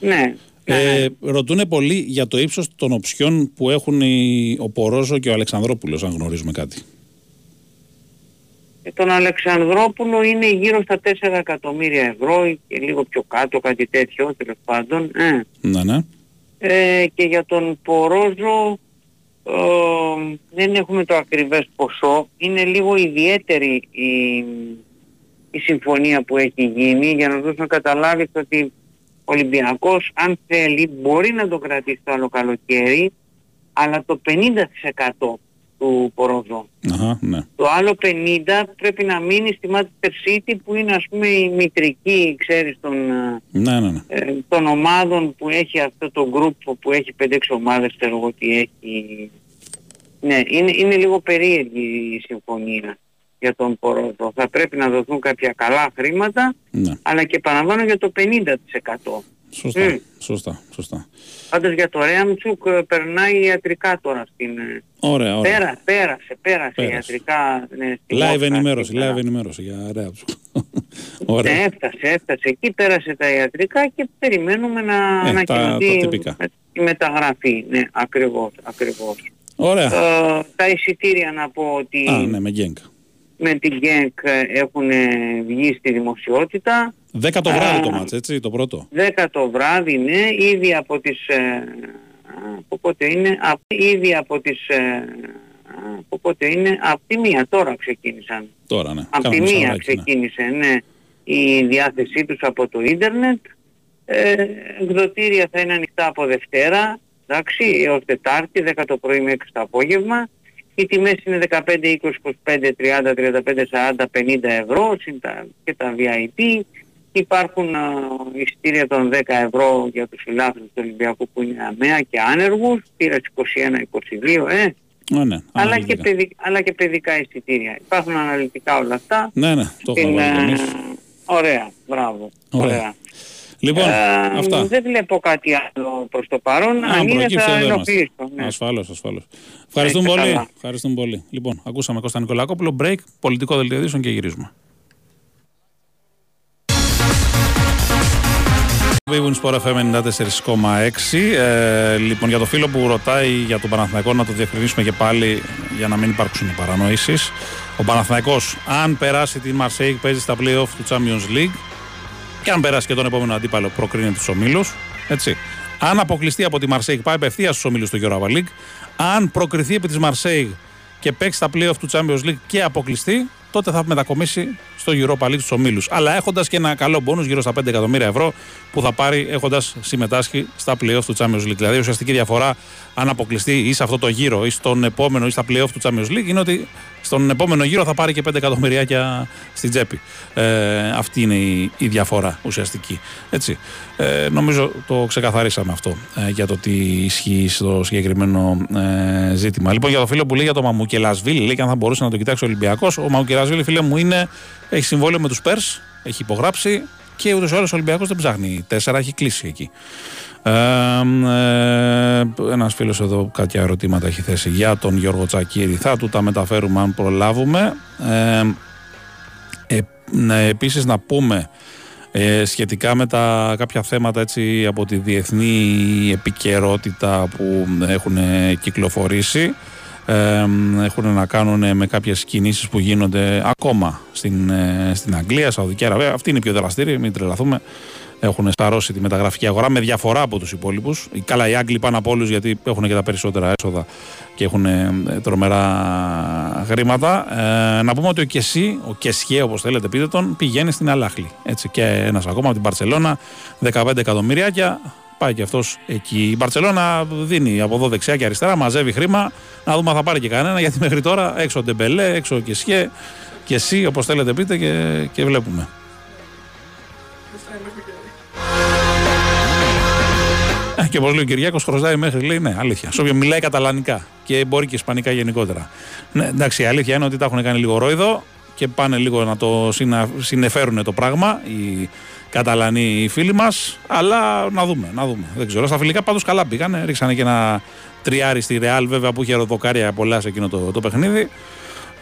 C: ναι.
A: Ε, ρωτούν πολύ για το ύψος των οψιών που έχουν οι, ο Πορόζο και ο Αλεξανδρόπουλος, αν γνωρίζουμε κάτι.
C: Ε, τον Αλεξανδρόπουλο είναι γύρω στα 4 εκατομμύρια ευρώ και λίγο πιο κάτω, κάτι τέτοιο τέλος πάντων. Ε.
A: Ναι, ναι.
C: Ε, και για τον Πορόζο δεν έχουμε το ακριβές ποσό. Είναι λίγο ιδιαίτερη η, η συμφωνία που έχει γίνει για να δώσουμε να καταλάβεις ότι ο Ολυμπιακός αν θέλει μπορεί να το κρατήσει το άλλο καλοκαίρι αλλά το 50% του Πορόζο.
A: ναι.
C: Το άλλο 50 πρέπει να μείνει στη Manchester City που είναι ας πούμε η μητρική, ξέρεις, των,
A: ναι, ναι, ναι.
C: Ε, των ομάδων που έχει αυτό το group που έχει 5-6 ομάδες, ξέρω εγώ τι έχει. Ναι, είναι, είναι λίγο περίεργη η συμφωνία για τον Πορόζο. Θα πρέπει να δοθούν κάποια καλά χρήματα,
A: ναι.
C: αλλά και παραλαμβάνω για το 50%.
A: Σωστά, mm. σωστά, σωστά.
C: Πάντως για το Ρέαμτσουκ ε, περνάει ιατρικά τώρα στην... Ε,
A: ωραία, ωραία.
C: Πέρα, πέρασε, πέρασε, πέρασε. ιατρικά. Ναι,
A: live ενημέρωση, live ενημέρωση για Ρέαμτσουκ.
C: ωραία. Ναι, έφτασε, έφτασε. Εκεί πέρασε τα ιατρικά και περιμένουμε να
A: ε, ανακοινωθεί
C: η μεταγραφή. Ναι, ακριβώς, ακριβώς.
A: Ωραία.
C: Ε, τα εισιτήρια να πω ότι...
A: Α, ναι, με Γκένκ.
C: Με την Γκένκ έχουν βγει στη δημοσιότητα.
A: Δέκα το βράδυ το μάτς, έτσι, το πρώτο.
C: Δέκα το βράδυ, ναι, ήδη από τις... Ε, από πότε είναι, από, ήδη από τις... Ε, από πότε είναι, από τη μία τώρα ξεκίνησαν.
A: Τώρα, ναι.
C: Από τη μία ναι. ξεκίνησε, ναι, η διάθεσή τους από το ίντερνετ. Ε, εκδοτήρια θα είναι ανοιχτά από Δευτέρα, εντάξει, έως Τετάρτη, 10 το πρωί με 6 το απόγευμα. Οι τιμές είναι 15, 20, 25, 30, 35, 40, 50 ευρώ και τα VIP. Υπάρχουν uh, εισιτήρια των 10 ευρώ για τους φιλάθλους του Ολυμπιακού που είναι αμαία και άνεργους, τήρας 21-22, ε.
A: Ναι, ναι,
C: αλλά, και παιδι, αλλά και παιδικά εισιτήρια. Υπάρχουν αναλυτικά όλα αυτά.
A: Ναι, ναι, το έχουμε uh,
C: Ωραία, μπράβο.
A: Ωραία. ωραία. Λοιπόν,
C: Ε,
A: αυτά.
C: Δεν βλέπω κάτι άλλο προς το παρόν.
A: Αν
C: Αν είναι
A: προκύψει,
C: θα
A: θα δούμε.
C: ενοποιήσω. Ναι.
A: Ασφαλώς, ασφαλώς. Ευχαριστούμε
C: είστε
A: πολύ.
C: καλά.
A: Ευχαριστούμε πολύ. Λοιπόν, ακούσαμε Κώστα Νικολακόπουλο, break, πολιτικό δελτίο ειδήσεων και γυρίζουμε. Βίβουν Sport FM 94,6. Ε, λοιπόν, για το φίλο που ρωτάει για τον Παναθηναϊκό, να το διευκρινίσουμε και πάλι για να μην υπάρξουν παρανοήσεις. Ο Παναθηναϊκός, αν περάσει τη Marseille, παίζει στα play-off του Champions League και αν περάσει και τον επόμενο αντίπαλο, προκρίνει τους ομίλους. Έτσι. Αν αποκλειστεί από τη Marseille, πάει απευθείας στους ομίλους του Europa League. Αν προκριθεί επί της Marseille και παίξει τα play-off του Champions League και αποκλειστεί, τότε θα μετακομίσει στο Europa League τους ομίλους. Αλλά έχοντας και ένα καλό μπόνους γύρω στα 5 εκατομμύρια ευρώ που θα πάρει έχοντας συμμετάσχει στα play-off του Champions League. Δηλαδή, η ουσιαστική διαφορά αν αποκλειστεί ή σε αυτό το γύρο ή στον επόμενο ή στα play-off του Champions League είναι ότι στον επόμενο γύρο θα πάρει και 5 εκατομμυριάκια στην τσέπη. Ε, αυτή είναι η, η διαφορά ουσιαστική. Έτσι. Ε, νομίζω το ξεκαθαρίσαμε αυτό ε, για το τι ισχύει στο συγκεκριμένο ε, ζήτημα. Λοιπόν, για το φίλο που λέει για το Μαμουκελασβίλη, λέει και αν θα μπορούσε να το κοιτάξει ο Ολυμπιακός. Ο Μαμουκελασβίλη, φίλε μου, είναι, έχει συμβόλαιο με τους Πέρς, έχει υπογράψει και ούτως ή άλλως ο Ολυμπιακός δεν ψάχνει. Τέσσερα έχει κλείσει εκεί. Ε, ε, ένας φίλος εδώ κάποια ερωτήματα έχει θέσει για τον Γιώργο Τσακύρη θα του τα μεταφέρουμε αν προλάβουμε ε, ε, ναι, επίσης να πούμε ε, σχετικά με τα κάποια θέματα έτσι από τη διεθνή επικαιρότητα που έχουν κυκλοφορήσει ε, έχουν να κάνουν με κάποιες κινήσεις που γίνονται ακόμα στην, ε, στην Αγγλία, Σαουδική Αραβία αυτή είναι η πιο δραστήρια, μην τρελαθούμε έχουν σταρώσει τη μεταγραφική αγορά με διαφορά από τους υπόλοιπους. Καλά, οι Άγγλοι πάνω από όλους γιατί έχουν και τα περισσότερα έσοδα και έχουν ε, τρομερά χρήματα. Ε, να πούμε ότι ο Κεσί, ο Κεσιέ όπως θέλετε πείτε τον, πηγαίνει στην Αλάχλη. Έτσι, και ένας ακόμα από την Παρσελώνα, 15 εκατομμυριάκια. Πάει και αυτός εκεί. Η Μπαρσελόνα δίνει από εδώ δεξιά και αριστερά, μαζεύει χρήμα. Να δούμε αν θα πάρει και κανένα, γιατί μέχρι τώρα έξω Ντεμπελέ, έξω Κεσιέ, και εσύ, όπως θέλετε πείτε, και, και βλέπουμε. Ε, Και όπως λέει ο Κυριάκος, χρωστάει μέχρι λέει ναι, αλήθεια. Σε όποιον μιλάει καταλανικά και μπορεί και ισπανικά γενικότερα. Ναι, εντάξει, η αλήθεια είναι ότι τα έχουν κάνει λίγο ρόιδο και πάνε λίγο να το συνα, συνεφέρουν το πράγμα οι Καταλανοί οι φίλοι μας. Αλλά να δούμε, να δούμε. Δεν ξέρω. Στα φιλικά πάντως καλά πήγαν. Ρίξανε και ένα τριάρι στη Ρεάλ, βέβαια που είχε ροδοκάρια πολλά σε εκείνο το, το παιχνίδι.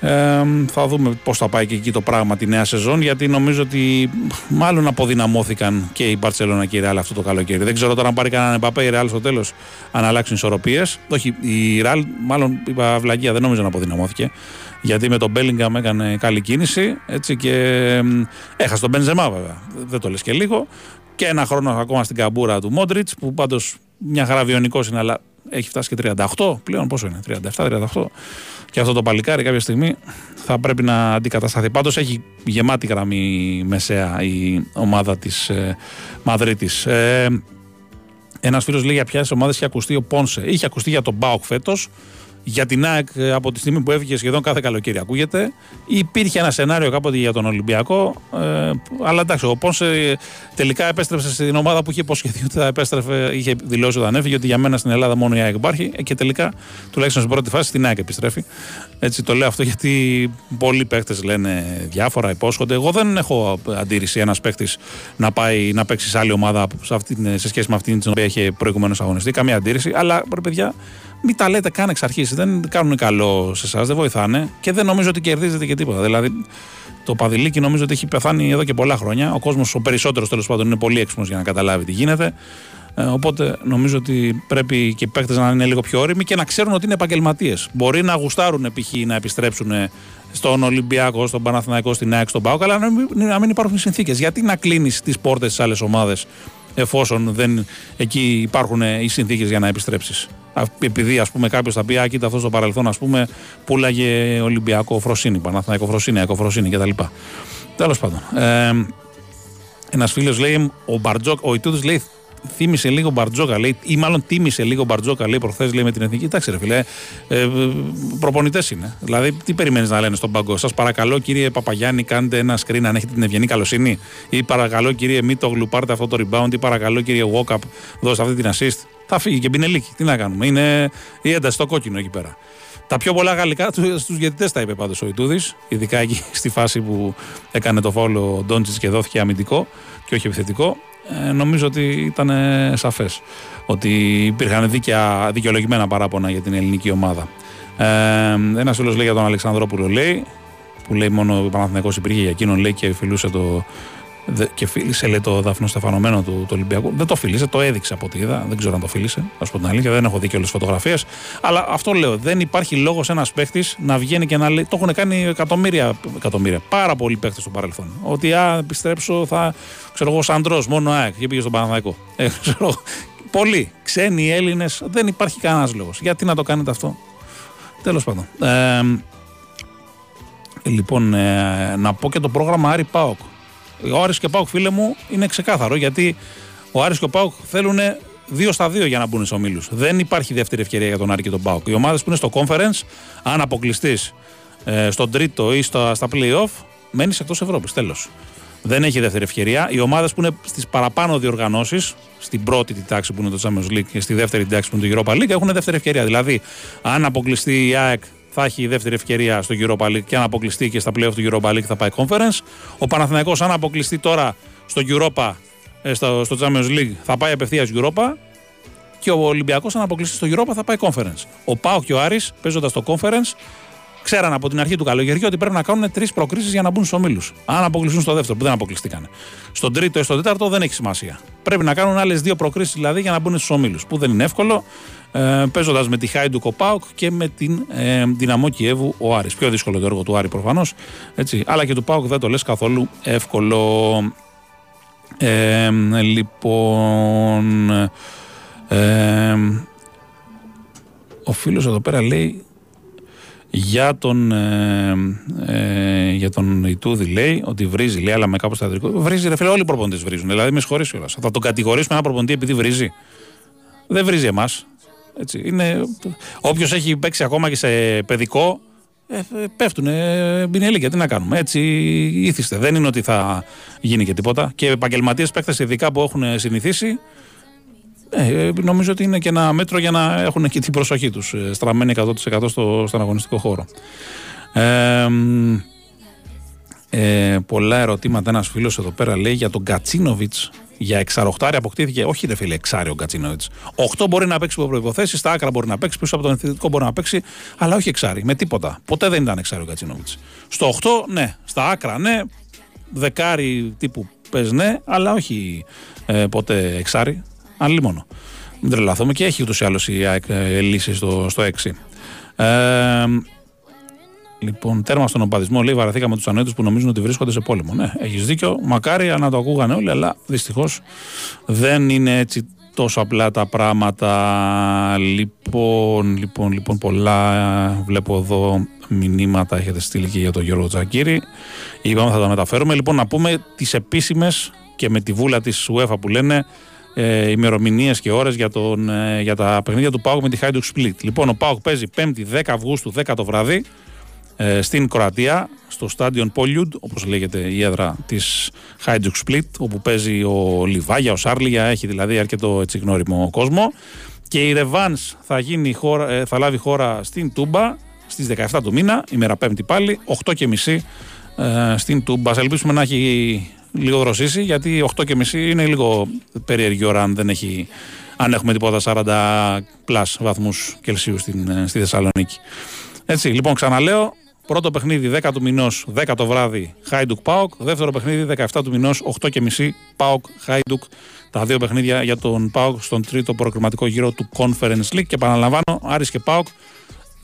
A: Ε, θα δούμε πώς θα πάει και εκεί το πράγμα τη νέα σεζόν. Γιατί νομίζω ότι μάλλον αποδυναμώθηκαν και η Μπαρσελόνα και η Ρεάλ αυτό το καλοκαίρι. Δεν ξέρω τώρα αν πάρει κανέναν Εμπαπέ η Ρεάλ στο τέλος, αν αλλάξουν ισορροπίες. Όχι, η Ρεάλ, μάλλον είπα βλαγία, δεν νομίζω να αποδυναμώθηκε. Γιατί με τον Μπέλιγκαμ έκανε καλή κίνηση έτσι, και εμ, έχασε τον Μπενζεμά βέβαια. Δεν το λες και λίγο. Και ένα χρόνο ακόμα στην καμπούρα του Μόντριτς που πάντως μια χαρά βιονικός είναι, αλλά έχει φτάσει και 38 πλέον. Πόσο είναι, 37-38. Και αυτό το παλικάρι κάποια στιγμή θα πρέπει να αντικατασταθεί. Πάντως έχει γεμάτη γραμμή μεσαία η ομάδα της ε, Μαδρίτης. Ε, Ένας φίλος λέει για ποιες ομάδες είχε ακουστεί ο Πόνσε. Είχε ακουστεί για τον Μπάουκ φέτος. Για την ΑΕΚ ε, από τη στιγμή που έφυγε σχεδόν κάθε καλοκαίρι ακούγεται. Υπήρχε ένα σενάριο κάποτε για τον Ολυμπιακό. Ε, αλλά εντάξει, ο Πόνσε ε, τελικά επέστρεψε στην ομάδα που είχε υποσχεθεί ότι θα επέστρεφε. Είχε δηλώσει όταν έφυγε ότι για μένα στην Ελλάδα μόνο η ΑΕΚ υπάρχει. Ε, και τελικά, τουλάχιστον στην πρώτη φάση, στην ΑΕΚ επιστρέφει. Έτσι το λέω αυτό γιατί πολλοί παίχτε λένε διάφορα, υπόσχονται. Εγώ δεν έχω αντίρρηση ένας παίχτη να πάει να παίξει σε άλλη ομάδα σε, αυτή, σε σχέση με αυτήν την οποία είχε προηγουμένως αγωνιστεί. Καμία αντίρρηση. Αλλά ρε παιδιά, μην τα λέτε καν εξ αρχής. Δεν κάνουν καλό σε εσάς, δεν βοηθάνε και δεν νομίζω ότι κερδίζετε και τίποτα. Δηλαδή, το παδιλίκι νομίζω ότι έχει πεθάνει εδώ και πολλά χρόνια. Ο κόσμος, ο περισσότερος τέλος πάντων, είναι πολύ έξυπνος για να καταλάβει τι γίνεται. Ε, οπότε νομίζω ότι πρέπει και οι παίκτες να είναι λίγο πιο όριμοι και να ξέρουν ότι είναι επαγγελματίες. Μπορεί να γουστάρουν π.χ. να επιστρέψουν στον Ολυμπιακό, στον Παναθηναϊκό, στην ΑΕΚ, στον ΠΑΟΚ, αλλά να μην, να μην υπάρχουν συνθήκες. Γιατί να κλείνεις τις πόρτες στις άλλες ομάδες εφόσον δεν εκεί υπάρχουν οι συνθήκες για να επιστρέψεις; Επειδή ας πούμε κάποιος θα πει, Α, κοίτα αυτός στο παρελθόν, ας πούμε, πουλάγε Ολυμπιακό Φροσίνη, Παναθηναϊκό Φροσίνη, Ακό Φροσίνη κτλ. Τέλος πάντων. Ε, Ένας φίλος λέει, ο Μπαρτζόκ, ο Ιτούδης λέει, θύμισε λίγο Μπαρτζόκα, λέει, ή μάλλον τίμησε λίγο Μπαρτζόκα, λέει προχθές λέει με την εθνική. Εντάξει, ρε φιλέ, ε, προπονητές είναι. Δηλαδή, τι περιμένεις να λένε στον πάγκο. Σας παρακαλώ, κύριε Παπαγιάννη, κάντε ένα screen αν έχετε την ευγενή καλοσύνη. Ή παρακαλώ, κύριε Μίτογλου, πάρτε αυτό το rebound. Ή παρακαλώ, κύριε Walkup, δώστε αυτή την assist. Θα φύγει και Μπινελίκη. Τι να κάνουμε. Είναι η ένταση στο κόκκινο εκεί πέρα. Τα πιο πολλά γαλλικά στους διαιτητές τα είπε πάντως ο Ιτούδης, ειδικά εκεί στη φάση που έκανε το φόλο ο Ντόντζιτ και δόθηκε αμυντικό και όχι επιθετικό. Ε, νομίζω ότι ήταν σαφές ότι υπήρχαν δίκαια, δικαιολογημένα παράπονα για την ελληνική ομάδα. Ε, Ένας φίλος λέει για τον Αλεξανδρόπουλο, λέει, που λέει μόνο ο Παναθηναϊκός υπήρχε για εκείνον, λέει και φιλούσε το, και φίλησε λέει το δάφνο στεφανωμένο του, του Ολυμπιακού. Δεν το φίλησε, το έδειξε από ό,τι είδα. Δεν ξέρω αν το φίλησε. Α πω την αλήθεια, δεν έχω δει και όλες τις φωτογραφίες. Αλλά αυτό λέω. Δεν υπάρχει λόγος ένας παίχτη να βγαίνει και να λέει. Το έχουν κάνει εκατομμύρια, εκατομμύρια πάρα πολλοί παίχτε στο παρελθόν. Ότι α, επιστρέψω, θα. ξέρω εγώ, σαν μόνο ΑΕΚ και πήγε στον Παναθηναϊκό. Ε, ξέρω, πολλοί ξένοι Έλληνες. Δεν υπάρχει κανένας λόγος. Γιατί να το κάνετε αυτό; Τέλος πάντων. Ε, λοιπόν, ε, να πω και το πρόγραμμα Άρη Πάοκ. Ο Άρης και ο Πάουκ, φίλε μου, είναι ξεκάθαρο γιατί ο Άρης και ο Πάουκ θέλουν δύο στα δύο για να μπουν στου ομίλους. Δεν υπάρχει δεύτερη ευκαιρία για τον Άρη και τον Πάουκ. Οι ομάδες που είναι στο conference, αν αποκλειστείς ε, στον τρίτο ή στα, στα playoff, μένεις εκτός Ευρώπης. Τέλος. Δεν έχει δεύτερη ευκαιρία. Οι ομάδες που είναι στις παραπάνω διοργανώσεις, στην πρώτη τάξη που είναι το Champions League και στη δεύτερη τάξη που είναι το Europa League, έχουν δεύτερη ευκαιρία. Δηλαδή, αν αποκλειστεί η ΑΕΚ θα έχει δεύτερη ευκαιρία στο Europa League και αν αποκλειστεί και στα playoff του Europa League θα πάει Conference. Ο Παναθηναϊκός αν αποκλειστεί τώρα στο Europa, ε, στο, στο Champions League θα πάει απευθείας Europa και ο Ολυμπιακός αν αποκλειστεί στο Europa θα πάει Conference. Ο Πάο και ο Άρης παίζοντας το Conference ξέραν από την αρχή του καλοκαιριού ότι πρέπει να κάνουν τρεις προκρίσεις για να μπουν στους ομίλους. Αν αποκλειστούν στο δεύτερο, που δεν αποκλειστήκαν. Στον τρίτο ή στο τέταρτο δεν έχει σημασία. Πρέπει να κάνουν άλλες δύο προκρίσεις δηλαδή για να μπουν στους ομίλους. Που δεν είναι εύκολο, ε, παίζοντας με τη Χάιντου Κοπάουκ και με την ε, Δυναμό Κιέβου ο Άρης. Πιο δύσκολο το έργο του Άρη προφανώς. Αλλά και του Πάουκ δεν το λες καθόλου εύκολο. Ε, λοιπόν. Ε, ο φίλος εδώ πέρα λέει για τον, ε, ε, για τον Ιτούδη λέει ότι βρίζει, λέει, αλλά με κάπως θεατρικό. Βρίζει, ρε φίλε, όλοι οι προπονητές βρίζουν. Δηλαδή, με συγχωρείς όλα. Θα τον κατηγορήσουμε ένα προπονητή επειδή βρίζει. Δεν βρίζει εμάς. Όποιος έχει παίξει ακόμα και σε παιδικό, ε, πέφτουν μπινέλια. Τι να κάνουμε. Έτσι ήθιστε. Δεν είναι ότι θα γίνει και τίποτα. Και επαγγελματίες παίκτες, ειδικά που έχουν συνηθίσει, ε, νομίζω ότι είναι και ένα μέτρο για να έχουν και την προσοχή τους ε, στραμμένη 100% στο, στον αγωνιστικό χώρο. Ε, ε, πολλά ερωτήματα. Ένας φίλος εδώ πέρα λέει για τον Κατσίνοβιτς. Για εξαροχτάρι αποκτήθηκε, όχι ρε φίλε, εξάρι ο Κατσίνοβιτς. Οχτώ μπορεί να παίξει από προποθέσεις, στα άκρα μπορεί να παίξει, πίσω από τον εθνικό μπορεί να παίξει, αλλά όχι εξάρι. Με τίποτα. Ποτέ δεν ήταν εξάρι ο Κατσίνοβιτς. Στο 8, ναι. Στα άκρα, ναι. Δεκάρι τύπου πες ναι, αλλά όχι ε, ποτέ εξάρι. Άλλη μόνο. Μην τρελαθούμε και έχει ούτως ή άλλως η ΑΕΚ ε, λύση στο, στο 6. Ε, λοιπόν, τέρμα στον οπαδισμό. Λέει: Βαραθήκαμε τους ανέτους που νομίζουν ότι βρίσκονται σε πόλεμο. Ναι, έχεις δίκιο. Μακάρι να το ακούγανε όλοι, αλλά δυστυχώς δεν είναι έτσι τόσο απλά τα πράγματα. Λοιπόν, λοιπόν, λοιπόν, πολλά βλέπω εδώ μηνύματα έχετε στείλει και για τον Γιώργο Τζακύρη. Είπαμε θα τα μεταφέρουμε. Λοιπόν, να πούμε τις επίσημες και με τη βούλα της UEFA που λένε ε, ημερομηνίες και ώρες για, ε, για τα παιχνίδια του Πάουκ με τη Hajduk Split. Λοιπόν, ο Πάουκ παίζει 5η 10 Αυγούστου 10 το βράδυ ε, στην Κροατία, στο στάδιον Πόλιουντ, όπως λέγεται η έδρα της Hajduk Split, όπου παίζει ο Λιβάγια, ο Σάρλια, έχει δηλαδή αρκετό έτσι γνώριμο κόσμο. Και η Ρεβάν θα, ε, θα λάβει χώρα στην Τούμπα στις 17 του μήνα, ημέρα Πέμπτη πάλι, 8.30 ε, στην Τούμπα. ελπίσουμε να έχει λίγο δροσίσει, γιατί 8 και μισή είναι λίγο περίεργη ώρα αν δεν έχει αν έχουμε τίποτα 40 πλάς βαθμούς Κελσίου στην, ε, στη Θεσσαλονίκη. Έτσι, λοιπόν, ξαναλέω, πρώτο παιχνίδι 10 του μηνός, 10 το βράδυ, Χάιντουκ ΠΑΟΚ. Δεύτερο παιχνίδι 17 του μηνός, 8 και μισή, ΠΑΟΚ Χάιντουκ. Τα δύο παιχνίδια για τον ΠΑΟΚ στον τρίτο προκριματικό γύρο του Conference League. Και επαναλαμβάνω, Άρης και ΠΑΟΚ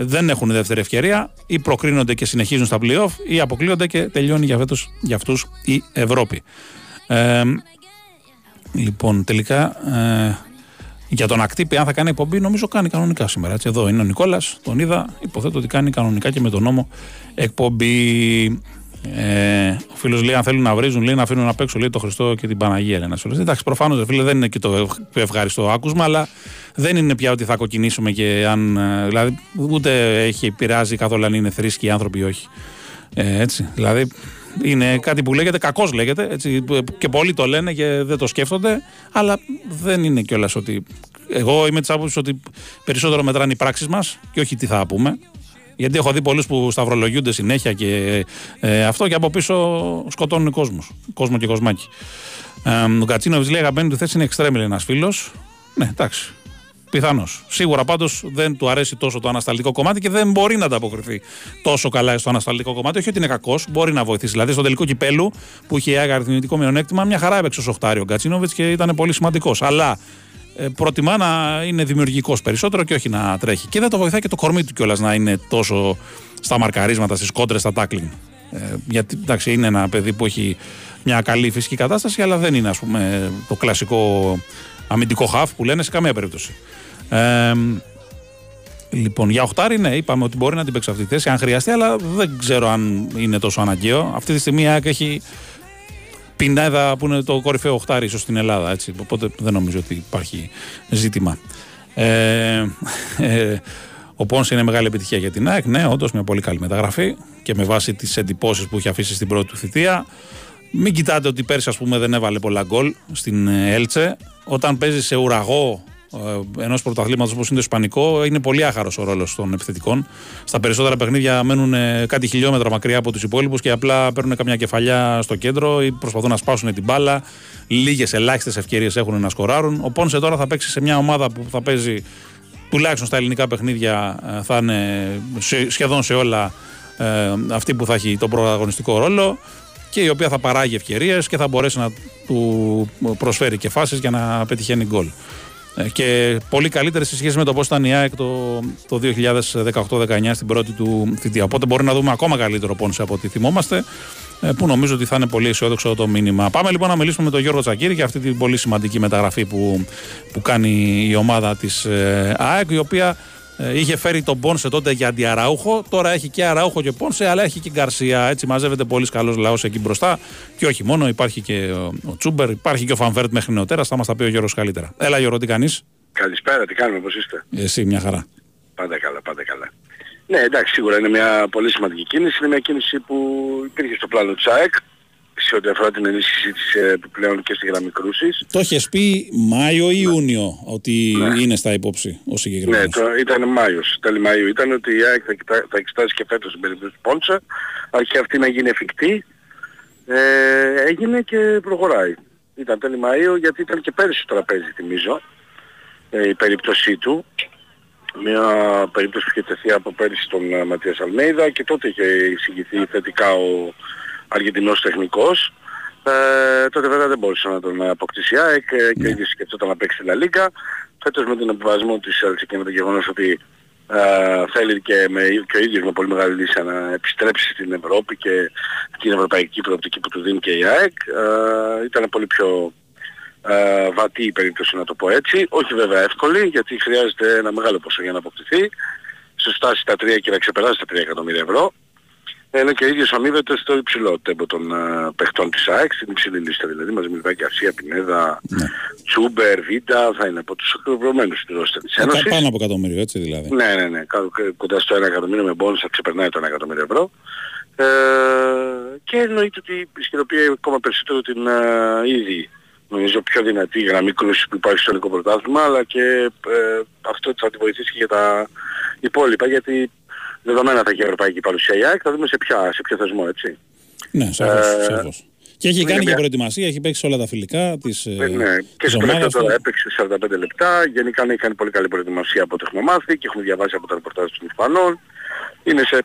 A: δεν έχουν δεύτερη ευκαιρία ή προκρίνονται και συνεχίζουν στα playoff ή αποκλείονται και τελειώνει για, φέτος, για αυτούς η Ευρώπη. Ε, λοιπόν, τελικά ε, για τον Ακτύπη, αν θα κάνει εκπομπή, νομίζω κάνει κανονικά σήμερα. Έτσι, εδώ είναι ο Νικόλας, τον είδα. Υποθέτω ότι κάνει κανονικά και με τον νόμο εκπομπή. Ε, ο φίλος λέει: Αν θέλουν να βρίζουν, λέει να αφήνουν να παίξω λέει, το Χριστό και την Παναγία. Λέει, να Εντάξει, προφανώς φίλε δεν είναι και το ευχάριστο άκουσμα, αλλά δεν είναι πια ότι θα κοκκινήσουμε και αν. Ε, δηλαδή, ούτε έχει επηρεάζει καθόλου αν είναι θρήσκοι οι άνθρωποι ή όχι. Ε, έτσι. Δηλαδή, είναι κάτι που λέγεται, κακός λέγεται, έτσι, και πολλοί το λένε και δεν το σκέφτονται, αλλά δεν είναι κιόλας ότι. Εγώ είμαι της άποψης ότι περισσότερο μετράνε οι πράξεις μας και όχι τι θα πούμε. Γιατί έχω δει πολλούς που σταυρολογούνται συνέχεια και ε, αυτό και από πίσω σκοτώνουν κόσμο. Κόσμο και κοσμάκι. Ε, ο Κατσίνοβιτς λέει: Αγαπημένη του θέση είναι εξτρέμιλ ένας φίλος. Ναι, εντάξει. Πιθανώς. Σίγουρα πάντως δεν του αρέσει τόσο το ανασταλτικό κομμάτι και δεν μπορεί να ανταποκριθεί τόσο καλά στο ανασταλτικό κομμάτι. Όχι ότι είναι κακός, μπορεί να βοηθήσει. Δηλαδή στο τελικό κυπέλου που είχε αριθμητικό μειονέκτημα, μια χαρά έπαιξε ο Σοχτάριο Γκατσίνοβιτ και ήταν πολύ σημαντικός. Αλλά ε, προτιμά να είναι δημιουργικός περισσότερο και όχι να τρέχει. Και δεν το βοηθάει και το κορμί του κιόλας να είναι τόσο στα μαρκαρίσματα, στις κόντρες, στα τάκλινγκ. Ε, γιατί εντάξει, είναι ένα παιδί που έχει μια καλή φυσική κατάσταση, αλλά δεν είναι ας πούμε, το κλασικό αμυντικό χαφ που λένε σε καμία περίπτωση. Ε, λοιπόν, για οχτάρι, ναι, είπαμε ότι μπορεί να την παίξει αυτή τη θέση αν χρειαστεί, αλλά δεν ξέρω αν είναι τόσο αναγκαίο. Αυτή τη στιγμή η ΑΕΚ έχει Πινέδα που είναι το κορυφαίο οχτάρι ίσως στην Ελλάδα. Έτσι. Οπότε δεν νομίζω ότι υπάρχει ζήτημα. Ε, ε, ο Πόνσε είναι μεγάλη επιτυχία για την ΑΕΚ. Ναι, όντως μια πολύ καλή μεταγραφή και με βάση τις εντυπώσεις που έχει αφήσει στην πρώτη του θητεία. Μην κοιτάτε ότι πέρσι ας πούμε δεν έβαλε πολλά γκολ στην Έλτσε. Όταν παίζει σε ουραγό ε, ενός πρωταθλήματος όπως είναι το Ισπανικό, είναι πολύ άχαρος ο ρόλος των επιθετικών. Στα περισσότερα παιχνίδια μένουν ε, κάτι χιλιόμετρα μακριά από τους υπόλοιπους και απλά παίρνουν καμιά κεφαλιά στο κέντρο ή προσπαθούν να σπάσουν την μπάλα. Λίγες ελάχιστες ευκαιρίες έχουν να σκοράρουν. Ο Πόνσε τώρα θα παίξει σε μια ομάδα που θα παίζει τουλάχιστον στα ελληνικά παιχνίδια, ε, θα είναι σχεδόν σε όλα αυτή που θα έχει τον πρωταγωνιστικό ρόλο και η οποία θα παράγει ευκαιρίες και θα μπορέσει να του προσφέρει και φάσεις για να πετυχαίνει γκολ. Ε, και πολύ καλύτερες σε σχέση με το πώς ήταν η ΑΕΚ το, το 2018-19 στην πρώτη του θητεία. Οπότε μπορεί να δούμε ακόμα καλύτερο πόνσε από ό,τι θυμόμαστε, ε, που νομίζω ότι θα είναι πολύ αισιόδοξο το μήνυμα. Πάμε λοιπόν να μιλήσουμε με τον Γιώργο Τσακύρη για αυτή την πολύ σημαντική μεταγραφή που, που κάνει η ομάδα της ε, ΑΕΚ, η οποία ε, είχε φέρει τον Πόνσε τότε για αντιαραούχο. Τώρα έχει και αραούχο και Πόνσε, αλλά έχει και Γκαρσία. Έτσι μαζεύεται πολύς καλός λαός εκεί μπροστά. Και όχι μόνο, υπάρχει και ο Τσούμπερ, υπάρχει και ο Φανβέρτ μέχρι νεοτέρας. Θα μας τα πει ο Γιώργος καλύτερα. Έλα, Γιώργο, τι κάνεις;
D: Καλησπέρα, τι κάνουμε, πώς είστε;
A: Εσύ, μια χαρά.
D: Πάντα καλά, πάντα καλά. Ναι, εντάξει, σίγουρα είναι μια πολύ σημαντική κίνηση. Είναι μια κίνηση που υπήρχε στο πλάνο του ΑΕΚ σε ό,τι αφορά την ενίσχυσή της ε, επιπλέον και στη γραμμή κρούσης.
A: Το είχες πει Μάιο ή Ιούνιο ότι ναι. είναι στα υπόψη ο συγκεκριμένος;
D: Ναι, το, ήταν Μάιος, τέλη Μαΐου. Ήταν ότι η ΑΕΚ θα, θα εξετάσει και φέτος την περίπτωση του Πόντσα, αρχή αυτή να γίνει εφικτή. Ε, έγινε και προχωράει. Ήταν τέλη Μαΐου γιατί ήταν και πέρυσι το τραπέζι θυμίζω ε, η περίπτωσή του. Μια περίπτωση που είχε τεθεί από πέρυσι τον ε, Ματίας Αλμέιδα και τότε είχε εισηγηθεί θετικά ο Αργεντινός τεχνικός. Ε, τότε βέβαια δεν μπορούσε να τον αποκτήσει ΑΕΚ και ήδη σκεφτόταν να παίξει την Λίγκα. Φέτος με τον επιβασμό της Έλση και με το γεγονός ότι ε, θέλει και, με, και ο ίδιος με πολύ μεγάλη λύση να επιστρέψει στην Ευρώπη και την ευρωπαϊκή προοπτική που του δίνει και η ΑΕΚ ε, ήταν πολύ πιο ε, βατή η περίπτωση να το πω έτσι. Όχι βέβαια εύκολη γιατί χρειάζεται ένα μεγάλο ποσό για να αποκτηθεί. Σε στάση τα 3 και να ξεπεράσει τα 3 εκατομμύρια ευρώ ενώ και ο ίδιος αμείβεται στο υψηλό τέμπο των uh, παιχτών της ΑΕΚ, στην υψηλή λίστα δηλαδή, μαζί με και Ασία, Πινέδα, ναι. Τσούμπερ, Βίτα, θα είναι από τους εκπληρωμένους στην ρόστα της Ένωσης.
A: Πάνω από εκατομμύριο, έτσι δηλαδή.
D: Ναι, ναι, ναι, κοντά στο 1 εκατομμύριο με μπόνους θα ξεπερνάει το 1 εκατομμύριο ευρώ. Ε, και εννοείται ότι ισχυροποιεί ακόμα περισσότερο την uh, ήδη νομίζω πιο δυνατή γραμμή κρούση που υπάρχει στο ελληνικό πρωτάθλημα αλλά και ε, αυτό θα τη βοηθήσει και για τα υπόλοιπα γιατί δεδομένα θα έχει ευρωπαϊκή παρουσία η ΑΕΚ, θα δούμε σε, ποια, σε ποιο θεσμό, έτσι.
A: Ναι, σαφώς, ε, σαφώς. Και έχει κάνει και προετοιμασία, έχει παίξει όλα τα φιλικά της ε, Ναι,
D: και στο τελευταίο τώρα έπαιξε 45 λεπτά. Γενικά έχει κάνει πολύ καλή προετοιμασία από το έχουμε μάθει και έχουμε διαβάσει από τα ρεπορτάζ των Ισπανών. Είναι σε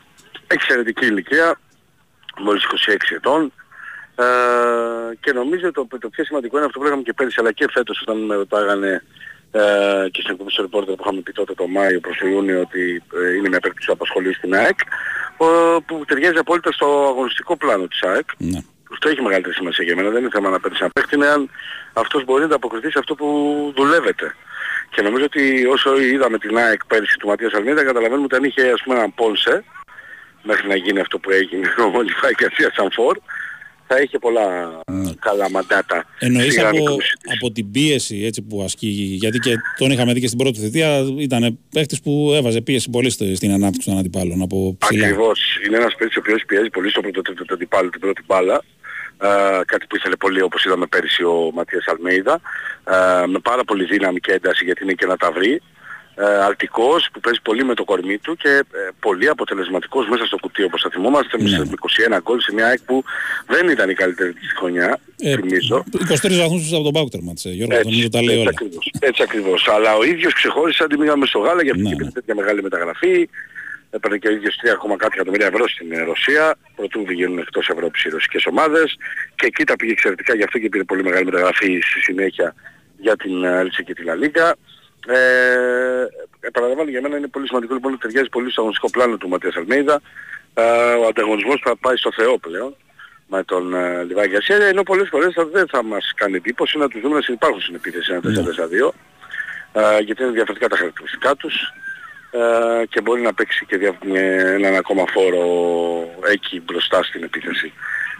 D: εξαιρετική ηλικία, μόλις 26 ετών. Ε, και νομίζω το, το πιο σημαντικό είναι αυτό που λέγαμε και πέρυσι αλλά και φέτος όταν με ρωτάγανε ε, και στην εκπομπή στο ρεπόρτερ που είχαμε πει τότε το Μάιο προς τον Ιούνιο ότι ε, είναι μια περίπτωση που απασχολεί στην ΑΕΚ που ταιριάζει απόλυτα στο αγωνιστικό πλάνο της ΑΕΚ. Ναι. Αυτό έχει μεγαλύτερη σημασία για μένα. Δεν είναι θέμα να παίρνεις ένα παίχτη, είναι αν αυτός μπορεί να αποκριθεί σε αυτό που δουλεύετε. Και νομίζω ότι όσο είδαμε την ΑΕΚ πέρυσι του Ματίας Αλμίδα, καταλαβαίνουμε ότι αν είχε ας πούμε έναν Πόνσε, μέχρι να γίνει αυτό που έγινε ο Λιβάη Κασία Σανφόρ, θα είχε πολλά mm. καλά μαντάτα.
A: Εννοείς από, από την πίεση έτσι που ασκεί, γιατί και τον είχαμε δει και στην πρώτη θητεία, ήταν παίχτης που έβαζε πίεση πολύ στην ανάπτυξη των αντιπάλων από ψηλά.
D: Ακριβώς. Είναι ένας παίχτης ο οποίος πιέζει πολύ στο πρώτο τρίτο αντιπάλου την πρώτη μπάλα. Uh, κάτι που ήθελε πολύ όπως είδαμε πέρυσι ο Ματίας Αλμέιδα uh, με πάρα πολύ δύναμη και ένταση γιατί είναι και να τα βρει ε, αλτικός που παίζει πολύ με το κορμί του και ε, πολύ αποτελεσματικός μέσα στο κουτί όπως θα θυμόμαστε
A: Ναι.
D: με 21 γκολ σε μια ΑΕΚ που δεν ήταν η καλύτερη της χρονιά,
A: Ε,
D: θυμίζω.
A: 23 βαθμούς από τον Πάουκτερ μάτσε, Γιώργο,
D: Έτσι,
A: νομίζω τα λέει
D: έτσι
A: όλα.
D: ακριβώς, έτσι ακριβώς. Αλλά ο ίδιος ξεχώρισε αντί πήγαμε στο Γάλα γιατί
A: Ναι,
D: είχε
A: ναι.
D: τέτοια μεγάλη μεταγραφή. Έπαιρνε και ο ίδιος 3,1 κάτι εκατομμύρια ευρώ στην ε, Ρωσία, προτού βγαίνουν εκτός Ευρώπης οι ρωσικές ομάδες και εκεί τα πήγε εξαιρετικά, γι' αυτό και πήρε πολύ μεγάλη μεταγραφή στη συνέχεια για την Έλση και την Λαλίγκα. Ε, επαναλαμβάνω για μένα είναι πολύ σημαντικό λοιπόν ότι ταιριάζει πολύ στο αγωνιστικό πλάνο του Ματίας Αλμέιδα. Ε, ο ανταγωνισμός θα πάει στο Θεό πλέον με τον ε, Λιβάη Γκαρσία, ενώ πολλές φορές θα, δεν θα μας κάνει εντύπωση να τους δούμε να συνεπάρχουν στην επίθεση ένα 4-4-2 ε, γιατί είναι διαφορετικά τα χαρακτηριστικά τους ε, και μπορεί να παίξει και δια, με έναν ακόμα φόρο εκεί μπροστά στην επιθεση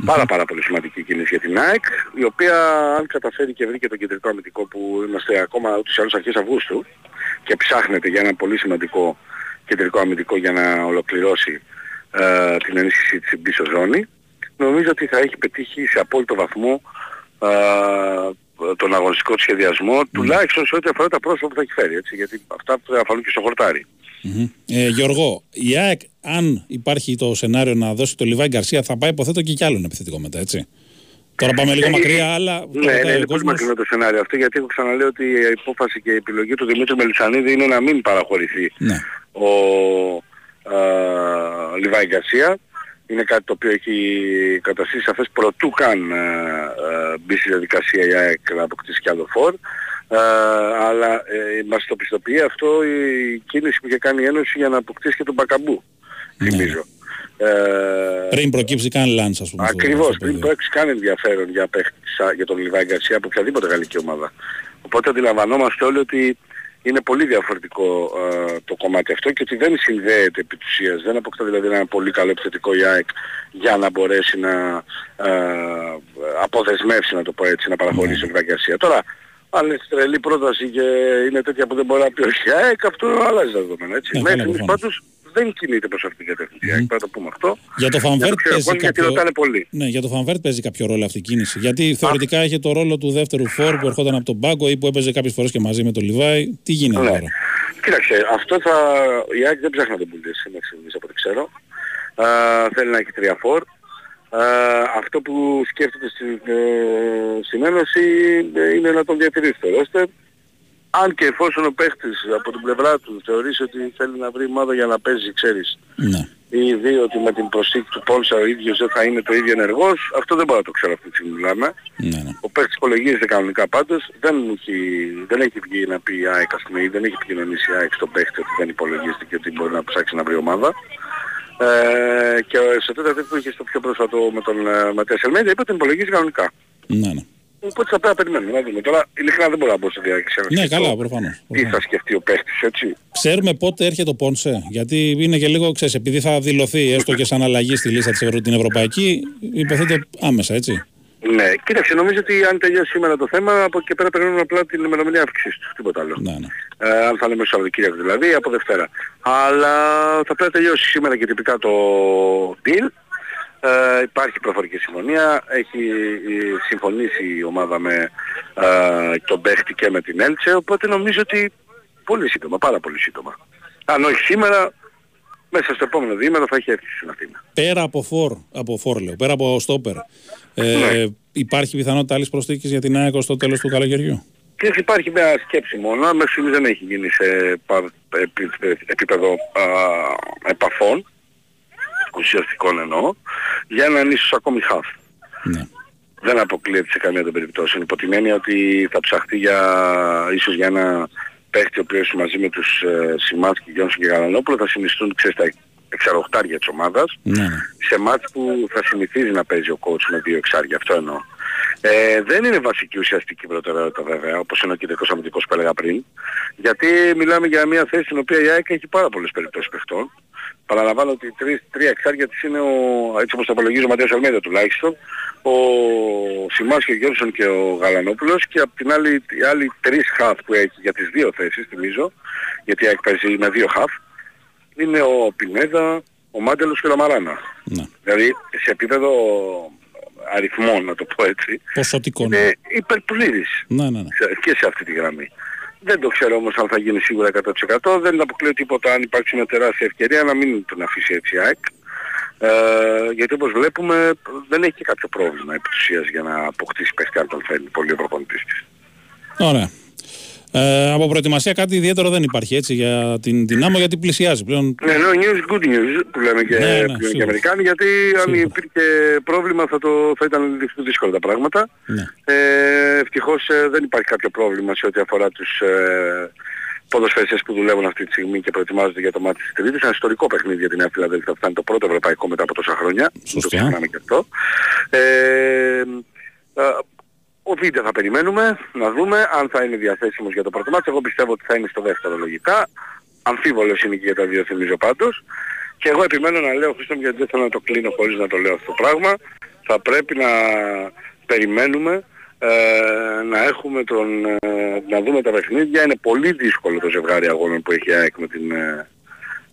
D: Πάρα πάρα πολύ σημαντική κίνηση για την ΑΕΚ, η οποία αν καταφέρει και βρει και το κεντρικό αμυντικό που είμαστε ακόμα ούτως ή άλλως αρχές Αυγούστου και ψάχνεται για ένα πολύ σημαντικό κεντρικό αμυντικό για να ολοκληρώσει ε, την ενίσχυση της πίσω ζώνη, νομίζω ότι θα έχει πετύχει σε απόλυτο βαθμό ε, τον αγωνιστικό του σχεδιασμό, τουλάχιστον σε ό,τι αφορά τα πρόσωπα που θα έχει φέρει, έτσι, γιατί αυτά που θα φανούν και στο χορτάρι.
A: Μμμ. Ε, Γιώργο, η ΑΕΚ, αν υπάρχει το σενάριο να δώσει το Λιβάη Γκαρσία, θα πάει υποθέτω και κι άλλον επιθετικό μετά, έτσι. Τώρα πάμε λίγο
D: Ε,
A: μακριά, αλλά το
D: Ναι,
A: ρωτάει
D: ναι,
A: ο
D: είναι πολύ
A: κόσμος.
D: μακρινό το σενάριο αυτό γιατί έχω ξαναλέω ότι η υπόφαση και η επιλογή του Δημήτρου Μελισανίδη είναι να μην παραχωρηθεί
A: Ναι.
D: ο α, Λιβάη Γκαρσία. Είναι κάτι το οποίο έχει καταστήσει σαφές προτού καν α, α, μπει στη διαδικασία η ΑΕΚ να αποκτήσει κι άλλο φόρ. Α, αλλά ε, μας το πιστοποιεί αυτό η κίνηση που είχε κάνει η Ένωση για να αποκτήσει και τον Μπακαμπού,
A: Ναι.
D: θυμίζω. Ε,
A: Πριν προκύψει καν λάνς, ας πούμε. στο-
D: Ακριβώς,
A: στο
D: πριν
A: πεδίο.
D: παίξει καν ενδιαφέρον για, παίχτης σα- για τον Λιβάη Γκαρσία από οποιαδήποτε γαλλική ομάδα. Οπότε αντιλαμβανόμαστε όλοι ότι είναι πολύ διαφορετικό ε, το κομμάτι αυτό και ότι δεν συνδέεται επί της ουσίας. Δεν αποκτά δηλαδή ένα πολύ καλό επιθετικό η ΑΕΚ για να μπορέσει να ε, αποδεσμεύσει, να το πω έτσι, να παραχωρήσει τον Λιβάι Γκαρσία. Τώρα, αν είναι τρελή πρόταση και είναι τέτοια που δεν μπορεί να πει όχι η ΑΕΚ, αυτό αλλάζει τα δεδομένα. Έτσι.
A: Ναι,
D: Μέχρι
A: καλά,
D: στιγμής
A: προφανώς.
D: πάντως δεν κινείται προς αυτήν την κατεύθυνση. η ΑΕΚ, Πρέπει να το πούμε αυτό.
A: Για το
D: Για το
A: Φαν Βερτ
D: ξέρω
A: παίζει
D: εγώ, γιατί
A: κάποιο...
D: ρωτάνε πολύ.
A: Ναι, για το Φαν Βερτ παίζει κάποιο ρόλο αυτή η κίνηση. Γιατί θεωρητικά είχε το ρόλο του δεύτερου φόρ που ερχόταν από τον πάγκο ή που έπαιζε κάποιες φορές και μαζί με τον Λιβάι. Τι γίνεται
D: Ναι.
A: τώρα;
D: Κοίταξε, αυτό θα... Η ΑΕΚ δεν ψάχνει να τον πουλήσει μέχρι στιγμής από ό,τι ξέρω. Α, θέλει να έχει τρία φόρ. Α, αυτό που σκέφτεται στην, ε, στην Ένωση ε, είναι να τον διατηρήσει το ρόστερ. Αν και εφόσον ο παίχτης από την πλευρά του θεωρήσει ότι θέλει να βρει ομάδα για να παίζει, ξέρεις,
A: Ναι.
D: ή δει ότι με την προσθήκη του Πόλσα ο ίδιος δεν θα είναι το ίδιο ενεργός, αυτό δεν μπορώ να το ξέρω αυτή τη στιγμή μιλάμε.
A: Ναι, ναι.
D: Ο παίκτης υπολογίζεται κανονικά πάντως, δεν έχει, δεν έχει βγει να πει η ΑΕΚ ας πούμε, ή δεν έχει επικοινωνήσει η ΑΕΚ στον παίκτη ότι δεν υπολογίζεται και ότι μπορεί να ψάξει να βρει ομάδα. Ε, και στο τέταρτο που είχε στο πιο πρόσφατο με τον ε, Ματίας Ελμέντα είπε ότι τον υπολογίζει κανονικά.
A: Ναι, ναι.
D: Οπότε θα πρέπει να περιμένουμε να δούμε. Τώρα ειλικρινά δεν μπορώ να μπω στη διάρκεια να
A: Ναι,
D: σκεφτώ
A: καλά, προφανώς.
D: Τι
A: προφανώς.
D: θα σκεφτεί ο παίκτης, έτσι.
A: Ξέρουμε πότε έρχεται ο Πόνσε. Γιατί είναι και λίγο, ξέρεις, επειδή θα δηλωθεί έστω και σαν αλλαγή στη λίστα της Ευρω... την Ευρωπαϊκή, υποθέτω άμεσα, έτσι.
D: Ναι, κοίταξε, νομίζω ότι αν τελειώσει σήμερα το θέμα, από εκεί και πέρα περιμένουμε απλά την ημερομηνία αύξησης του, τίποτα άλλο.
A: Ναι, ναι.
D: Ε, αν θα λέμε Σαββατοκύριακο δηλαδή, από Δευτέρα. Αλλά θα πρέπει να τελειώσει σήμερα και τυπικά το deal. Ε, υπάρχει προφορική συμφωνία, έχει ε, συμφωνήσει η ομάδα με ε, τον παίχτη και με την Έλτσε, οπότε νομίζω ότι πολύ σύντομα, πάρα πολύ σύντομα. Αν όχι σήμερα, μέσα στο επόμενο διήμερο θα έχει έρθει στην Αθήνα.
A: Πέρα από φόρ, από φόρ λέω, πέρα από στόπερ, ε,
D: Ναι.
A: υπάρχει πιθανότητα άλλης προσθήκης για την ΑΕΚ ως το τέλος του καλοκαιριού;
D: Και υπάρχει μια σκέψη μόνο, μέχρι στιγμής δεν έχει γίνει σε πα- επί- επίπεδο α, επαφών, ουσιαστικών εννοώ, για έναν ίσως ακόμη χαφ.
A: Ναι.
D: Δεν αποκλείεται σε καμία των περιπτώσεων. Υπό την έννοια ότι θα ψαχτεί για, ίσως για ένα παίχτη ο οποίος μαζί με τους ε, Σιμάτσκι, Γιόνσον και Γαλανόπουλο θα συνιστούν ξέρεις, τα εξαροχτάρια της ομάδας
A: Ναι, ναι.
D: σε μάτς που θα συνηθίζει να παίζει ο coach με δύο εξάρια. Αυτό εννοώ. Ε, δεν είναι βασική ουσιαστική προτεραιότητα βέβαια, όπως είναι ο κεντρικός αμυντικός που έλεγα πριν, γιατί μιλάμε για μια θέση στην οποία η ΑΕΚ έχει πάρα πολλές περιπτώσεις παιχτών. Παραλαμβάνω ότι τρεις, τρία εξάρια της είναι ο, έτσι όπως το απολογίζει ο Ματίας Αλμέδα τουλάχιστον, ο Σιμάς και ο Γιώργος και ο Γαλανόπουλος και από την άλλη, οι άλλοι τρεις χαφ που έχει για τις δύο θέσεις, θυμίζω, γιατί η ΑΕΚ παίζει με δύο χαφ, είναι ο Πινέδα, ο Μάντελος και ο Λαμαράνα.
A: ναι.
D: Δηλαδή σε επίπεδο αριθμών, να το πω έτσι,
A: Ποσοτικό. Ναι,
D: είναι υπερπλήρης
A: ναι, ναι. ναι.
D: σε- και σε αυτή τη γραμμή. Δεν το ξέρω όμως αν θα γίνει σίγουρα 100%. Δεν αποκλείω τίποτα αν υπάρξει μια τεράστια ευκαιρία να μην τον αφήσει έτσι η ΑΕΚ. Ε, γιατί όπως βλέπουμε δεν έχει και κάποιο πρόβλημα επί για να αποκτήσει παίχτη αν τον θέλει πολύ ο προπονητής της.
A: Ωραία. Ε, από προετοιμασία κάτι ιδιαίτερο δεν υπάρχει έτσι για την δυνάμω γιατί πλησιάζει πλέον.
D: Ναι, no news, good news που λέμε και, ναι, ναι, και Αμερικάνοι γιατί αν υπήρχε πρόβλημα θα, το, θα ήταν δύσκολα τα πράγματα. Ναι. Ε, ευτυχώς ε, δεν υπάρχει κάποιο πρόβλημα σε ό,τι αφορά τους ε, ποδοσφαιριστές που δουλεύουν αυτή τη στιγμή και προετοιμάζονται για το μάτι της Τρίτης. Ένα ιστορικό παιχνίδι για την Νέα Φιλαδέλφια. Θα είναι το πρώτο ευρωπαϊκό μετά από τόσα χρόνια.
A: Σωστά.
D: Το ξεχνάμε και αυτό. Ε, ε ο Βίντε θα περιμένουμε να δούμε αν θα είναι διαθέσιμος για το πρώτο μάτι. Εγώ πιστεύω ότι θα είναι στο δεύτερο λογικά. Αμφίβολος είναι και για τα δύο θυμίζω πάντως. Και εγώ επιμένω να λέω, Χρήστο γιατί δεν θέλω να το κλείνω χωρίς να το λέω αυτό το πράγμα. Θα πρέπει να περιμένουμε ε, να έχουμε τον, ε, να δούμε τα παιχνίδια. Είναι πολύ δύσκολο το ζευγάρι αγώνων που έχει ΑΕΚ με την, ε,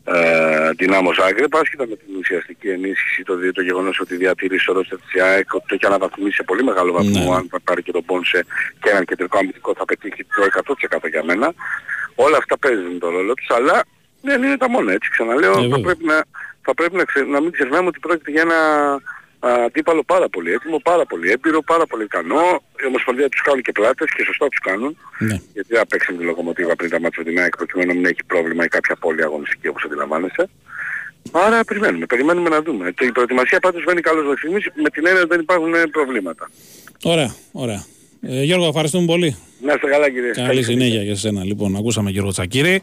D: ε, δυνάμω Ζάγκρεπ, άσχετα με την ουσιαστική ενίσχυση, το, το γεγονός ότι διατηρήσει ο Ρώστα της ΑΕΚ, ότι το έχει αναβαθμίσει σε πολύ μεγάλο βαθμό, ναι. αν θα πάρει και τον Πόνσε και έναν κεντρικό αμυντικό θα πετύχει το 100% για μένα. Όλα αυτά παίζουν το ρόλο τους, αλλά δεν είναι τα μόνο έτσι. Ξαναλέω, ε, θα πρέπει, να, θα πρέπει να, ξε, να μην ξεχνάμε ότι πρόκειται για ένα αντίπαλο πάρα πολύ έτοιμο, πάρα πολύ έμπειρο, πάρα πολύ ικανό. Η Ομοσπονδία τους κάνουν και πλάτες και σωστά τους κάνουν. Ναι. Γιατί δεν παίξαμε τη λογομοτίβα πριν τα μάτια την ΑΕΚ προκειμένου να μην έχει πρόβλημα ή κάποια πόλη αγωνιστική όπως αντιλαμβάνεσαι. Άρα περιμένουμε, περιμένουμε να δούμε. Η προετοιμασία πάντως βαίνει καλώς μέχρι στιγμής με την έννοια ότι δεν υπάρχουν προβλήματα.
A: Ωραία, ωραία. Ε, Γιώργο, ευχαριστούμε πολύ.
D: Να είστε καλά κύριε.
A: Καλή συνέχεια για σένα. Λοιπόν, ακούσαμε Γιώργο Τσακύρη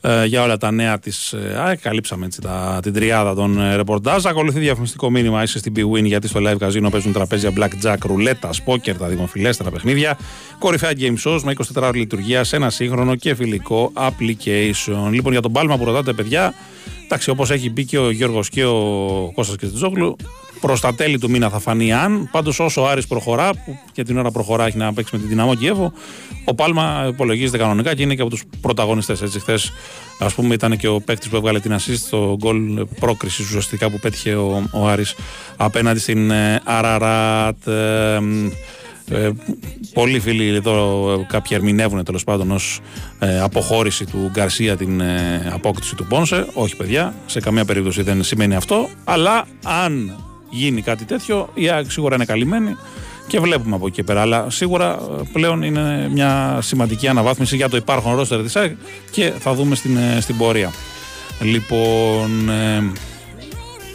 A: ε, για όλα τα νέα της ε, ΑΕΚ. Καλύψαμε έτσι, τα, την τριάδα των ε, ρεπορτάζ. Ακολουθεί διαφημιστικό μήνυμα. Είσαι στην BWIN γιατί στο live καζίνο παίζουν τραπέζια blackjack, ρουλέτα, σπόκερ, τα δημοφιλέστερα παιχνίδια. Κορυφαία game shows με 24 ώρε λειτουργία σε ένα σύγχρονο και φιλικό application. Λοιπόν, για τον πάλμα που ρωτάτε, παιδιά, εντάξει, όπως έχει πει και ο Γιώργος και ο Κώστας Κεστιτζόγλου, Προς τα τέλη του μήνα θα φανεί αν. Πάντως, όσο ο Άρης προχωρά, που για την ώρα προχωρά, έχει να παίξει με την Δυναμό Κιέβο, ο Πάλμα υπολογίζεται κανονικά και είναι και από τους πρωταγωνιστές. Έτσι, χθες, ας πούμε, ήταν και ο παίκτης που έβγαλε την assist στο γκολ πρόκρισης ουσιαστικά που πέτυχε ο, ο Άρης απέναντι στην ε, Αραράτ. Ε, ε, πολλοί φίλοι εδώ κάποιοι ερμηνεύουν τέλος πάντων ως ε, αποχώρηση του Γκαρσία την ε, απόκτηση του Πόνσε. Όχι, παιδιά, σε καμία περίπτωση δεν σημαίνει αυτό. Αλλά αν γίνει κάτι τέτοιο, η ΑΕΚ σίγουρα είναι καλυμμένη και βλέπουμε από εκεί πέρα. Αλλά σίγουρα ε, πλέον είναι μια σημαντική αναβάθμιση για το υπάρχον ρόστερ της ΑΕΚ και θα δούμε στην, ε, στην πορεία. Λοιπόν, ε,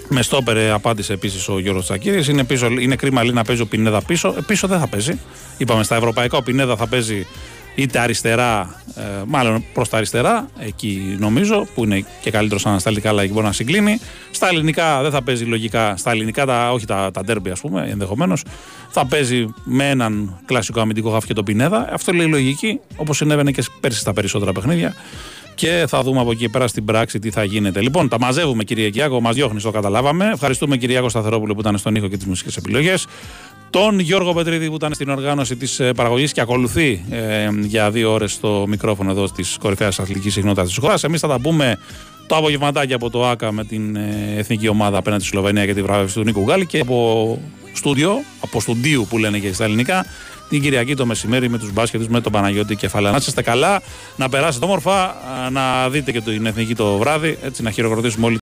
A: με στόπερ απάντησε επίσης ο Γιώργος Τσακύρης. Είναι, είναι κρίμα λέει, να παίζει ο Πινέδα πίσω. Ε, πίσω δεν θα παίζει. Είπαμε στα ευρωπαϊκά ο Πινέδα θα παίζει είτε αριστερά, ε, μάλλον προς τα αριστερά, εκεί νομίζω, που είναι και καλύτερος ανασταλτικά, αλλά εκεί μπορεί να συγκλίνει. Στα ελληνικά δεν θα παίζει λογικά, στα ελληνικά, τα, όχι τα, τα ντέρμπι ας πούμε, ενδεχομένως. Θα παίζει με έναν κλασικό αμυντικό χάφ και τον Πινέδα. Αυτό λέει λογική, όπως συνέβαινε και πέρσι στα περισσότερα παιχνίδια. Και θα δούμε από εκεί πέρα στην πράξη τι θα γίνεται. Λοιπόν, τα μαζεύουμε κύριε Κιάκο, μας διώχνεις, το καταλάβαμε. Ευχαριστούμε Κυριάκο Σταθερόπουλο που ήταν στον ήχο και τις μουσικές επιλογές τον Γιώργο Πετρίδη που ήταν στην οργάνωση της ε, παραγωγής και ακολουθεί ε, για δύο ώρες το μικρόφωνο εδώ της κορυφαίας αθλητικής συχνότητα της χώρας. Εμείς θα τα πούμε το απογευματάκι από το ΑΚΑ με την ε, εθνική ομάδα απέναντι στη Σλοβενία για τη βράβευση του Νίκου Γκάλη και από στούντιο, από στούντιου που λένε και στα ελληνικά, την Κυριακή το μεσημέρι με τους μπάσκετ με τον Παναγιώτη Κεφαλά. Να είστε καλά, να περάσετε όμορφα, να δείτε και την εθνική το βράδυ, έτσι να χειροκροτήσουμε όλοι